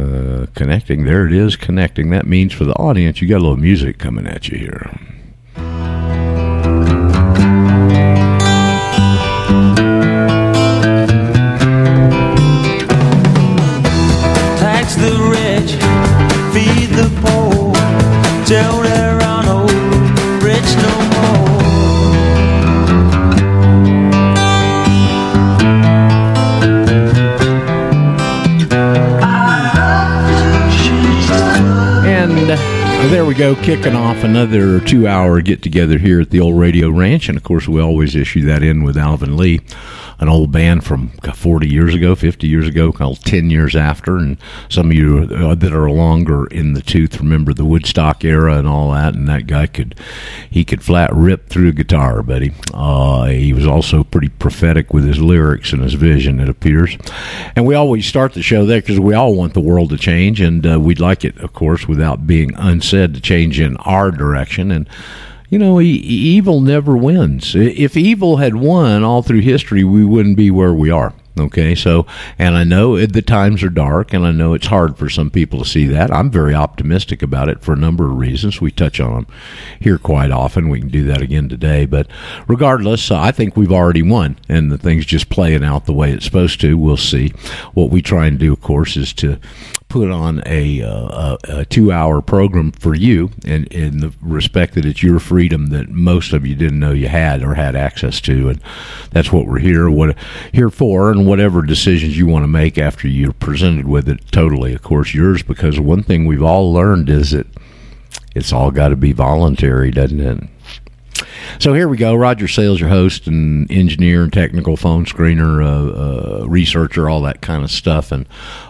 Uh, connecting. There it is, connecting. That means for the audience, you got a little music coming at you here. We go, kicking off another two hour get together here at the old Radio Ranch. And of course, we always issue that in with Alvin Lee, an old band from 40 years ago, 50 years ago, called 10 years after. And some of you uh, that are longer in the tooth remember the Woodstock era and all that. And that guy could, he could flat rip through a guitar, buddy. Uh, he was also pretty prophetic with his lyrics and his vision, it appears. And we always start the show there because we all want the world to change. And uh, we'd like it, of course, without being unsaid, to change in our direction. And you know, e- evil never wins. If evil had won all through history, we wouldn't be where we are. Okay, so, and I know it, the times are dark, and I know it's hard for some people to see that. I'm very optimistic about it for a number of reasons. We touch on them here quite often. We can do that again today. But regardless, uh, I think we've already won, and the thing's just playing out the way it's supposed to. We'll see. What we try and do, of course, is to put on a, uh, a, two hour program for you in, in the respect that it's your freedom that most of you didn't know you had or had access to. And that's what we're here, what, here for, and whatever decisions you want to make after you're presented with it, totally, of course, yours. Because one thing we've all learned is that it's all got to be voluntary, doesn't it? So here we go. Roger Sales, your host and engineer and technical phone screener, uh, uh, researcher, all that kind of stuff. And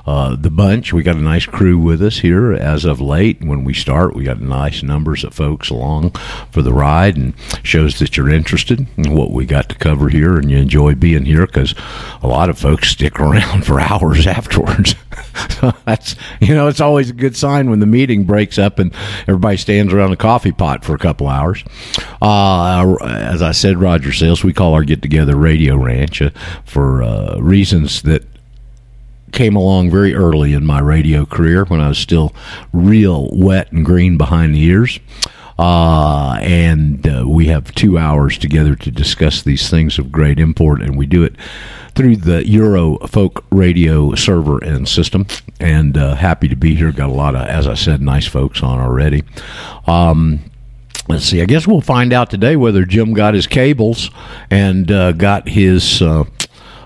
uh, the bunch, we got a nice crew with us here as of late. When we start, we got nice numbers of folks along for the ride and shows that you're interested in what we got to cover here and you enjoy being here because a lot of folks stick around for hours afterwards. so that's, you know, it's always a good sign when the meeting breaks up and everybody stands around the coffee pot for a couple hours. Uh, as I said, Roger Sales, we call our get together Radio Ranch uh, for uh, reasons that came along very early in my radio career when I was still real wet and green behind the ears. Uh, and uh, we have two hours together to discuss these things of great import, and we do it through the Euro Folk Radio server and system. And uh, happy to be here. Got a lot of, as I said, nice folks on already. Um, Let's see. I guess we'll find out today whether Jim got his cables and uh, got his uh,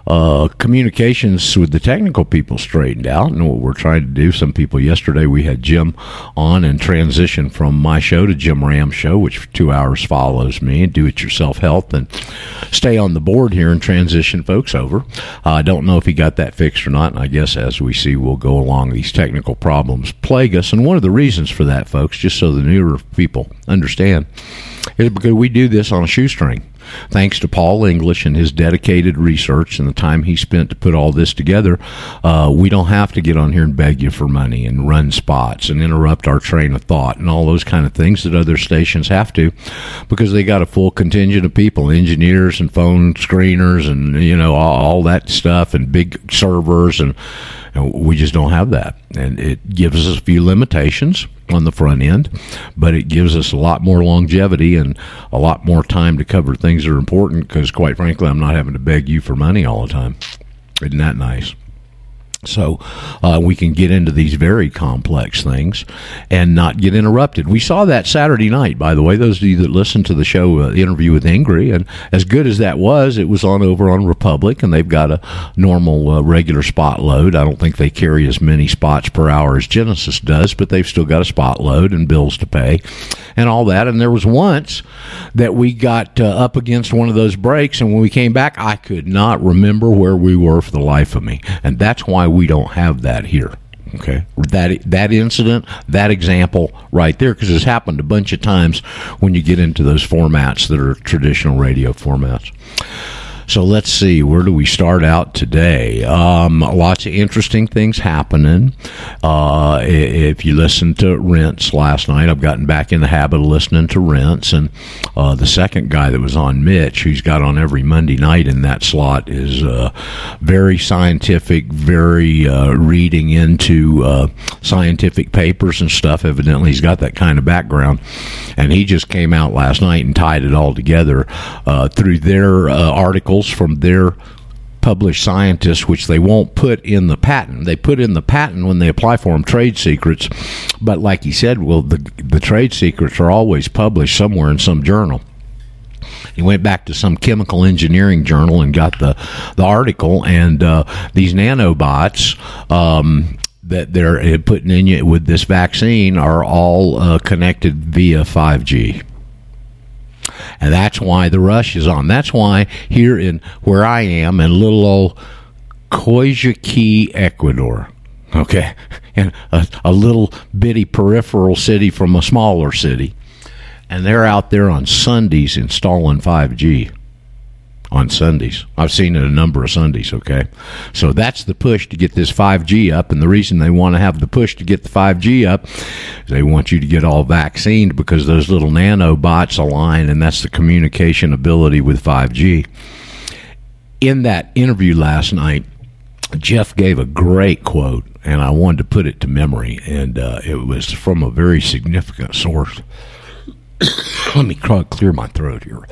uh, communications with the technical people straightened out, and what we're trying to do. Some people yesterday we had Jim on and transition from my show to Jim Ram's show, which for two hours follows me and do it yourself health and stay on the board here and transition folks over. Uh, I don't know if he got that fixed or not, and I guess as we see, we'll go along. These technical problems plague us, and one of the reasons for that, folks, just so the newer people understand, is because we do this on a shoestring. Thanks to Paul English and his dedicated research and the time he spent to put all this together, uh, we don't have to get on here and beg you for money and run spots and interrupt our train of thought and all those kind of things that other stations have to because they got a full contingent of people, engineers and phone screeners and, you know, all, all that stuff and big servers and, and we just don't have that. And it gives us a few limitations on the front end, but it gives us a lot more longevity and a lot more time to cover things that are important because, quite frankly, I'm not having to beg you for money all the time. Isn't that nice? So uh, we can get into these very complex things and not get interrupted. We saw that Saturday night, by the way. Those of you that listened to the show, uh, the interview with Ingrid, and as good as that was, it was on over on Republic, and they've got a normal uh, regular spot load. I don't think they carry as many spots per hour as Genesis does, but they've still got a spot load and bills to pay and all that. And there was once that we got uh, up against one of those breaks, and when we came back, I could not remember where we were for the life of me, and that's why we don't have that here. Okay, that that incident, that example right there, because it's happened a bunch of times when you get into those formats that are traditional radio formats. So let's see, where do we start out today? Um, lots of interesting things happening. Uh, if you listened to Rense last night, I've gotten back in the habit of listening to Rense. and uh, the second guy that was on Mitch, who's got on every Monday night in that slot, is uh, very scientific, very uh, reading into uh, scientific papers and stuff. Evidently, he's got that kind of background, and he just came out last night and tied it all together uh, through their article articles from their published scientists, which they won't put in the patent. They put in the patent when they apply for them trade secrets, but like he said, well, the the trade secrets are always published somewhere in some journal. He went back to some chemical engineering journal and got the the article, and uh, these nanobots. Um, that they're uh, putting in you with this vaccine are all uh, connected via 5G. And that's why the rush is on. That's why here in where I am in little old Cotacachi, Ecuador, okay, and a, a little bitty peripheral city from a smaller city, and they're out there on Sundays installing 5G on Sundays. I've seen it a number of Sundays, okay? So that's the push to get this 5G up. And the reason they want to have the push to get the 5G up is they want you to get all vaccinated because those little nanobots align, and that's the communication ability with 5G. In that interview last night, Jeff gave a great quote, and I wanted to put it to memory, and uh, it was from a very significant source. Let me clear my throat here.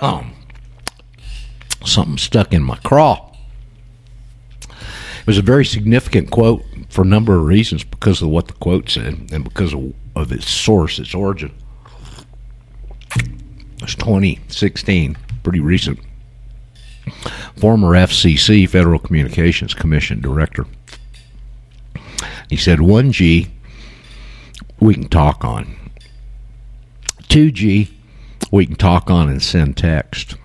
Um, something stuck in my craw. It was a very significant quote for a number of reasons because of what the quote said and because of, of its source, its origin. It's 2016, pretty recent. Former FCC, Federal Communications Commission Director. He said 1G we can talk on. 2G we can talk on and send text.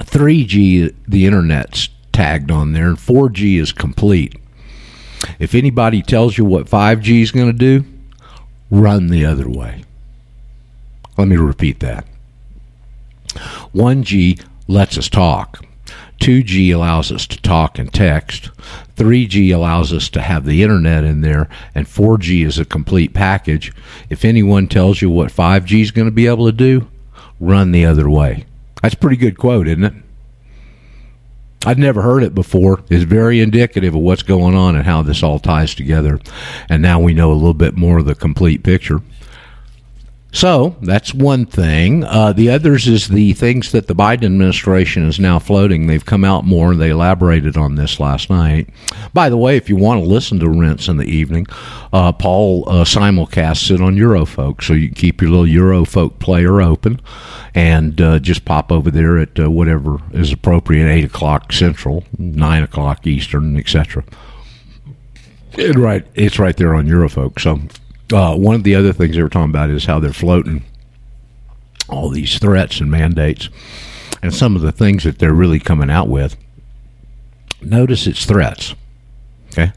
3G, the internet's tagged on there, and 4G is complete. If anybody tells you what 5G is going to do, run the other way. Let me repeat that. 1G lets us talk. 2G allows us to talk and text. 3G allows us to have the internet in there. And 4G is a complete package. If anyone tells you what 5G is going to be able to do, run the other way. That's a pretty good quote, isn't it? I'd never heard it before. It's very indicative of what's going on and how this all ties together. And now we know a little bit more of the complete picture. So that's one thing. Uh, the others is the things that the Biden administration is now floating. They've come out more. They elaborated on this last night. By the way, if you want to listen to Rense in the evening, uh, Paul uh, simulcasts it on Eurofolk, so you can keep your little Eurofolk player open and uh, just pop over there at uh, whatever is appropriate, eight o'clock Central, nine o'clock Eastern, etc. Right, it's right there on Eurofolk. So uh, one of the other things they were talking about is how they're floating all these threats and mandates and some of the things that they're really coming out with. Notice it's threats. Okay.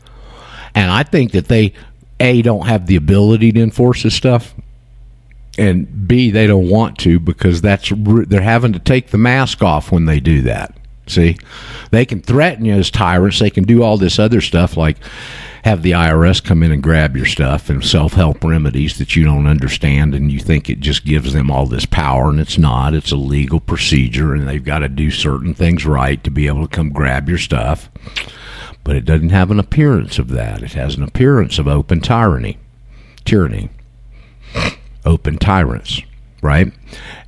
And I think that they, A, don't have the ability to enforce this stuff. And B, they don't want to because that's they're having to take the mask off when they do that. See, they can threaten you as tyrants. They can do all this other stuff like have the IRS come in and grab your stuff and self help remedies that you don't understand and you think it just gives them all this power and it's not. It's a legal procedure and they've got to do certain things right to be able to come grab your stuff. But it doesn't have an appearance of that. It has an appearance of open tyranny, tyranny, open tyrants right?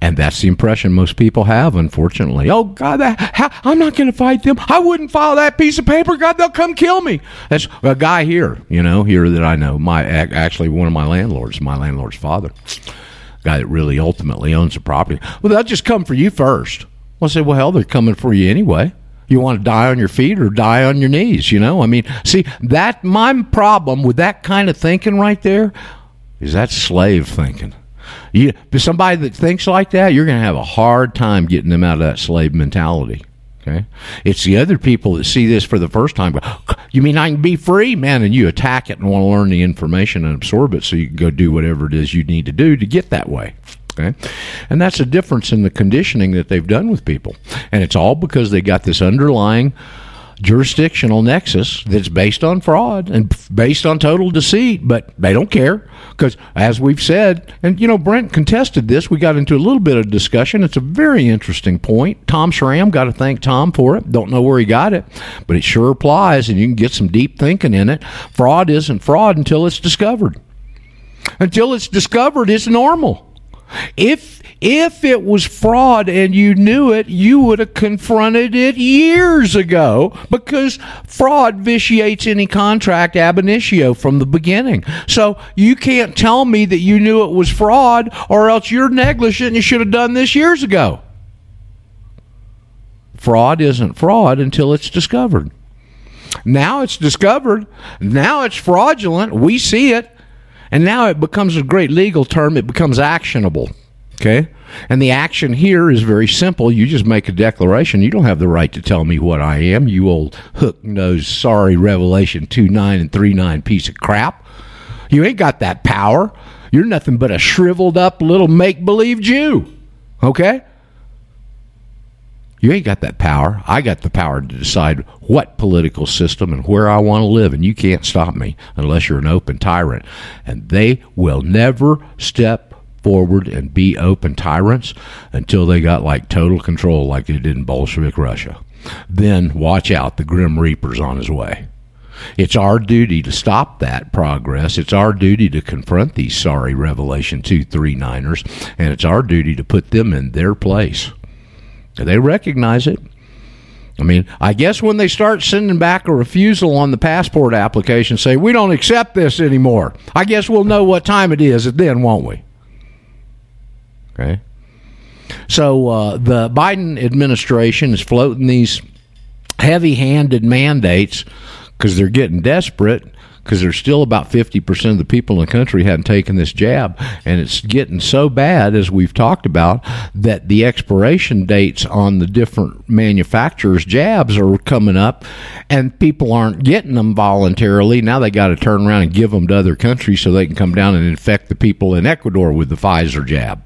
And that's the impression most people have, unfortunately. Oh, God, that, how, I'm not going to fight them. I wouldn't file that piece of paper. God, they'll come kill me. That's a guy here, you know, here that I know. My Actually, one of my landlords, my landlord's father, guy that really ultimately owns the property. Well, they'll just come for you first. Well, I say, well, hell, they're coming for you anyway. You want to die on your feet or die on your knees, you know? I mean, see, that my problem with that kind of thinking right there is that slave thinking you, somebody that thinks like that, you're going to have a hard time getting them out of that slave mentality. Okay, it's the other people that see this for the first time. You mean I can be free, man? And you attack it and want to learn the information and absorb it, so you can go do whatever it is you need to do to get that way. Okay. And that's a difference in the conditioning that they've done with people. And it's all because they got this underlying jurisdictional nexus that's based on fraud and based on total deceit, but they don't care because, as we've said, and you know, Brent contested this. We got into a little bit of discussion. It's a very interesting point. Tom Schramm, got to thank Tom for it. Don't know where he got it, but it sure applies, and you can get some deep thinking in it. Fraud isn't fraud until it's discovered. Until it's discovered, it's normal. If if it was fraud and you knew it, you would have confronted it years ago because fraud vitiates any contract ab initio from the beginning. So you can't tell me that you knew it was fraud or else you're negligent and you should have done this years ago. Fraud isn't fraud until it's discovered. Now it's discovered. Now it's fraudulent. We see it. And now it becomes a great legal term. It becomes actionable. Okay? And the action here is very simple. You just make a declaration. You don't have the right to tell me what I am, you old hook nosed, sorry, Revelation 2 9 and 3 9 piece of crap. You ain't got that power. You're nothing but a shriveled up little make believe Jew. Okay? You ain't got that power. I got the power to decide what political system and where I want to live, and you can't stop me unless you're an open tyrant. And they will never step forward and be open tyrants until they got like total control like they did in Bolshevik Russia. Then watch out, the Grim Reaper's on his way. It's our duty to stop that progress. It's our duty to confront these sorry Revelation 239ers, and it's our duty to put them in their place. They recognize it. I mean, I guess when they start sending back a refusal on the passport application, say, we don't accept this anymore, I guess we'll know what time it is then, won't we? Okay. So uh, the Biden administration is floating these heavy handed mandates because they're getting desperate because there's still about 50% of the people in the country hadn't taken this jab. And it's getting so bad, as we've talked about, that the expiration dates on the different manufacturers' jabs are coming up, and people aren't getting them voluntarily. Now they got to turn around and give them to other countries so they can come down and infect the people in Ecuador with the Pfizer jab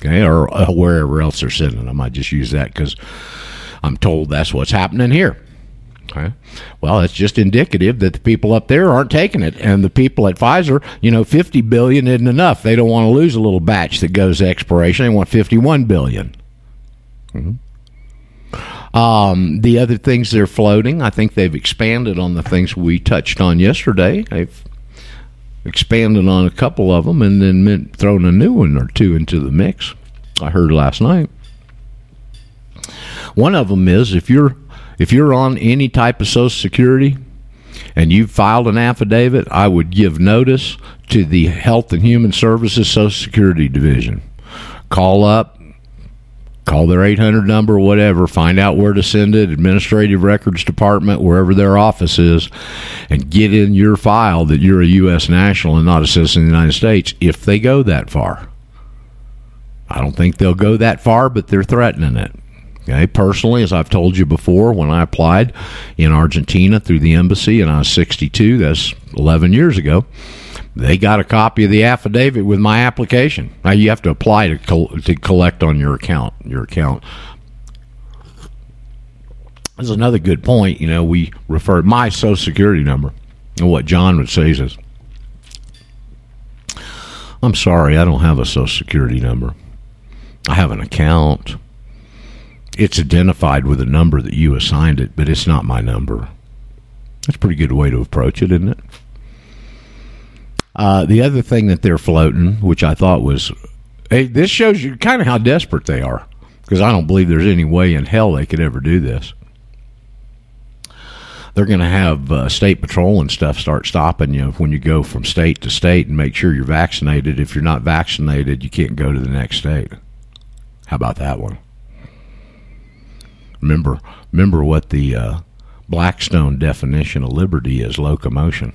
okay, or uh, wherever else they're sending them. I just use that because I'm told that's what's happening here. Okay. Well, it's just indicative that the people up there aren't taking it, and the people at Pfizer, you know, 50 billion isn't enough. They don't want to lose a little batch that goes to expiration. They want 51 billion. Mm-hmm. Um, the other things they're floating, I think they've expanded on the things we touched on yesterday. They've expanded on a couple of them and then thrown a new one or two into the mix. I heard last night. One of them is if you're if you're on any type of Social Security and you've filed an affidavit, I would give notice to the Health and Human Services Social Security Division. Call up, call their 800 number, whatever, find out where to send it, Administrative Records Department, wherever their office is, and get in your file that you're a U.S. national and not a citizen of the United States if they go that far. I don't think they'll go that far, but they're threatening it. Okay, personally, as I've told you before, when I applied in Argentina through the embassy and I was 62, that's 11 years ago, they got a copy of the affidavit with my application. Now you have to apply to col- to collect on your account. Your account. There's another good point. You know, we refer my Social Security number, and what John would say is, "I'm sorry, I don't have a Social Security number. I have an account. It's identified with a number that you assigned it, but it's not my number." That's a pretty good way to approach it, isn't it? Uh, the other thing that they're floating, which I thought was, hey, this shows you kind of how desperate they are, because I don't believe there's any way in hell they could ever do this. They're going to have uh, state patrol and stuff start stopping you when you go from state to state and make sure you're vaccinated. If you're not vaccinated, you can't go to the next state. How about that one? Remember, remember what the uh, Blackstone definition of liberty is: locomotion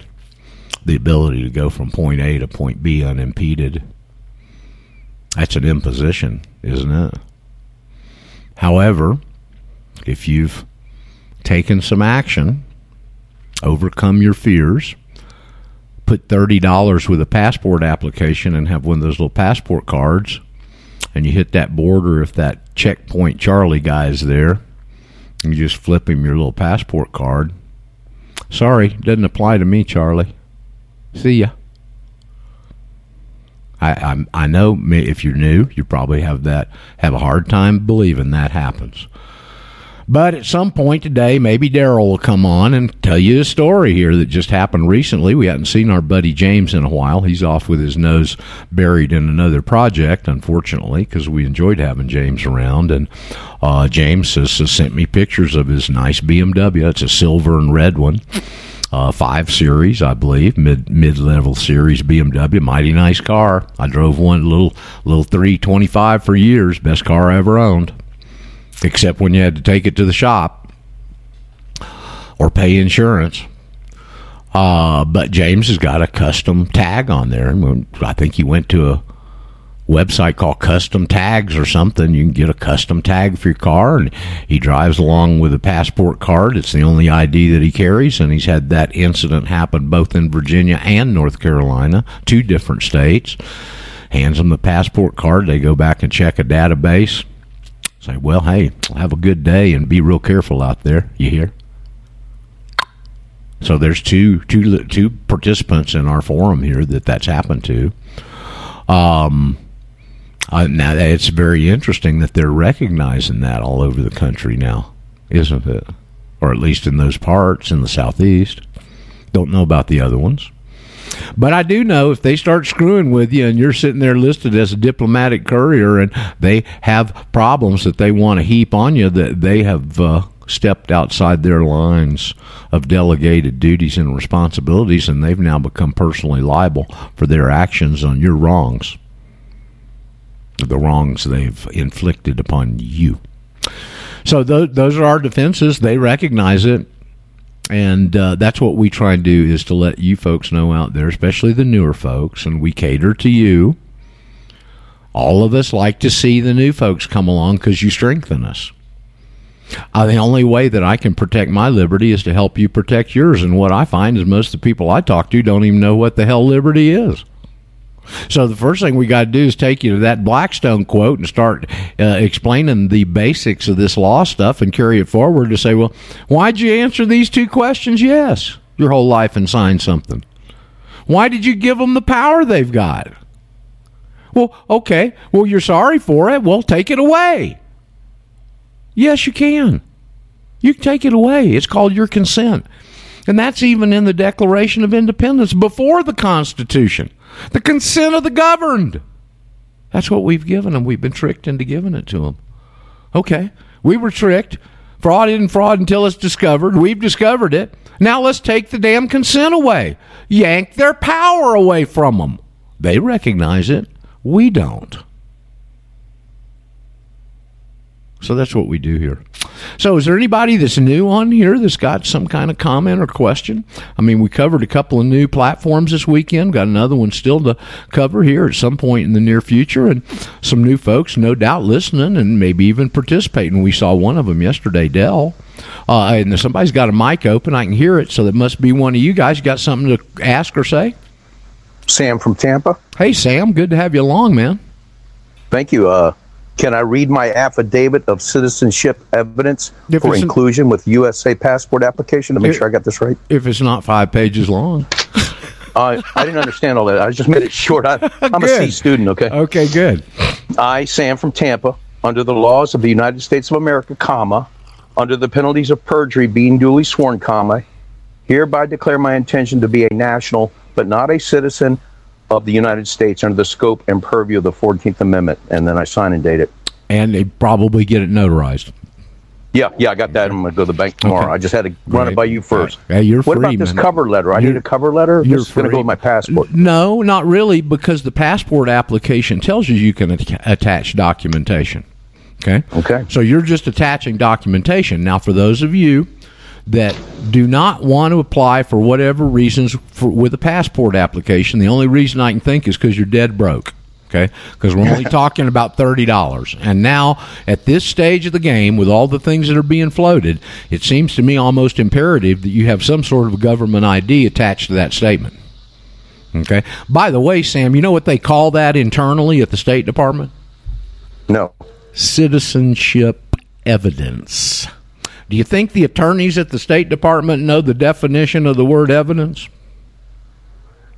the ability to go from point A to point B unimpeded. That's an imposition, isn't it? However, if you've taken some action, overcome your fears, put $30 with a passport application and have one of those little passport cards, and you hit that border if that checkpoint Charlie guy's there, you just flip him your little passport card. Sorry, doesn't apply to me, Charlie. See ya. I, I I know if you're new, you probably have that have a hard time believing that happens. But at some point today, maybe Daryl will come on and tell you a story here that just happened recently. We hadn't seen our buddy James in a while. He's off with his nose buried in another project, unfortunately, because we enjoyed having James around. And uh, James has, has sent me pictures of his nice BMW. It's a silver and red one. Uh, five series, I believe, mid mid level series BMW, mighty nice car. I drove one little little three twenty five for years, best car I ever owned except when you had to take it to the shop or pay insurance. Uh, but James has got a custom tag on there. I think he went to a website called Custom Tags or something. You can get a custom tag for your car, and he drives along with a passport card. It's the only ID that he carries, and he's had that incident happen both in Virginia and North Carolina, two different states. Hands them the passport card. They go back and check a database Say, well, hey, have a good day and be real careful out there. You hear? So there's two two two participants in our forum here that that's happened to. Um, uh, now it's very interesting that they're recognizing that all over the country now, isn't it? Or at least in those parts in the southeast. Don't know about the other ones. But I do know if they start screwing with you and you're sitting there listed as a diplomatic courier and they have problems that they want to heap on you, that they have uh, stepped outside their lines of delegated duties and responsibilities and they've now become personally liable for their actions on your wrongs, the wrongs they've inflicted upon you. So those, those are our defenses. They recognize it and uh, that's what we try and do is to let you folks know out there especially the newer folks and we cater to you all of us like to see the new folks come along because you strengthen us uh, the only way that I can protect my liberty is to help you protect yours. And what I find is most of the people I talk to don't even know what the hell liberty is. So the first thing we got to do is take you to that Blackstone quote and start uh, explaining the basics of this law stuff and carry it forward to say, well, why'd you answer these two questions? Yes, your whole life and sign something. Why did you give them the power they've got? Well, okay. Well, you're sorry for it. Well, take it away. Yes, you can. You can take it away. It's called your consent. And that's even in the Declaration of Independence before the Constitution. The consent of the governed. That's what we've given them. We've been tricked into giving it to them. Okay, we were tricked. Fraud isn't fraud until it's discovered. We've discovered it. Now let's take the damn consent away. Yank their power away from them. They recognize it. We don't. So that's what we do here. So, is there anybody that's new on here that's got some kind of comment or question? I mean, we covered a couple of new platforms this weekend. Got another one still to cover here at some point in the near future, and some new folks, no doubt, listening and maybe even participating. We saw one of them yesterday, Dell. Uh, and somebody's got a mic open. I can hear it, so that must be one of you guys. You got something to ask or say? Sam from Tampa. Hey, Sam. Good to have you along, man. Thank you. Uh, can I read my affidavit of citizenship evidence if for inclusion with USA passport application to make if, sure I got this right? If it's not five pages long. uh, I didn't understand all that. I just made it short. I, am a C student, okay? Okay, good. I, Sam from Tampa, under the laws of the United States of America, comma, under the penalties of perjury being duly sworn, comma, hereby declare my intention to be a national but not a citizen of the United States under the scope and purview of the 14th Amendment. And then I sign and date it. And they probably get it notarized. Yeah, yeah, I got that. I'm going to go to the bank tomorrow. Okay. I just had to run it by you first. Yeah, you're what free, about this cover letter? I you're, need a cover letter? You're going to go with my passport. No, not really, because the passport application tells you you can attach documentation. Okay. Okay. So you're just attaching documentation. Now, for those of you that do not want to apply for whatever reasons for, with a passport application. The only reason I can think is because you're dead broke. Okay, because we're only talking about thirty dollars, and now at this stage of the game, with all the things that are being floated, it seems to me almost imperative that you have some sort of government ID attached to that statement. Okay. By the way, Sam, you know what they call that internally at the State Department? No. Citizenship evidence. Do you think the attorneys at the State Department know the definition of the word evidence?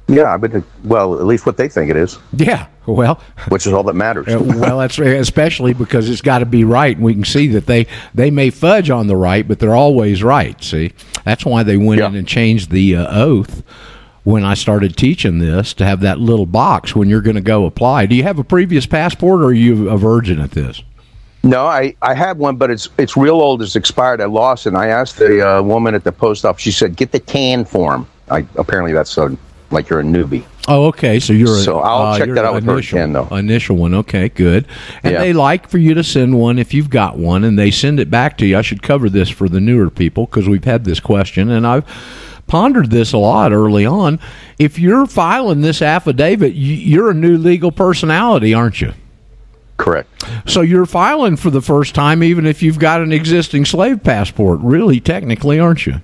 Yeah, but well, at least what they think it is, Yeah. Well, which is all that matters. Uh, well, that's especially because it's got to be right, and we can see that they they may fudge on the right, but they're always right. See, that's why they went Yeah. in and changed the uh, oath when I started teaching this to have that little box when you're going to go apply. Do you have a previous passport, or are you a virgin at this? No, I, I have one, but it's it's real old. It's expired. I lost it. And I asked the uh, woman at the post office. She said, "Get the tan form." I apparently that's so like you're a newbie. Oh, okay. So you're a, So I'll uh, check that out with her initial, again, though. Initial one. Okay, good. And Yeah. they like for you to send one if you've got one, and they send it back to you. I should cover this for the newer people because we've had this question, and I've pondered this a lot early on. If you're filing this affidavit, you're a new legal personality, aren't you? Correct. So you're filing for the first time, even if you've got an existing slave passport. Really, technically, aren't you?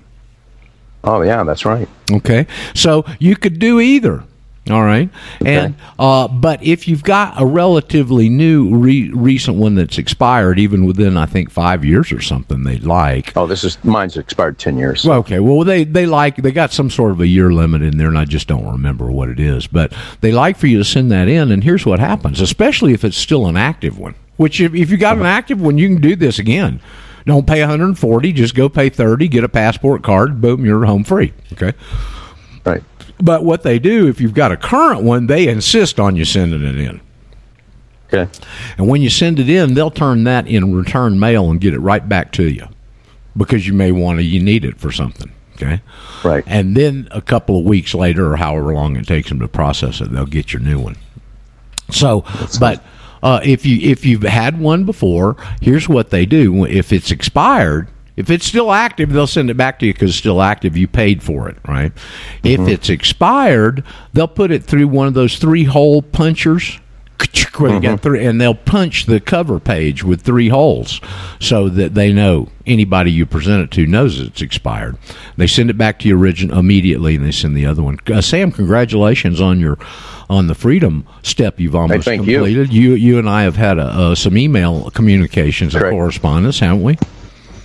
Oh yeah, that's right. Okay, so you could do either. All right, and uh, but if you've got a relatively new, re- recent one that's expired, even within I think five years or something, they like. Oh, this is mine's expired ten years. Well, okay, well they they like they got some sort of a year limit in there, and I just don't remember what it is. But they like for you to send that in, and here's what happens, especially if it's still an active one. Which if, if you got an active one, you can do this again. Don't pay 140, just go pay 30, get a passport card, boom, you're home free. Okay. But what they do, if you've got a current one, they insist on you sending it in. Okay. And when you send it in, they'll turn that in return mail and get it right back to you because you may want to, you need it for something. Okay. Right. And then a couple of weeks later, or however long it takes them to process it, they'll get your new one. So, but uh, if you if you've had one before, here's what they do: if it's expired, if it's still active, they'll send it back to you because it's still active. You paid for it, right? If it's expired, they'll put it through one of those three hole punchers. Where they get three, and they'll punch the cover page with three holes so that they know anybody you present it to knows it's expired. They send it back to you origin immediately, and they send the other one. Uh, Sam, congratulations on your on the freedom step you've almost thank completed. You. you and I have had a, uh, some email communications and correspondence, haven't we?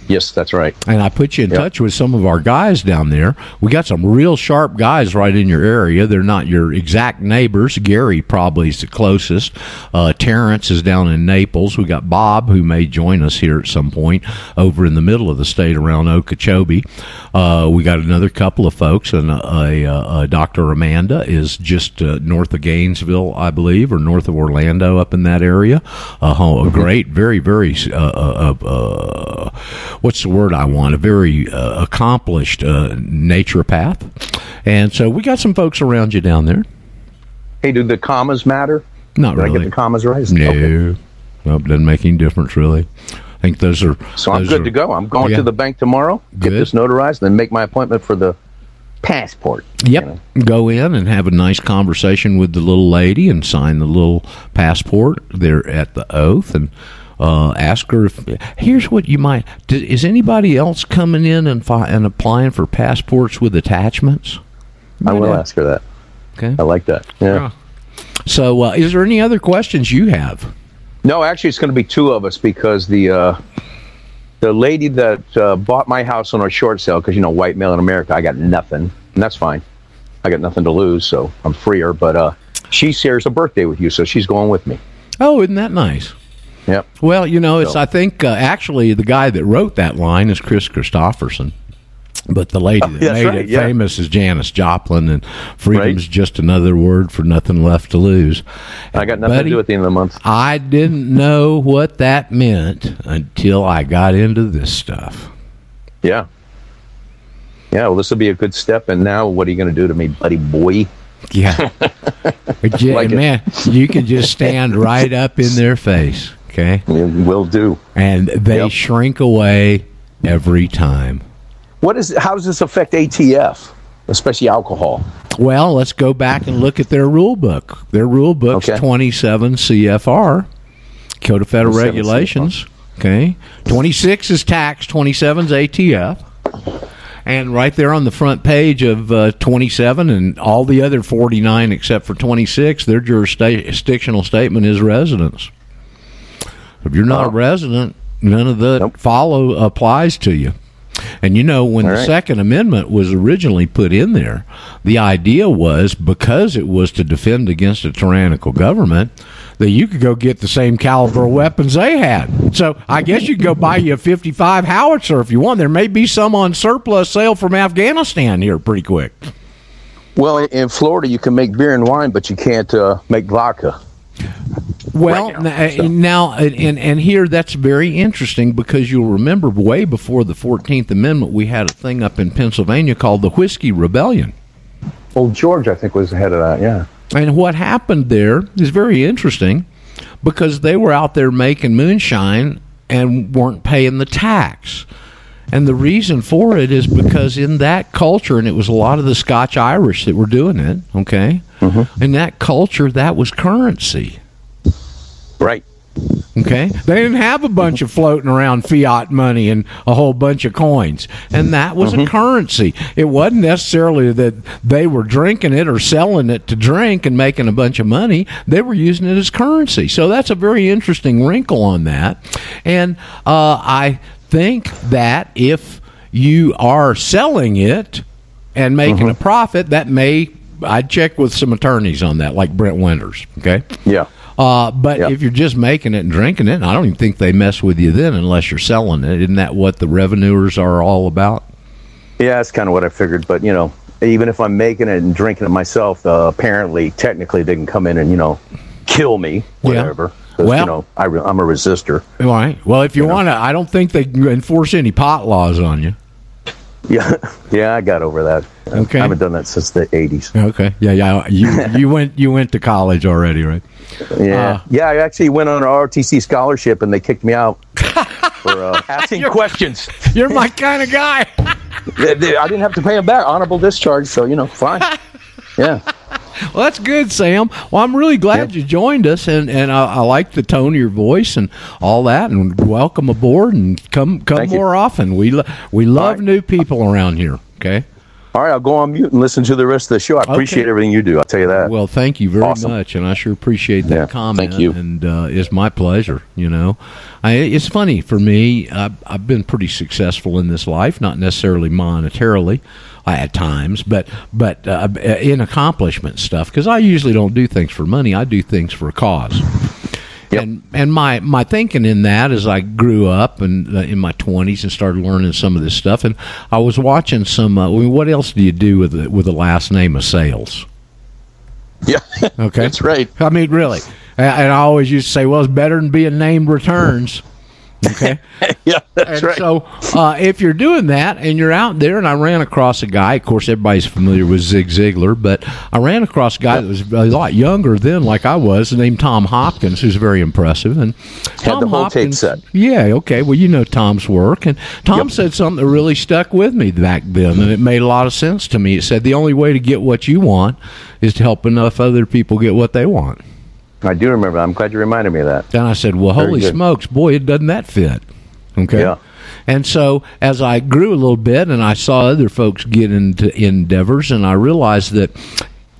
Yes, that's right. And I put you in Yep. touch with some of our guys down there. We got some real sharp guys right in your area. They're not your exact neighbors. Gary probably is the closest. Uh, Terrence is down in Naples. We got Bob, who may join us here at some point over in the middle of the state around Okeechobee. Uh, we got another couple of folks, and a, a, a Dr. Amanda is just uh, north of Gainesville, I believe, or north of Orlando, up in that area. Uh, a great, very, very uh, uh, uh, uh, what's the word I want? A very uh, accomplished uh, naturopath. And so we got some folks around you down there. Hey, do the commas matter? Not Did I get the commas right? no. Okay. Nope, doesn't make any difference really. I think those are. So I'm good are- to go. I'm going Yeah. to the bank tomorrow, get Good. this notarized, then make my appointment for the passport. Yep. Go in and have a nice conversation with the little lady and sign the little passport there at the oath and uh, ask her if. Here's what you might. d- Is anybody else coming in and, fi- and applying for passports with attachments? I will ask her that. Okay. I like that. Yeah. So, uh, is there any other questions you have? No, actually, it's going to be two of us because the uh, the lady that uh, bought my house on a short sale, because you know, white male in America, I got nothing, and that's fine. I got nothing to lose, so I'm freer. But uh, she shares a birthday with you, so she's going with me. Oh, isn't that nice? Yep. Well, you know, it's. So- I think uh, actually the guy that wrote that line is Kris Kristofferson, but the lady that that's made right, it yeah. famous is Janis Joplin, and freedom's Right. just another word for nothing left to lose. I got nothing Buddy, to do at the end of the month. I didn't know what that meant until I got into this stuff. Yeah. Yeah. Well, this will be a good step. And now, what are you going to do to me, buddy boy? Yeah, Like man, you can just stand right up in their face, okay, Will do. and they Yep. shrink away every time. What is? How does this affect ATF, especially alcohol? Well, let's go back and look at their rule book. Their rule book's Okay. 27 CFR, Code of Federal 27 Regulations. Okay. 26 is tax, 27 is ATF. And right there on the front page of uh, 27 and all the other 49 except for 26, their jurisdictional statement is residence. If you're not a Oh. resident, none of the Nope. follow applies to you. And you know, when All the right. Second Amendment was originally put in there, the idea was because it was to defend against a tyrannical government, that you could go get the same caliber of weapons they had. So I guess you could go buy you a 55 howitzer if you want. There may be some on surplus sale from Afghanistan here pretty quick. Well, in- in Florida, you can make beer and wine, but you can't uh, make vodka. Well, Right now, uh, so. now and and here that's very interesting because you'll remember way before the Fourteenth Amendment, we had a thing up in Pennsylvania called the Whiskey Rebellion. Old George, I think, was the head of that. Yeah. And what happened there is very interesting because they were out there making moonshine and weren't paying the tax. And the reason for it is because in that culture, and it was a lot of the Scotch Irish that were doing it, okay? In that culture, that was currency. Right. Okay, they didn't have a bunch of floating around fiat money and a whole bunch of coins, and that was a currency. It wasn't necessarily that they were drinking it or selling it to drink and making a bunch of money. They were using it as currency. So that's a very interesting wrinkle on that, and uh, I think that if you are selling it and making a profit, that may. I'd check with some attorneys on that, like Brent Winters. Okay. Yeah. Uh, but Yep. if you're just making it and drinking it, I don't even think they mess with you then unless you're selling it. Isn't that what the revenuers are all about? Yeah, that's kind of what I figured. But you know, even if I'm making it and drinking it myself, uh, apparently, technically, they can come in and you know, kill me, Yeah. Well- you know, I, I'm a resistor. All right. Well, if you want to, I don't think they can enforce any pot laws on you. Yeah, yeah, I got over that. Okay. I haven't done that since the '80s. Okay. Yeah, yeah. You you went you went to college already, right? Yeah, Uh. yeah. I actually went on an ROTC scholarship, and they kicked me out for uh, asking questions. You're my kind of guy. They- they- I didn't have to pay them back. Honorable discharge, so you know, fine. Yeah. Well, that's good, Sam. Well, I'm really glad Yep. you joined us, and, and I, I like the tone of your voice and all that. And welcome aboard, and come come Thank you. more often. We lo- we love right. new people around here. Okay. All right, I'll go on mute and listen to the rest of the show. I appreciate Okay. everything you do. I'll tell you that. Well, thank you very Awesome. much, and I sure appreciate that Yeah, comment. thank you. and uh, it's my pleasure. You know, I, it's funny for me. I've, I've been pretty successful in this life, not necessarily monetarily. At times, but but uh, in accomplishment stuff, because I usually don't do things for money. I do things for a cause. Yep. And and my my thinking in that as I grew up and uh, in my twenties and started learning some of this stuff, and I was watching some. Uh, well, what else do you do with the, with the last name of sales? yeah, Okay, that's right. I mean, really. And I always used to say, well, it's better than being named returns. Okay. Yeah, that's and right. so uh, if you're doing that and you're out there, and I ran across a guy, of course, everybody's familiar with Zig Ziglar, but I ran across a guy that was a lot younger then, like I was, named Tom Hopkins, who's very impressive. And Tom the whole tape Hopkins, set. Yeah, okay. Well, you know Tom's work. And Tom Yep. said something that really stuck with me back then, and it made a lot of sense to me. It said, the only way to get what you want is to help enough other people get what they want. I do remember. that. I'm glad you reminded me of that. Then I said, "Well, Very holy good. smokes, boy, it doesn't that fit?" Okay. Yeah. And so as I grew a little bit, and I saw other folks get into endeavors, and I realized that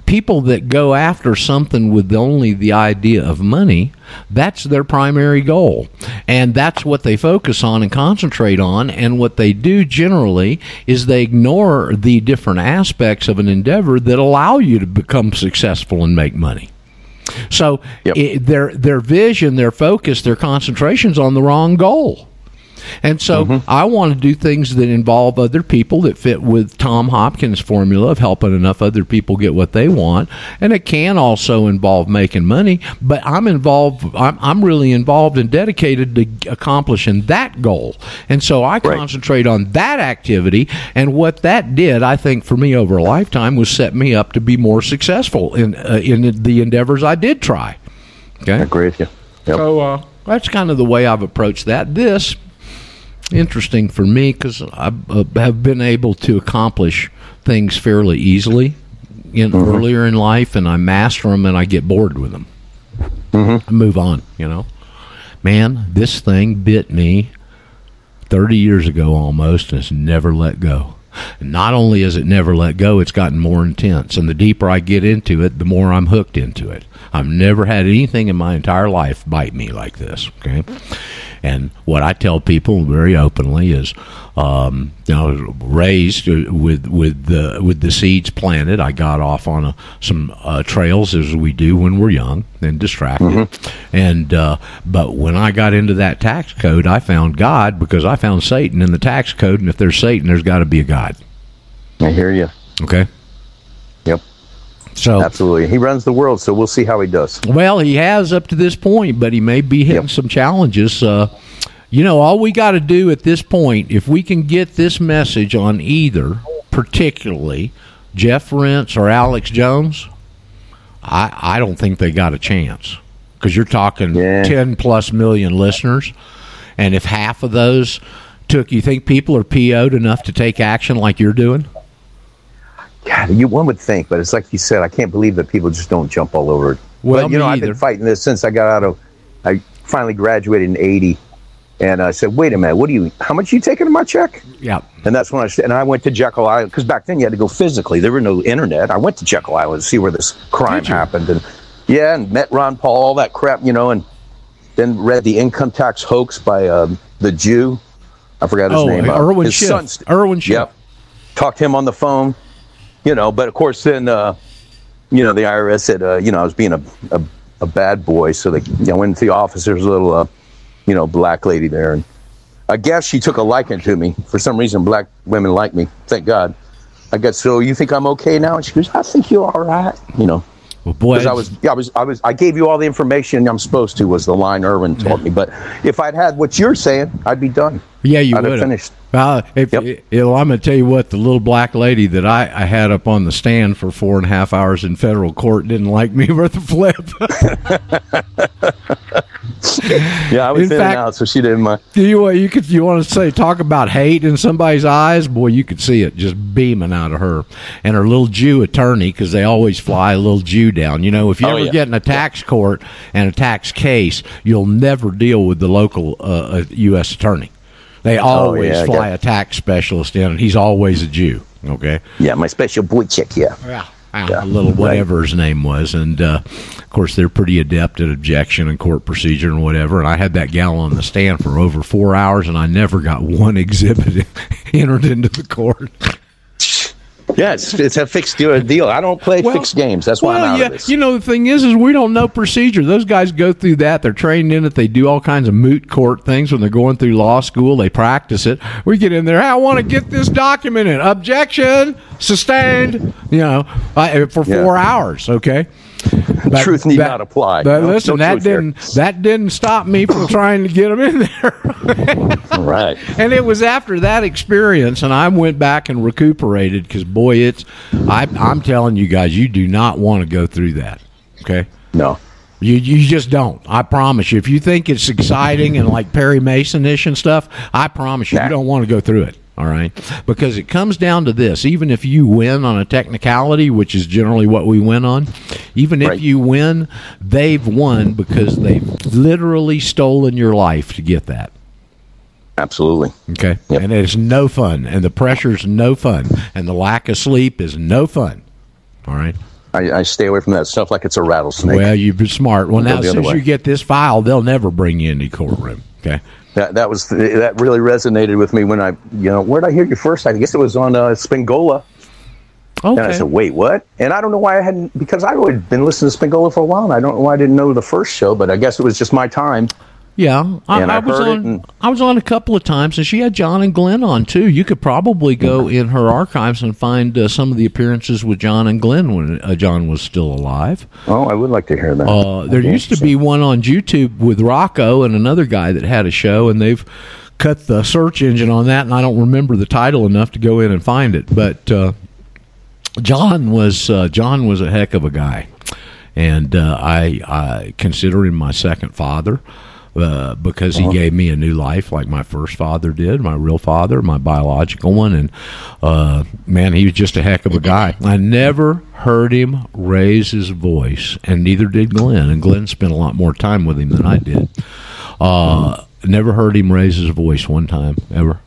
people that go after something with only the idea of money, that's their primary goal. And that's what they focus on and concentrate on. And what they do generally is they ignore the different aspects of an endeavor that allow you to become successful and make money. So Yep. it, their their vision, their focus, their concentration's on the wrong goal. And so Mm-hmm. I want to do things that involve other people that fit with Tom Hopkins' formula of helping enough other people get what they want. And it can also involve making money, but I'm involved, I'm, I'm really involved and dedicated to accomplishing that goal. And so I Right. concentrate on that activity. And what that did, I think, for me over a lifetime was set me up to be more successful in, uh, in the endeavors I did try. Okay. I agree with you. Yep. So uh, that's kind of the way I've approached that. This interesting for me because I uh, have been able to accomplish things fairly easily in earlier in life, and I master them and I get bored with them. I move on. You know, man, this thing bit me thirty years ago almost, and it's never let go. And not only has it never let go, it's gotten more intense. And the deeper I get into it, the more I'm hooked into it. I've never had anything in my entire life bite me like this. Okay. And what I tell people very openly is, um, you know, raised with with the with the seeds planted. I got off on a, some uh, trails as we do when we're young and distracted. And uh, but when I got into that tax code, I found God because I found Satan in the tax code. And if there's Satan, there's got to be a God. I hear you. Okay. So absolutely. He runs the world, so we'll see how he does. Well, he has up to this point, but he may be hitting Yep. some challenges. Uh, you know, all we got to do at this point, if we can get this message on either, particularly Jeff Rense or Alex Jones, I, I don't think they got a chance because you're talking Yeah. 10 plus million listeners. And if half of those took, you think people are PO'd enough to take action like you're doing? God, you one would think, but it's like you said. I can't believe that people just don't jump all over it. Well, but, you know, I've been fighting this since I got out of. I finally graduated in '80, and I said, "Wait a minute, what do you? How much are you taking in my check?" Yeah. And that's when I said, and I went to Jekyll Island because back then you had to go physically. There were no internet. I went to Jekyll Island to see where this crime happened, and yeah, and met Ron Paul, all that crap, you know, and then read the income tax hoax by um, the Jew. I forgot his Oh, name. uh, Irwin his Schiff. Irwin Schiff. Yep. Talked to him on the phone, you know, but of course then, uh, you know, the IRS said, uh, you know, I was being a, a, a bad boy. So they, you know, went to the office. There was a little, uh, you know, black lady there. And I guess she took a liking to me. For some reason, black women like me. Thank God. I guess, so you think I'm okay now? And she goes, I think you're all right. You know, Well, boy, because I was, yeah, I was, I was, I gave you all the information I'm supposed to. Was the line Irwin taught me. But if I'd had what you're saying, I'd be done. Yeah, you I'd have finished. Uh, if, Yep. you know, I'm going to tell you what, the little black lady that I, I had up on the stand for four and a half hours in federal court didn't like me worth a flip. Yeah, I was In in, fact- out, so she didn't mind. Do you you could you want to say talk about hate in somebody's eyes? Boy, you could see it just beaming out of her and her little Jew attorney because they always fly a little Jew down. You know, if you Oh, ever yeah. get in a tax court and a tax case, you'll never deal with the local uh, uh, U.S. attorney. They always Oh, yeah, fly a tax specialist in, and he's always a Jew. Okay. Yeah, my special boy chick. Yeah. Yeah. Yeah, a little right. whatever his name was, and uh, of course they're pretty adept at objection and court procedure and whatever. And I had that gal on the stand for over four hours, and I never got one exhibit entered into the court. Yeah, it's, it's a fixed deal. I don't play Well- fixed games. That's why well, I'm out yeah, of this. you know the thing is, is we don't know procedure. Those guys go through that. They're trained in it. They do all kinds of moot court things when they're going through law school. They practice it. We get in there. I want to get this documented. Objection sustained. You know, I, for Yeah. four hours. Okay. But Truth need not apply. But No- listen, no that didn't that didn't stop me from trying to get them in there. right. and it was after that experience, and I went back and recuperated because boy, it's I, I'm telling you guys, you do not want to go through that. Okay. No. You you just don't. I promise you. If you think it's exciting and like Perry Mason ish and stuff, I promise you, Nah. you don't want to go through it. All right, because it comes down to this: even if you win on a technicality, which is generally what we win on, even if you win, they've won because they've literally stolen your life to get that. Absolutely. Okay, Yep. and it's no fun, and the pressure's no fun, and the lack of sleep is no fun. All right. I, I stay away from that stuff like it's a rattlesnake. Well, you've been smart. Well, now the as soon as way. you get this file, they'll never bring you in the courtroom. Okay. That that was that really resonated with me when I you know where did I hear you first? I guess it was on uh, Spingola. Okay. And I said, wait, what? And I don't know why I hadn't because I had been listening to Spingola for a while, and I don't know why I didn't know the first show, but I guess it was just my time. Yeah, I, I was on. and- I was on a couple of times, and she had John and Glenn on too. You could probably go in her archives and find uh, some of the appearances with John and Glenn when uh, John was still alive. Oh, I would like to hear that. Uh, there used to be one on YouTube with Rocco and another guy that had a show, and they've cut the search engine on that, and I don't remember the title enough to go in and find it. But uh, John was uh, John was a heck of a guy, and uh, I, I consider him my second father. Uh, because he gave me a new life like my first father did, my real father, my biological one, and uh, man, he was just a heck of a guy. I never heard him raise his voice, and neither did Glenn. And Glenn spent a lot more time with him than I did. Uh, never heard him raise his voice one time ever.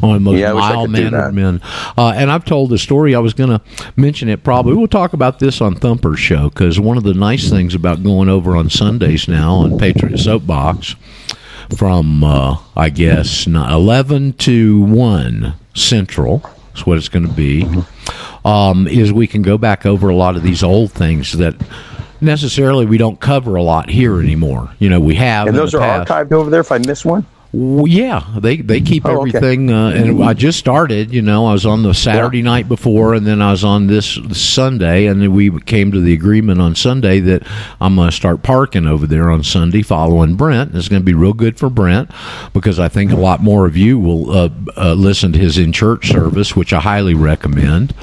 One of the most Yeah, I wish I mild mannered men. Uh, and I've told the story. I was going to mention it probably. We'll talk about this on Thumper's show because one of the nice things about going over on Sundays now on Patriot Soapbox from, uh, I guess, 11 to 1 Central, is what it's going to be, Mm-hmm. um, is we can go back over a lot of these old things that necessarily we don't cover a lot here anymore. You know, we have. And those are past. archived over there if I miss one? Yeah, they they keep Oh, okay. everything, uh, and I just started. You know, I was on the Saturday night before, and then I was on this Sunday, and then we came to the agreement on Sunday that I'm going to start parking over there on Sunday, following Brent. It's going to be real good for Brent because I think a lot more of you will uh, uh, listen to his in church service, which I highly recommend.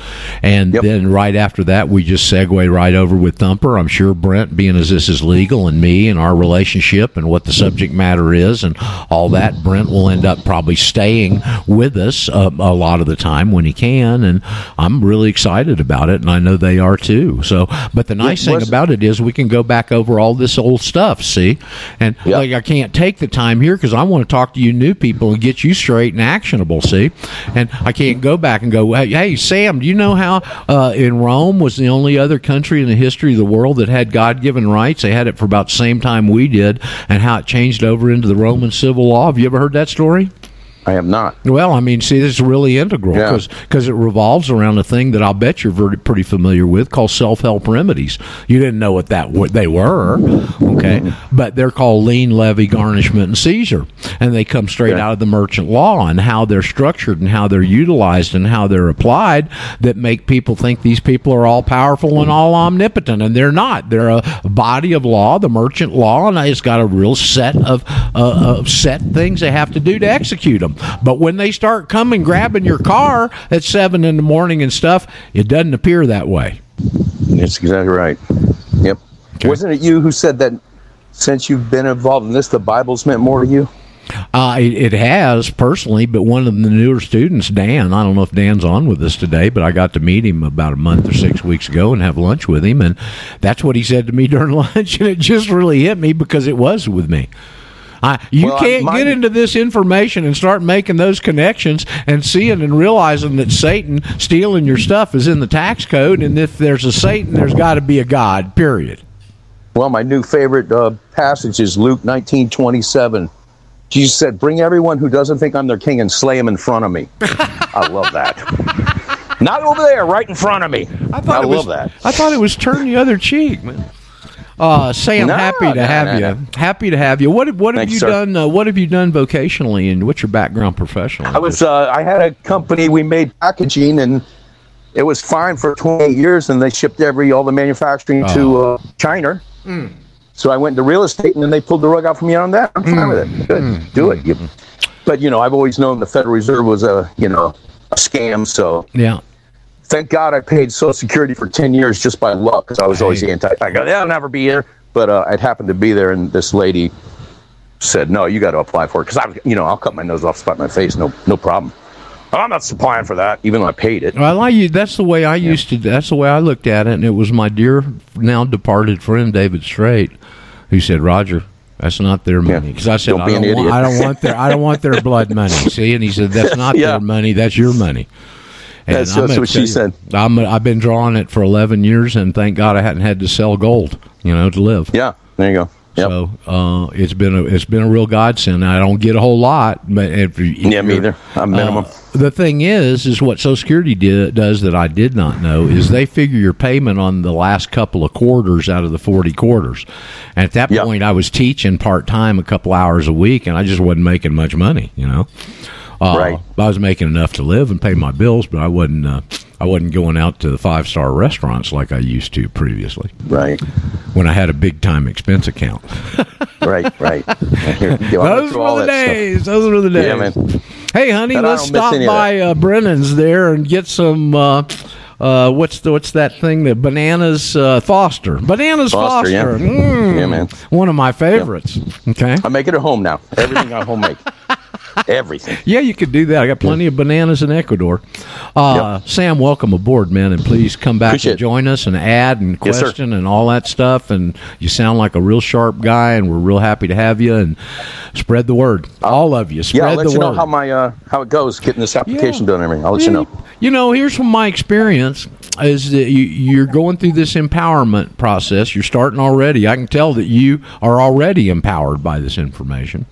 And Yep. then right after that, we just segue right over with Thumper. I'm sure Brent, being as this is legal, and me and our relationship and what the subject matter is, and all that, Brent will end up probably staying with us uh, a lot of the time when he can, and I'm really excited about it, and I know they are too. So, but the nice thing about it is we can go back over all this old stuff. See, and Yep. like I can't take the time here because I want to talk to you new people and get you straight and actionable. See, and I can't go back and go, hey, hey Sam, do you know how uh, in Rome was the only other country in the history of the world that had God given rights? They had it for about the same time we did, and how it changed over into the Roman civil law. Have you ever heard that story? I am not. Well, I mean, see, this is really integral Yeah. because it revolves around a thing that I'll bet you're very, pretty familiar with called self help remedies. You didn't know what that what they were, okay? But they're called lien, levy, garnishment, and seizure, and they come straight Okay. out of the merchant law and how they're structured and how they're utilized and how they're applied that make people think these people are all powerful and all omnipotent, and they're not. They're a body of law, the merchant law, and it's got a real set of uh, of set things they have to do to execute them. But when they start coming grabbing your car at seven in the morning and stuff, it doesn't appear that way. That's exactly right. Yep. Wasn't it you who said that since you've been involved in this, the Bible's meant more to you? Uh, it, it has personally, but one of the newer students, Dan, I don't know if Dan's on with us today, but I got to meet him about a month or six weeks ago and have lunch with him, and that's what he said to me during lunch, and it just really hit me because it was with me. I, you Well, can't mine- get into this information and start making those connections and seeing and realizing that Satan stealing your stuff is in the tax code, and if there's a Satan, there's got to be a God. Period. Well, my new favorite uh, passage is Luke nineteen twenty seven. Jesus said, "Bring everyone who doesn't think I'm their king and slay him in front of me." I love that. Not over there, right in front of me. I, it love was, that. I thought it was turn the other cheek, man. Uh, Sam, No, happy to no, have no, you. no. Happy to have you. What what have Thanks, you sir. done? Uh, what have you done vocationally, and what's your background professionally? I was uh, I had a company we made packaging and it was fine for 28 years and they shipped every all the manufacturing to uh, China. So I went into real estate and then they pulled the rug out from me on that. I'm fine with it. Good, do it. You, but you know, I've always known the Federal Reserve was a you know a scam. So yeah. Thank God I paid Social Security for 10 years just by luck because I was always anti. I go, yeah, I'll never be here. But uh, I'd happened to be there and this lady said, no, you got to apply for it because I, you know, I'll cut my nose off, spot my face, no, no problem. I'm not applying for that, even though I paid it. Well, I u- that's the way I used to. That's the way I looked at it, and it was my dear, now departed friend David Strait, who said, "Roger, that's not their money." Because I said, Don't I, don't want, "I don't want their, I don't want their blood money." See, and he said, "That's not Yeah. their money. That's your money." And That's I'm just what she you, said. I'm, I've been drawing it for 11 years, and thank God I hadn't had to sell gold, you know, to live. Yeah, there you go. Yep. So uh, it's been a it's been a real godsend. I don't get a whole lot, but if you, Yeah, me either. I'm minimum. uh, the thing is, is what Social Security did, does that I did not know is they figure your payment on the last couple of quarters out of the forty quarters. And at that Yeah. point, I was teaching part time a couple hours a week, and I just wasn't making much money. You know, uh, Right. I was making enough to live and pay my bills, but I wasn't. Uh, I wasn't going out to the five star restaurants like I used to previously right, when I had a big time expense account. right, right. Here, you know, Those were the that stuff. days. Those were the days. Yeah, man. Hey, honey, I let's stop by uh, Brennan's there and get some. Uh, uh, what's the, what's that thing? The bananas uh, Foster. Bananas Foster. Foster, yeah. Mm, Yeah, man. One of my favorites. Okay. I make it at home now. Everything I home make. everything. Yeah, you could do that. I got plenty of bananas in Ecuador. Uh, Sam, welcome aboard, man, and please come back Appreciate and join us and add and Yes, question and all that stuff. And you sound like a real sharp guy, and we're real happy to have you. And spread the word, all of you. Spread Yeah, I'll let the you word. know how my uh, how it goes getting this application Yeah. done and everything. I'll let you know. You know, here's from my experience is that you, you're going through this empowerment process. You're starting already. I can tell that you are already empowered by this information.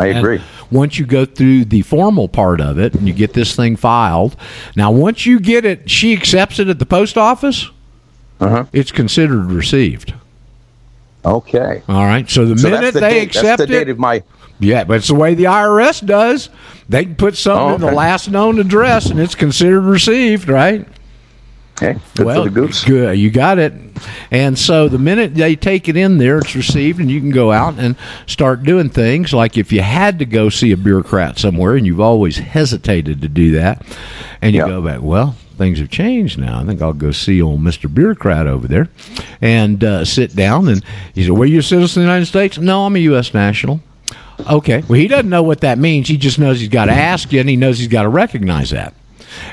I And agree. once you go through the formal part of it and you get this thing filed, now once you get it, she accepts it at the post office. Uh-huh. It's considered received. Okay. All right. So the So minute the they date. accept that's the it, date of my. yeah, but it's the way the IRS does. They can put something Oh, in the last known address, and it's considered received, right? Okay. Good well, for the goose. good. You got it. And so the minute they take it in there, it's received, and you can go out and start doing things. Like if you had to go see a bureaucrat somewhere, and you've always hesitated to do that, and you Yeah. go back, well, things have changed now. I think I'll go see old Mister Bureaucrat over there, and uh, sit down. And he said, "Well, you a citizen of the United States?" No, I'm a U.S. national. Okay. Well, he doesn't know what that means. He just knows he's got to ask you, and he knows he's got to recognize that.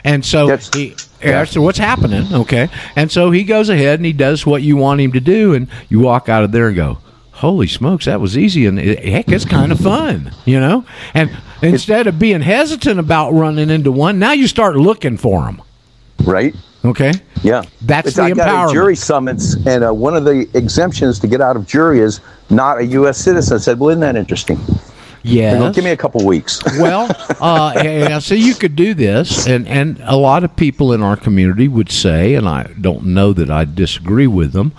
And so That's- he, yeah, so what's happening? Okay. And so he goes ahead and he does what you want him to do, and you walk out of there and go, "Holy smokes, that was easy!" And heck, it's kind of fun, you know. And instead of being hesitant about running into one, now you start looking for them. Right. Okay. Yeah. That's It's- the I got a jury summons, and uh, one of the exemptions to get out of jury is not a U.S. citizen. I said, well, isn't that interesting? Go, Give me a couple weeks. well, uh, yeah, so you could do this, and, and a lot of people in our community would say, and I don't know that I disagree with them,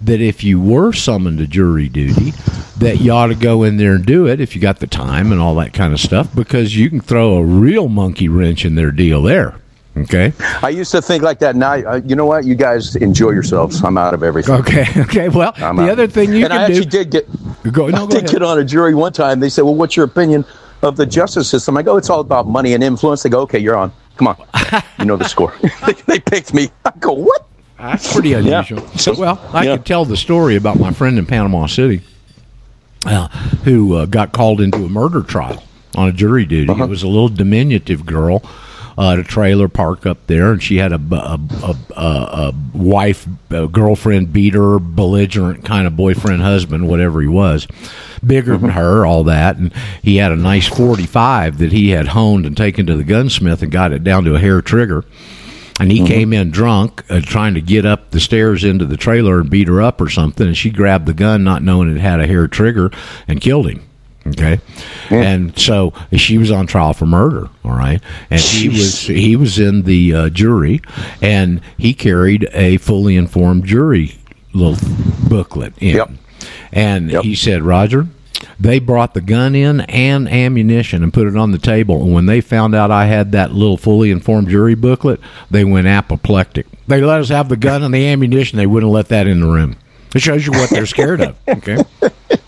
that if you were summoned to jury duty, that you ought to go in there and do it if you got the time and all that kind of stuff, because you can throw a real monkey wrench in their deal there. Okay. I used to think like that. Now, uh, you know what? You guys enjoy yourselves. I'm out of everything. Okay. Okay. Well, I'm the out. other thing you and I can actually do. did get Go, no, I go did ahead. get on a jury one time. They said, "Well, what's your opinion of the justice system?" I go, "It's all about money and influence." They go, "Okay, you're on. Come on, you know the score." they, they picked me. I go, "What?" That's pretty unusual. So- well, I yeah. could tell the story about my friend in Panama City uh, who uh, got called into a murder trial on a jury duty. Uh-huh. It was a little diminutive girl uh, at a trailer park up there, and she had a, a, a, a, a wife, a girlfriend, beater, belligerent kind of boyfriend, husband, whatever he was, bigger Mm-hmm. than her, all that. And he had a nice 45 that he had honed and taken to the gunsmith and got it down to a hair trigger and he came in drunk, uh, trying to get up the stairs into the trailer and beat her up or something. And she grabbed the gun, not knowing it had a hair trigger, and killed him. Okay, and so she was on trial for murder. All right, and he was he was in the uh, jury, and he carried a fully informed jury little booklet in, Yep. and Yep. he said, Roger. They brought the gun in and ammunition and put it on the table. And when they found out I had that little fully informed jury booklet, they went apoplectic. They let us have the gun and the ammunition. They wouldn't let that in the room. It shows you what they're scared of. Okay.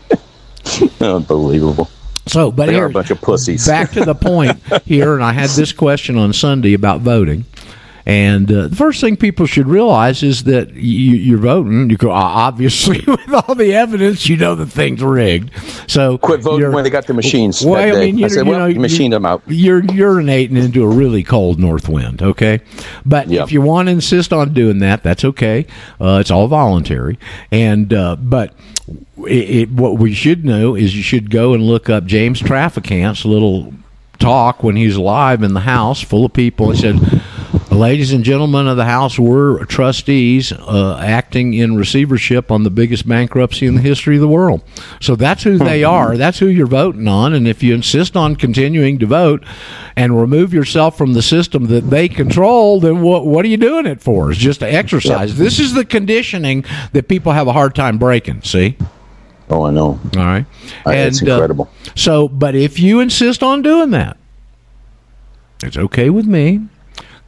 Unbelievable. So, but They here, a bunch of pussies. back to the point here, and I had this question on Sunday about voting. And uh, the first thing people should realize is that you, you're voting. You go obviously with all the evidence, you know the thing's rigged. So Quit voting when they got the machines. Well, I mean, you, I said, you "Well, know, you machined them out." You're urinating into a really cold north wind. Okay, but Yep. if you want to insist on doing that, that's okay. Uh, it's all voluntary. And uh, but it, it, what we should know is you should go and look up James Traficant's little talk when he's alive in the house full of people. He said, Ladies and gentlemen of the House, we're trustees uh, acting in receivership on the biggest bankruptcy in the history of the world. So that's who they are. That's who you're voting on. And if you insist on continuing to vote and remove yourself from the system that they control, then what, what are you doing it for? It's just an exercise. This is the conditioning that people have a hard time breaking. See? Oh, I know. All right. Uh, it's uh, incredible. so, but if you insist on doing that, it's okay with me.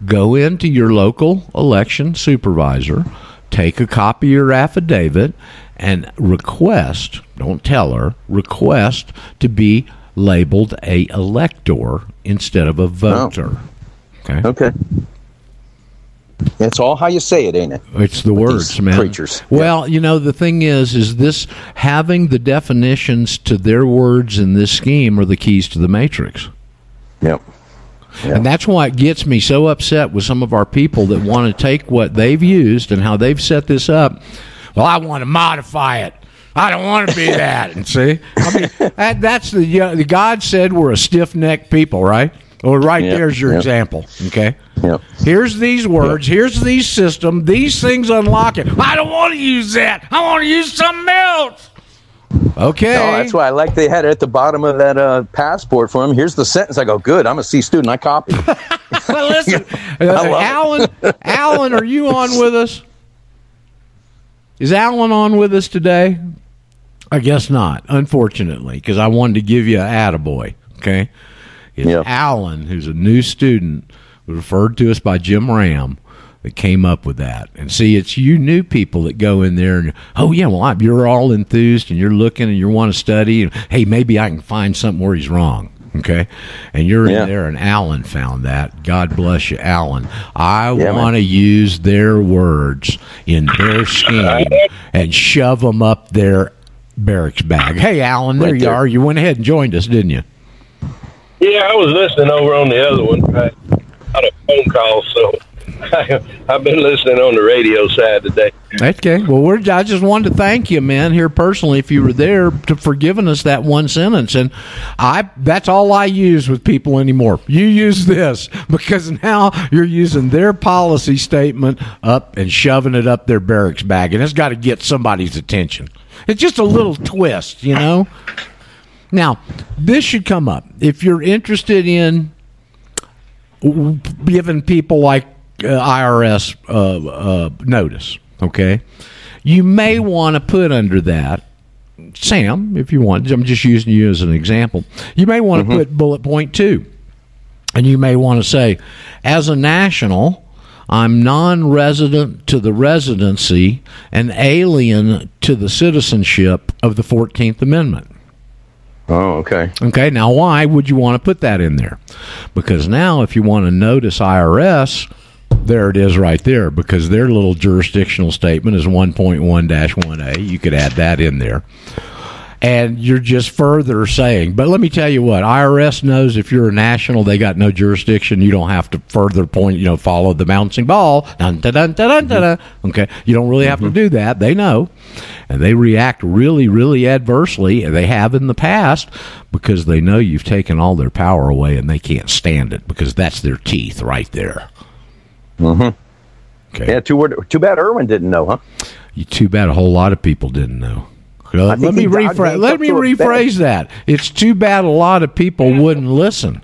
Go into your local election supervisor, take a copy of your affidavit, and request, don't tell her, request to be labeled a elector instead of a oh. voter. Okay? Okay. It's all how you say it, ain't it? It's the words, man. preachers. Well, you know, the thing is, is this having the definitions to their words in this scheme are the keys to the matrix. Yep. And that's why it gets me so upset with some of our people that want to take what they've used and how they've set this up. Well, I want to modify it. I don't want to be that. And see, I mean, that, that's the, you know, the God said we're a stiff necked people, right? Well, right Yep, there's your yep. example. Okay. Yep. Here's these words. Here's these system. These things unlock it. I don't want to use that. I want to use something else. Okay. Oh, that's why I like they had it at the bottom of that uh, passport for him. Here's the sentence. I go, good. I'm a C student. I copy. well, listen, uh. Alan. Alan, are you on with us? Is Alan on with us today? I guess not, unfortunately, because I wanted to give you a attaboy. Okay, it's Yeah. Alan, who's a new student, referred to us by Jim Ram, that came up with that. And see, it's you new people that go in there and oh yeah, well I, you're all enthused and you're looking and you want to study and hey maybe I can find something where he's wrong. Okay, and you're Yeah. in there, and Alan found that. God bless you, Alan. I Yeah, want to use their words in their scheme and shove them up their barracks bag. Hey, Alan, there Right you there. are. You went ahead and joined us, didn't you? Yeah, I was listening over on the other one. I got a phone call, so I've been listening on the radio side today. Okay. Well, we're, I just wanted to thank you, man, here personally, if you were there, to, for giving us that one sentence. And I that's all I use with people anymore. You use this because now you're using their policy statement up and shoving it up their barracks bag, and it's got to get somebody's attention. It's just a little twist, you know. Now, this should come up if you're interested in giving people like IRS uh, uh, notice. Okay, you may want to put under that, Sam, if you want. I'm just using you as an example. You may want to put bullet point two, and you may want to say, as a national. I'm non resident to the residency and alien to the citizenship of the 14th Amendment. oh, okay. Okay, now why would you want to put that in there? Because now, if you want to notice IRS, there it is right there. Because their little jurisdictional statement is 1.1 1A. You could add that in there. And you're just further saying, but let me tell you what, IRS knows if you're a national, they got no jurisdiction. You don't have to further point, you know, follow the bouncing ball. Dun, dun, dun, dun, dun, dun, dun. Okay. You don't really have to mm-hmm. do that. They know. And they react really, really adversely. And they have in the past because they know you've taken all their power away and they can't stand it because that's their teeth right there. Mm-hmm. Okay. Yeah, too, too bad Irwin didn't know, huh? You, too bad a whole lot of people didn't know. Let me rephrase. Let me rephrase that. It's too bad a lot of people wouldn't listen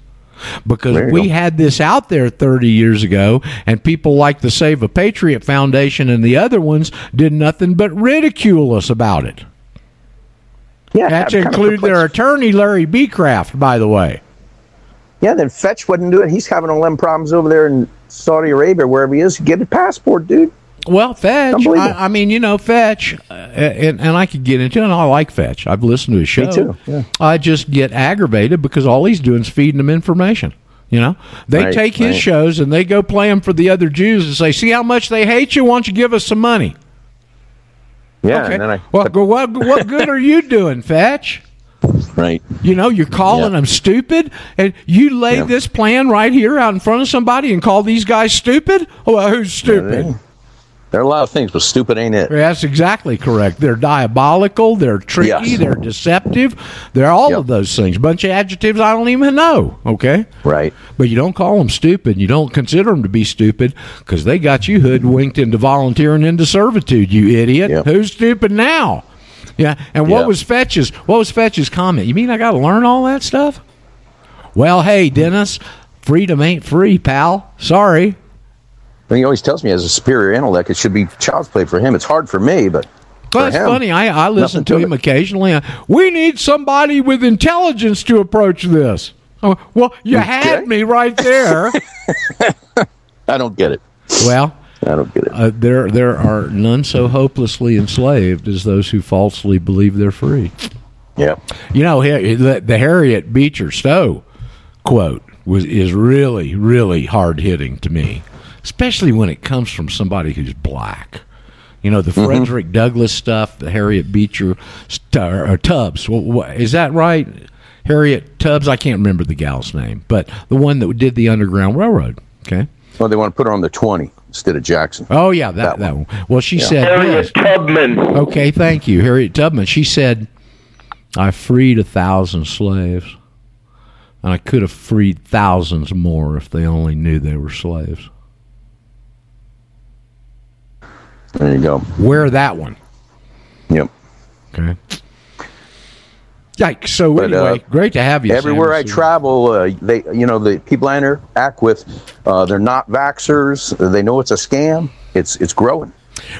because we go. had this out there 30 years ago, and people like the Save a Patriot Foundation and the other ones did nothing but ridicule us about it. Yeah, That's I'm include their attorney Larry Becraft, by the way. Yeah, then Fetch wouldn't do it. He's having all them problems over there in Saudi Arabia, wherever he is. Get a passport, dude. Well, Fetch. I, I mean, you know, Fetch, uh, and, and I could get into it. And I like Fetch. I've listened to his show. too, yeah. I just get aggravated because all he's doing is feeding them information. You know, they Right, take his right. shows and they go play them for the other Jews and say, "See how much they hate you? Why don't you give us some money?" Yeah, Okay. and then I. well, what what good are you doing, Fetch? Right. You know, you're calling Yeah. them stupid, and you lay Yeah. this plan right here out in front of somebody and call these guys stupid. Well, who's stupid? There are a lot of things, but stupid ain't it. That's exactly correct. They're diabolical. They're tricky. Yes. They're deceptive. They're all Yep. of those things. Bunch of adjectives I don't even know. Okay, Right. but you don't call them stupid. You don't consider them to be stupid because they got you hoodwinked into volunteering into servitude. You idiot. Yep. Who's stupid now? Yeah. And what Yep. was Fetch's? What was Fetch's comment? You mean I got to learn all that stuff? Well, hey, Dennis, freedom ain't free, pal. Sorry. And he always tells me as a superior intellect, it should be child's play for him. It's hard for me, but Well, for it's him, funny. I, I listen nothing to to him it. occasionally. We need somebody with intelligence to approach this. Oh, well, you had me right there. I don't get it. well, I don't get it. uh, there there are none so hopelessly enslaved as those who falsely believe they're free. yeah. You know, the, the Harriet Beecher Stowe quote was is really really hard hitting to me, especially when it comes from somebody who's black. You know, the Frederick Douglass stuff, the Harriet Beecher st- or Tubbs. Is that right? Harriet Tubbs. I can't remember the gal's name, but the one that did the Underground Railroad. Okay. Well, they want to put her on the 20 instead of Jackson. Oh yeah, that That that one. Well, she Yeah. said. Harriet this. Tubman. Okay, thank you, Harriet Tubman. She said, "I freed a thousand slaves, and I could have freed thousands more if they only knew they were slaves." There you go. Wear that one. Yep. Okay. Yikes! So But, uh, anyway, great to have you. Everywhere I travel, uh, they, you know, the people I interact with, uh, they're not vaxxers. They know it's a scam. It's it's growing.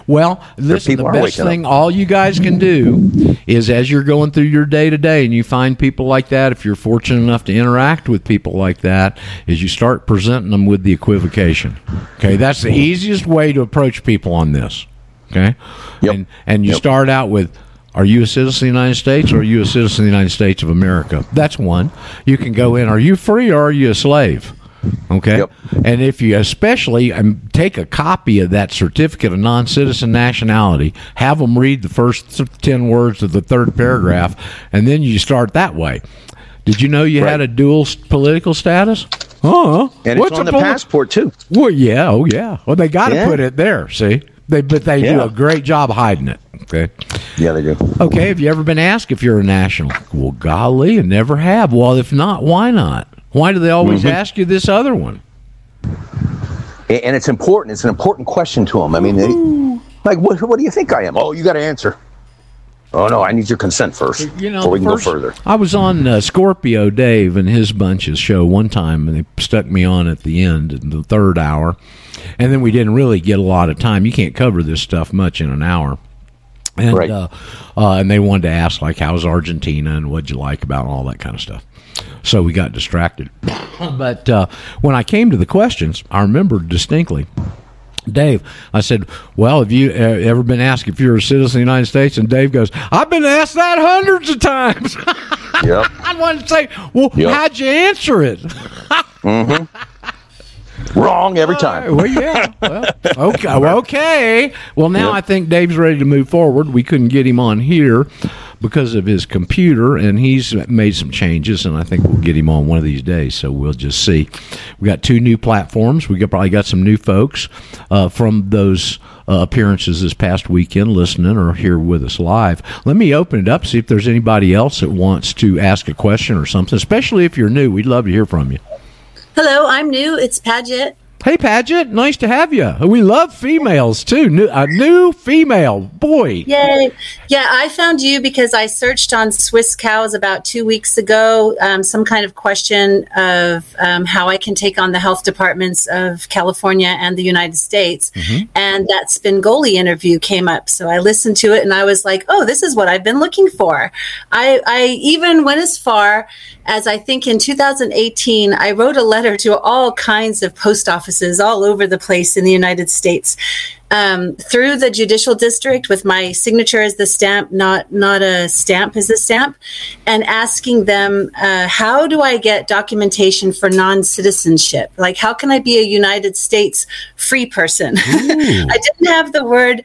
Well, listen, the best waking up. thing all you guys can do is as you're going through your day to day and you find people like that, if you're fortunate enough to interact with people like that, is you start presenting them with the equivocation. Okay, that's the easiest way to approach people on this. Okay, Yep. and and you Yep. start out with. Are you a citizen of the United States or are you a citizen of the United States of America? That's one. You can go in, are you free or are you a slave? Okay. Yep. And if you especially um, take a copy of that certificate of non citizen nationality, have them read the first 10 words of the third paragraph, and then you start that way. Did you know you had a dual political status? Oh, And it's on the passport, too. Well, yeah, oh yeah. Well, they got to Yeah. put it there. See, they but they do a great job hiding it. Okay. Yeah, they do. Okay. Have you ever been asked if you're a national? Well, golly, I never have. Well, if not, why not? Why do they always Mm-hmm. ask you this other one? And it's important. It's an important question to them. I mean, they, like, what, what do you think I am? Oh, you got to answer. Oh, no, I need your consent first You know, before we can first- go further. I was on uh, Scorpio Dave and his bunch's show one time, and they stuck me on at the end in the third hour, and then we didn't really get a lot of time. You can't cover this stuff much in an hour. And Right. uh, uh, and they wanted to ask like, "How's Argentina?" and what'd you like about all that kind of stuff. So we got distracted. but uh, when I came to the questions, I remember distinctly. Dave, I said, "Well, have you uh, ever been asked if you're a citizen of the United States?" And Dave goes, "I've been asked that hundreds of times." Yep. I wanted to say, "Well, Yep. how'd you answer it?" Wrong every time. well, yeah. Well, okay. Well, okay. Well, now Yep. I think Dave's ready to move forward. We couldn't get him on here because of his computer, and he's made some changes, and I think we'll get him on one of these days. So we'll just see. We got two new platforms. We got probably got some new folks uh, from those. Uh, appearances this past weekend listening or here with us live. Let me open it up, see if there's anybody else that wants to ask a question or something, especially if you're new. We'd love to hear from you. Hello, I'm new. It's Paget. Hey, Paget, nice to have you. We love females too. New, a new female boy. Yay. Yeah, I found you because I searched on Swisscows about two weeks ago, um, some kind of question of um, how I can take on the health departments of California and the United States. And that Spingola interview came up. So I listened to it and I was like, oh, this is what I've been looking for. I, I even went as far as I think in 2018, I wrote a letter to all kinds of post offices all over the place in the United States um, through the judicial district with my signature as the stamp, not not a stamp as a stamp, and asking them uh, how do I get documentation for non citizenship? Like how can I be a United States free person? I didn't have the word,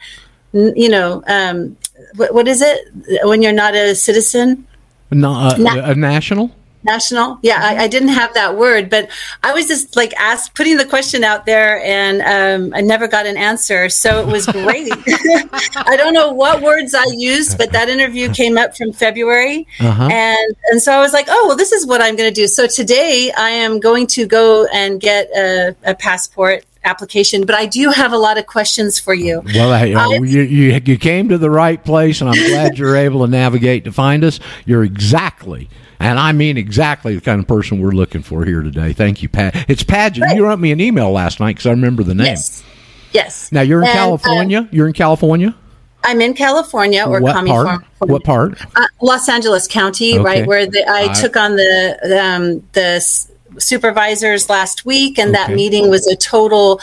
you know, um, what, what is it when you're not a citizen? No, uh, Na- a national. National? Yeah, I, I didn't have that word, but I was just like asked, putting the question out there, and um, I never got an answer. So it was great. I don't know what words I used, but that interview came up from February, Uh-huh. and and so I was like, oh well, this is what I'm going to do. So today I am going to go and get a, a passport application, but I do have a lot of questions for you. Well, hey, uh, you, you you came to the right place, and I'm glad you're able to navigate to find us. You're exactly, and I mean exactly, the kind of person we're looking for here today. Thank you, Pat. It's Paget. You wrote me an email last night because I remember the name. Yes. Yes. Now you're in And, California. you're in California. I'm in California or what part? What part? Uh, Los Angeles County, Okay. right where the, I I- took on the the, um, the s- supervisors last week, and that meeting was a total.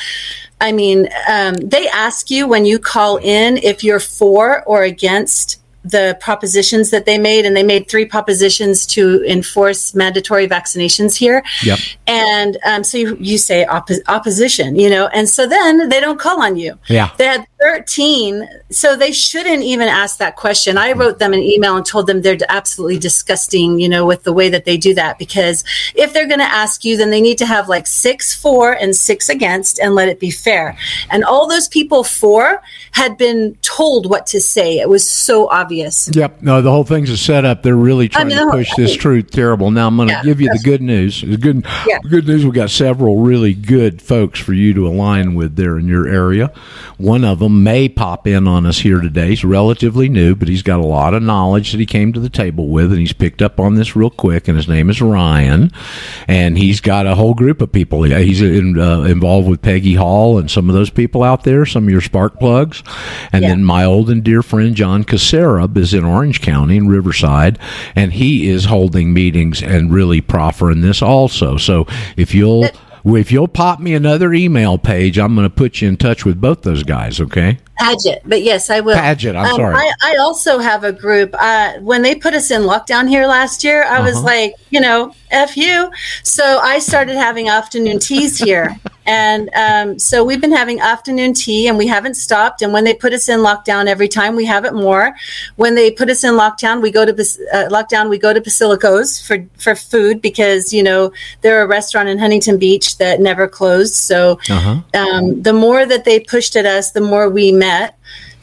I mean, um, they ask you when you call in if you're for or against the propositions that they made, and they made three propositions to enforce mandatory vaccinations here. Yep. And um, so you, you say oppo- opposition, you know, and so then they don't call on you. Yeah. They had 13, so they shouldn't even ask that question. I wrote them an email and told them they're absolutely disgusting, you know, with the way that they do that. Because if they're going to ask you, then they need to have like six for and six against and let it be fair. And all those people for had been told what to say. It was so obvious. Yep. No, the whole thing's a setup. They're really trying mean, to whole- push this truth terrible. Now I'm going to Yeah, give you the good news. The good, Yeah. good news. We've got several really good folks for you to align with there in your area. One of them may pop in on us here today. He's relatively new, but he's got a lot of knowledge that he came to the table with, and he's picked up on this real quick. And his name is Ryan, and he's got a whole group of people. He's in, uh, involved with Peggy Hall and some of those people out there, some of your spark plugs, and Yeah. then my old and dear friend John Caserab is in Orange County in Riverside, and he is holding meetings and really proffering this also. So if you'll if you'll pop me another email page, I'm going to put you in touch with both those guys. Okay? Paget, but yes, I will. Paget, I'm Um, sorry. I, I also have a group. Uh, when they put us in lockdown here last year, I was Uh-huh. like, you know, F you. So I started having afternoon teas here. and um, so we've been having afternoon tea and we haven't stopped. And when they put us in lockdown, every time we have it more. When they put us in lockdown, we go to uh, lockdown, we go to Basilicos for, for food because, you know, they're a restaurant in Huntington Beach that never closed. So Uh-huh. um, the more that they pushed at us, the more we met.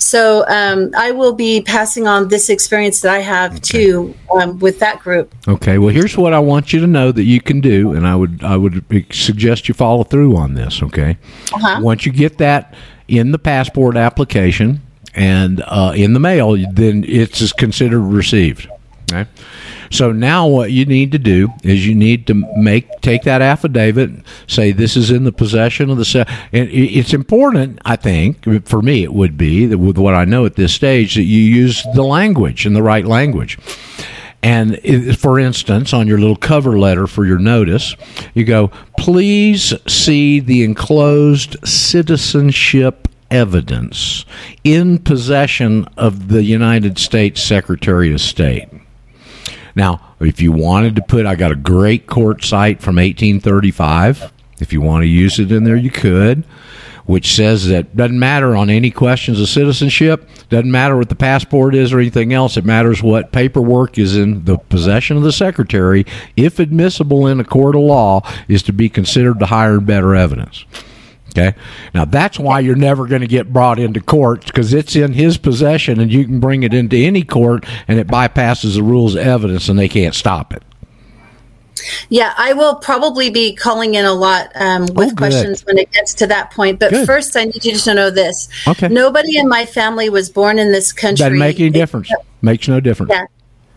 So um, I will be passing on this experience that I have too um, with that group. Okay. Well, here's what I want you to know that you can do, and I would I would suggest you follow through on this. Okay. Uh-huh. Once you get that in the passport application and uh, in the mail, then it's considered received. Okay. So now what you need to do is you need to make take that affidavit, say this is in the possession of the and it's important, I think, for me it would be that with what I know at this stage that you use the language in the right language. And for instance, on your little cover letter for your notice, you go, please see the enclosed citizenship evidence in possession of the United States Secretary of State. Now, if you wanted to put, I got a great court site from 1835. If you want to use it in there, you could, which says that doesn't matter on any questions of citizenship, doesn't matter what the passport is or anything else. It matters what paperwork is in the possession of the secretary, if admissible in a court of law, is to be considered the higher and better evidence. Okay. Now that's why you're never going to get brought into court because it's in his possession and you can bring it into any court and it bypasses the rules of evidence and they can't stop it. Yeah, I will probably be calling in a lot um, with Oh, questions when it gets to that point. But Good. first, I need you to know this. Okay. Nobody in my family was born in this country. Doesn't make any difference. Makes no difference. Yeah.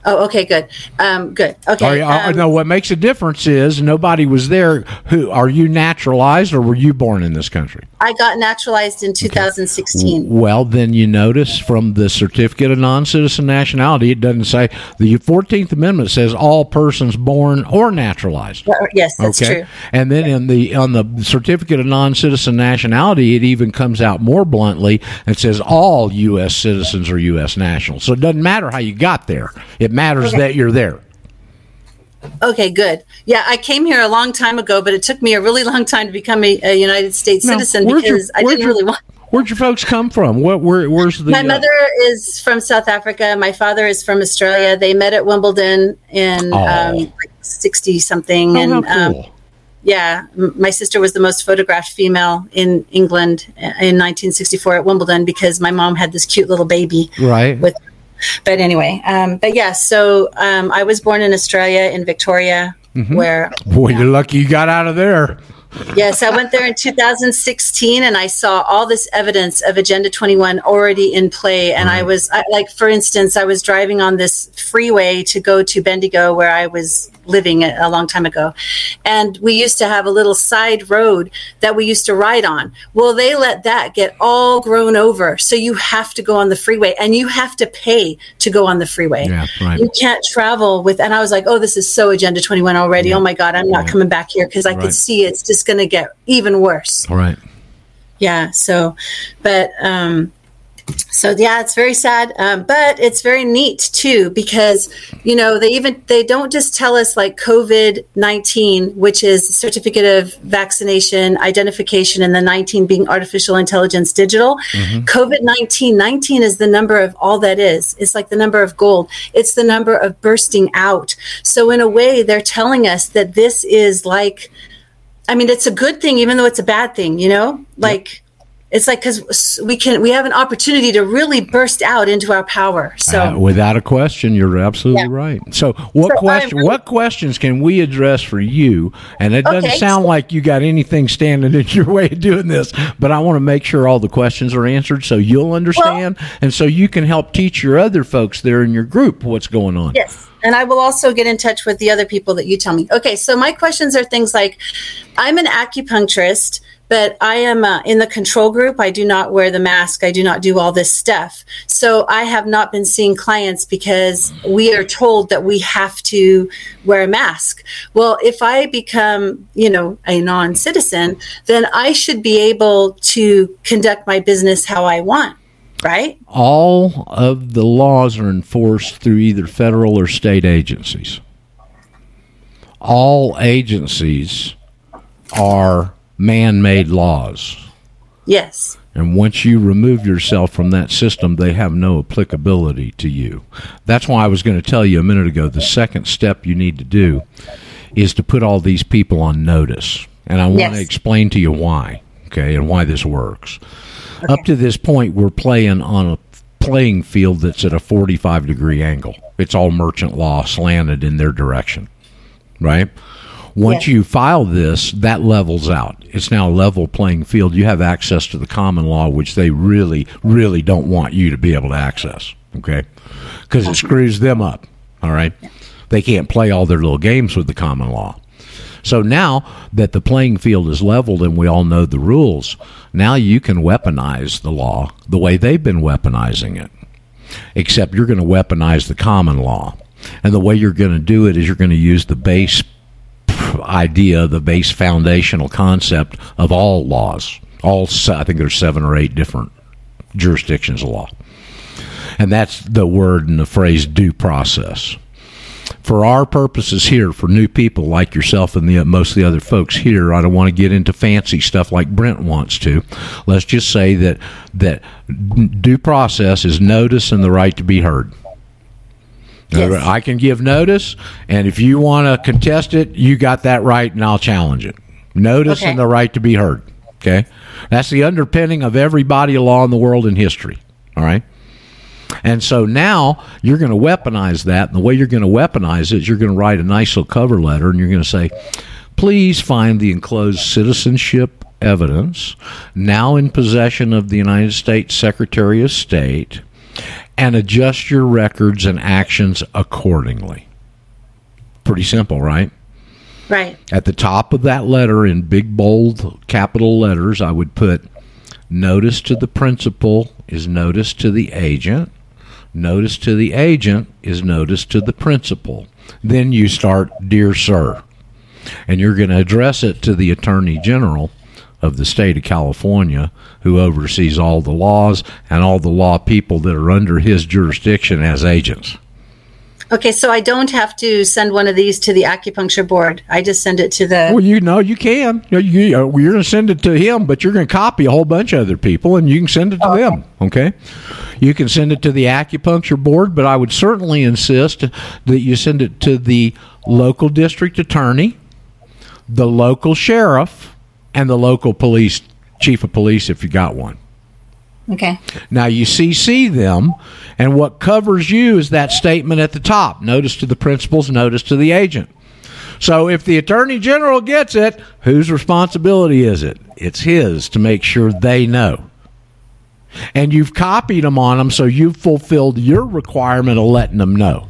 Oh, okay, good. Um, good. Okay. You- um, no, what makes a difference is nobody was there. Who are you naturalized or were you born in this country? I got naturalized in 2016. Well, then you notice from the certificate of non-citizen nationality, it doesn't say the Fourteenth Amendment says all persons born or naturalized. Uh, yes, that's true. And then in the on the certificate of non-citizen nationality, it even comes out more bluntly and says all U.S. citizens are U.S. nationals. So it doesn't matter how you got there; it matters Okay. that you're there. Okay, good. Yeah, I came here a long time ago, but it took me a really long time to become a, a United States Now, citizen where'd your- because I didn't your- really want. Where'd your folks come from? What? Where? Where's the? My uh, mother is from South Africa. My father is from Australia. They met at Wimbledon in Oh. um, like sixty something, Oh, and how um, yeah, m- my sister was the most photographed female in England in 1964 at Wimbledon because my mom had this cute little baby right. with. But anyway, um, but yeah, so um, I was born in Australia in Victoria, Mm-hmm. where Boy, you're lucky you got out of there. Yes, I went there in 2016 and I saw all this evidence of Agenda 21 already in play. And I mm-hmm. was, I, like, for instance, I was driving on this freeway to go to Bendigo, where I was living a, a long time ago. And we used to have a little side road that we used to ride on. Well, they let that get all grown over. So you have to go on the freeway and you have to pay to go on the freeway. Yeah, right. You can't travel with, and I was like, oh, this is so Agenda 21 already. Yeah. Oh my God, I'm not coming back here because I Right. could see it's just going to get even worse. All right. Yeah. So, but, um, so yeah it's very sad um, but it's very neat too because you know they even they don't just tell us like covid-19 which is certificate of vaccination identification and the 19 being artificial intelligence digital covid-19 19 is the number of all that is it's like the number of gold it's the number of bursting out so in a way they're telling us that this is like i mean it's a good thing even though it's a bad thing you know like it's like because we can we have an opportunity to really burst out into our power so Uh, without a question, you're absolutely Yeah. right. So, what So question? I'm- what questions can we address for you? And it doesn't Okay, sound so- like you got anything standing in your way of doing this, but I want to make sure all the questions are answered so you'll understand, and so you can help teach your other folks there in your group what's going on. Yes. And I will also get in touch with the other people that you tell me. Okay. So my questions are things like I'm an acupuncturist, but I am uh, in the control group. I do not wear the mask. I do not do all this stuff. So I have not been seeing clients because we are told that we have to wear a mask. Well, if I become, you know, a non citizen, then I should be able to conduct my business how I want. Right? All of the laws are enforced through either federal or state agencies. All agencies are man-made laws. Yes. And once you remove yourself from that system, they have no applicability to you. That's why I was going to tell you a minute ago the second step you need to do is to put all these people on notice. And I want Yes. to explain to you why, okay, and why this works. Up to this point, we're playing on a playing field that's at a 45 degree angle. It's all merchant law slanted in their direction, right? Once Yeah. you file this, that levels out. It's now a level playing field. You have access to the common law, which they really, really don't want you to be able to access. Okay, because it screws them up. All right, they can't play all their little games with the common law. So now that the playing field is leveled and we all know the rules, now you can weaponize the law the way they've been weaponizing it. Except you're going to weaponize the common law. And the way you're going to do it is you're going to use the base idea, the base foundational concept of all laws. All I think there's seven or eight different jurisdictions of law, and that's the word and the phrase due process. For our purposes here, for new people like yourself and the most of the other folks here, I don't want to get into fancy stuff like Brent wants to. Let's just say that that due process is notice and the right to be heard. Yes. I can give notice, and if you want to contest it, you got that right, and I'll challenge it. Notice Okay. and the right to be heard. Okay, that's the underpinning of every body of law in the world in history. All right. And so now you're going to weaponize that. And the way you're going to weaponize it is you're going to write a nice little cover letter and you're going to say, please find the enclosed citizenship evidence now in possession of the United States Secretary of State and adjust your records and actions accordingly. Pretty simple, right? Right. At the top of that letter in big bold capital letters, I would put notice to the principal is notice to the agent. Notice to the agent is notice to the principal. Then you start, Dear Sir. And you're going to address it to the Attorney General of the state of California, who oversees all the laws and all the law people that are under his jurisdiction as agents. Okay, so I don't have to send one of these to the acupuncture board. I just send it to the. Well, you know, you can. You, you, uh, you're going to send it to him, but you're going to copy a whole bunch of other people, and you can send it to them. Okay. You can send it to the acupuncture board, but I would certainly insist that you send it to the local district attorney, the local sheriff, and the local police chief of police if you got one. Okay. Now you CC them, and what covers you is that statement at the top. Notice to the principals, notice to the agent. So if the attorney general gets it, whose responsibility is it? It's his to make sure they know. And you've copied them on them, so you've fulfilled your requirement of letting them know.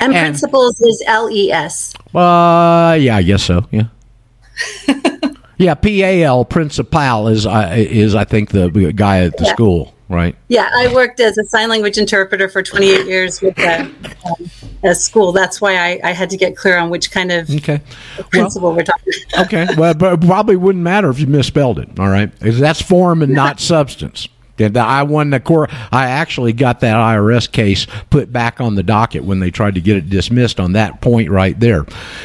And, And- principles is L E S. Uh, yeah, I guess so. Yeah. yeah, P A L principal is uh, is I think the guy at the Yeah. school, right? Yeah, I worked as a sign language interpreter for 28 years with a, um, a school. That's why I, I had to get clear on which kind of Okay. principle we're talking about. Okay. Well, but it probably wouldn't matter if you misspelled it. All right, that's form and not substance. And I won the court. I actually got that IRS case put back on the docket when they tried to get it dismissed on that point right there.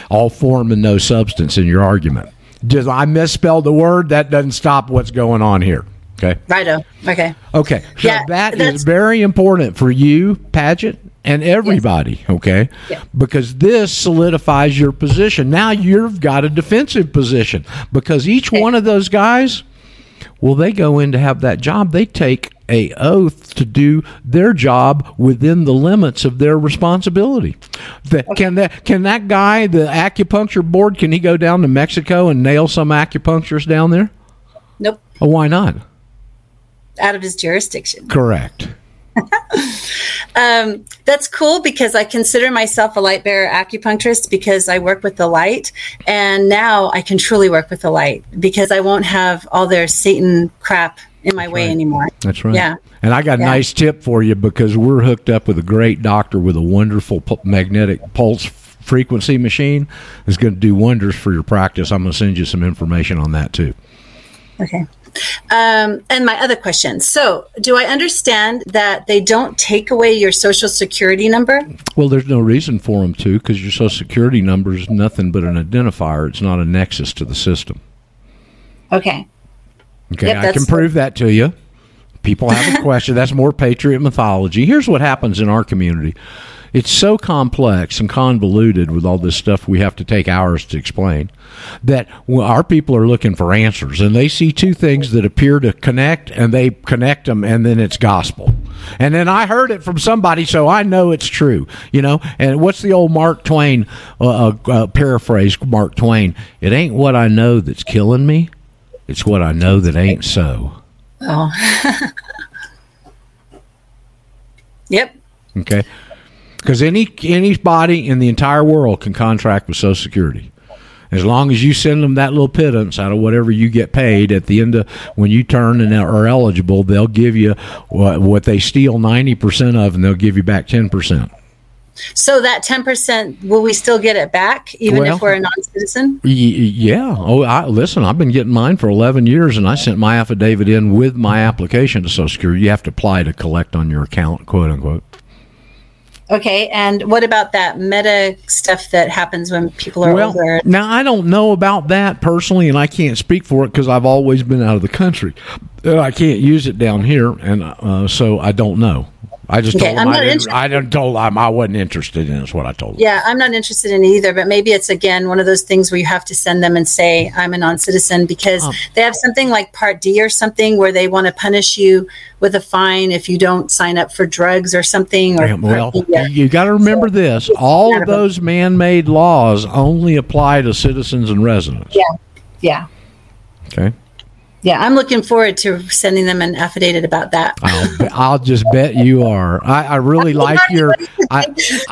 All form and no substance in your argument. Just I misspelled the word. That doesn't stop what's going on here. Okay. Righto. Okay. Okay. So Yeah, that is very important for you, Paget, and everybody. Okay. Yeah. Because this solidifies your position. Now you've got a defensive position because each one of those guys, well, they go in to have that job. They take a oath to do their job within the limits of their responsibility. The, Can that can that guy, the acupuncture board, can he go down to Mexico and nail some acupuncturist down there? Nope. Oh, why not? Out of his jurisdiction. Correct. Um, that's cool because I consider myself a light bearer acupuncturist because I work with the light, and now I can truly work with the light because I won't have all their Satan crap in my way right. anymore. That's right. Yeah. And I got a Yeah. nice tip for you because we're hooked up with a great doctor with a wonderful pu- magnetic pulse frequency machine. It's going to do wonders for your practice. I'm going to send you some information on that too. Okay. Um, and my other question. So, do I understand that they don't take away your social security number? Well, there's no reason for them to because your social security number is nothing but an identifier. It's not a nexus to the system. Okay. Okay, Yep, I can prove that to you. People have a question. That's more patriot mythology. Here's what happens in our community. It's so complex and convoluted with all this stuff we have to take hours to explain that our people are looking for answers and they see two things that appear to connect and they connect them and then it's gospel. And then I heard it from somebody so I know it's true, you know. And what's the old Mark Twain uh, uh, uh, paraphrase Mark Twain? It ain't what I know that's killing me. It's what I know that ain't so. Oh. yep. Okay. Because any anybody in the entire world can contract with Social Security, as long as you send them that little pittance out of whatever you get paid at the end of when you turn and are eligible, they'll give you what, what they steal ninety percent of, and they'll give you back ten percent. So that ten percent, will we still get it back, even Well- if we're a non-citizen? Y- yeah. Oh, I, listen. I've been getting mine for eleven years, and I sent my affidavit in with my application to Social Security. You have to apply to collect on your account, quote unquote. Okay. And what about that meta stuff that happens when people are well, older? now I don't know about that personally, and I can't speak for it because I've always been out of the country. I can't use it down here, and uh, so I don't know. I just Okay, told I'm him I not didn't. interested. I didn't told him I wasn't interested in. Is what I told him. Yeah, I'm not interested in either, but maybe it's again one of those things where you have to send them and say, I'm a non citizen because Oh. they have something like Part D or something where they want to punish you with a fine if you don't sign up for drugs or something. Or Yeah, well, D, yeah. you got to remember this: all of those man-made laws only apply to citizens and residents. yeah, yeah, Okay. Yeah. I'm looking forward to sending them an affidavit about that. I'll, I'll just bet you are. I, I really like your. I,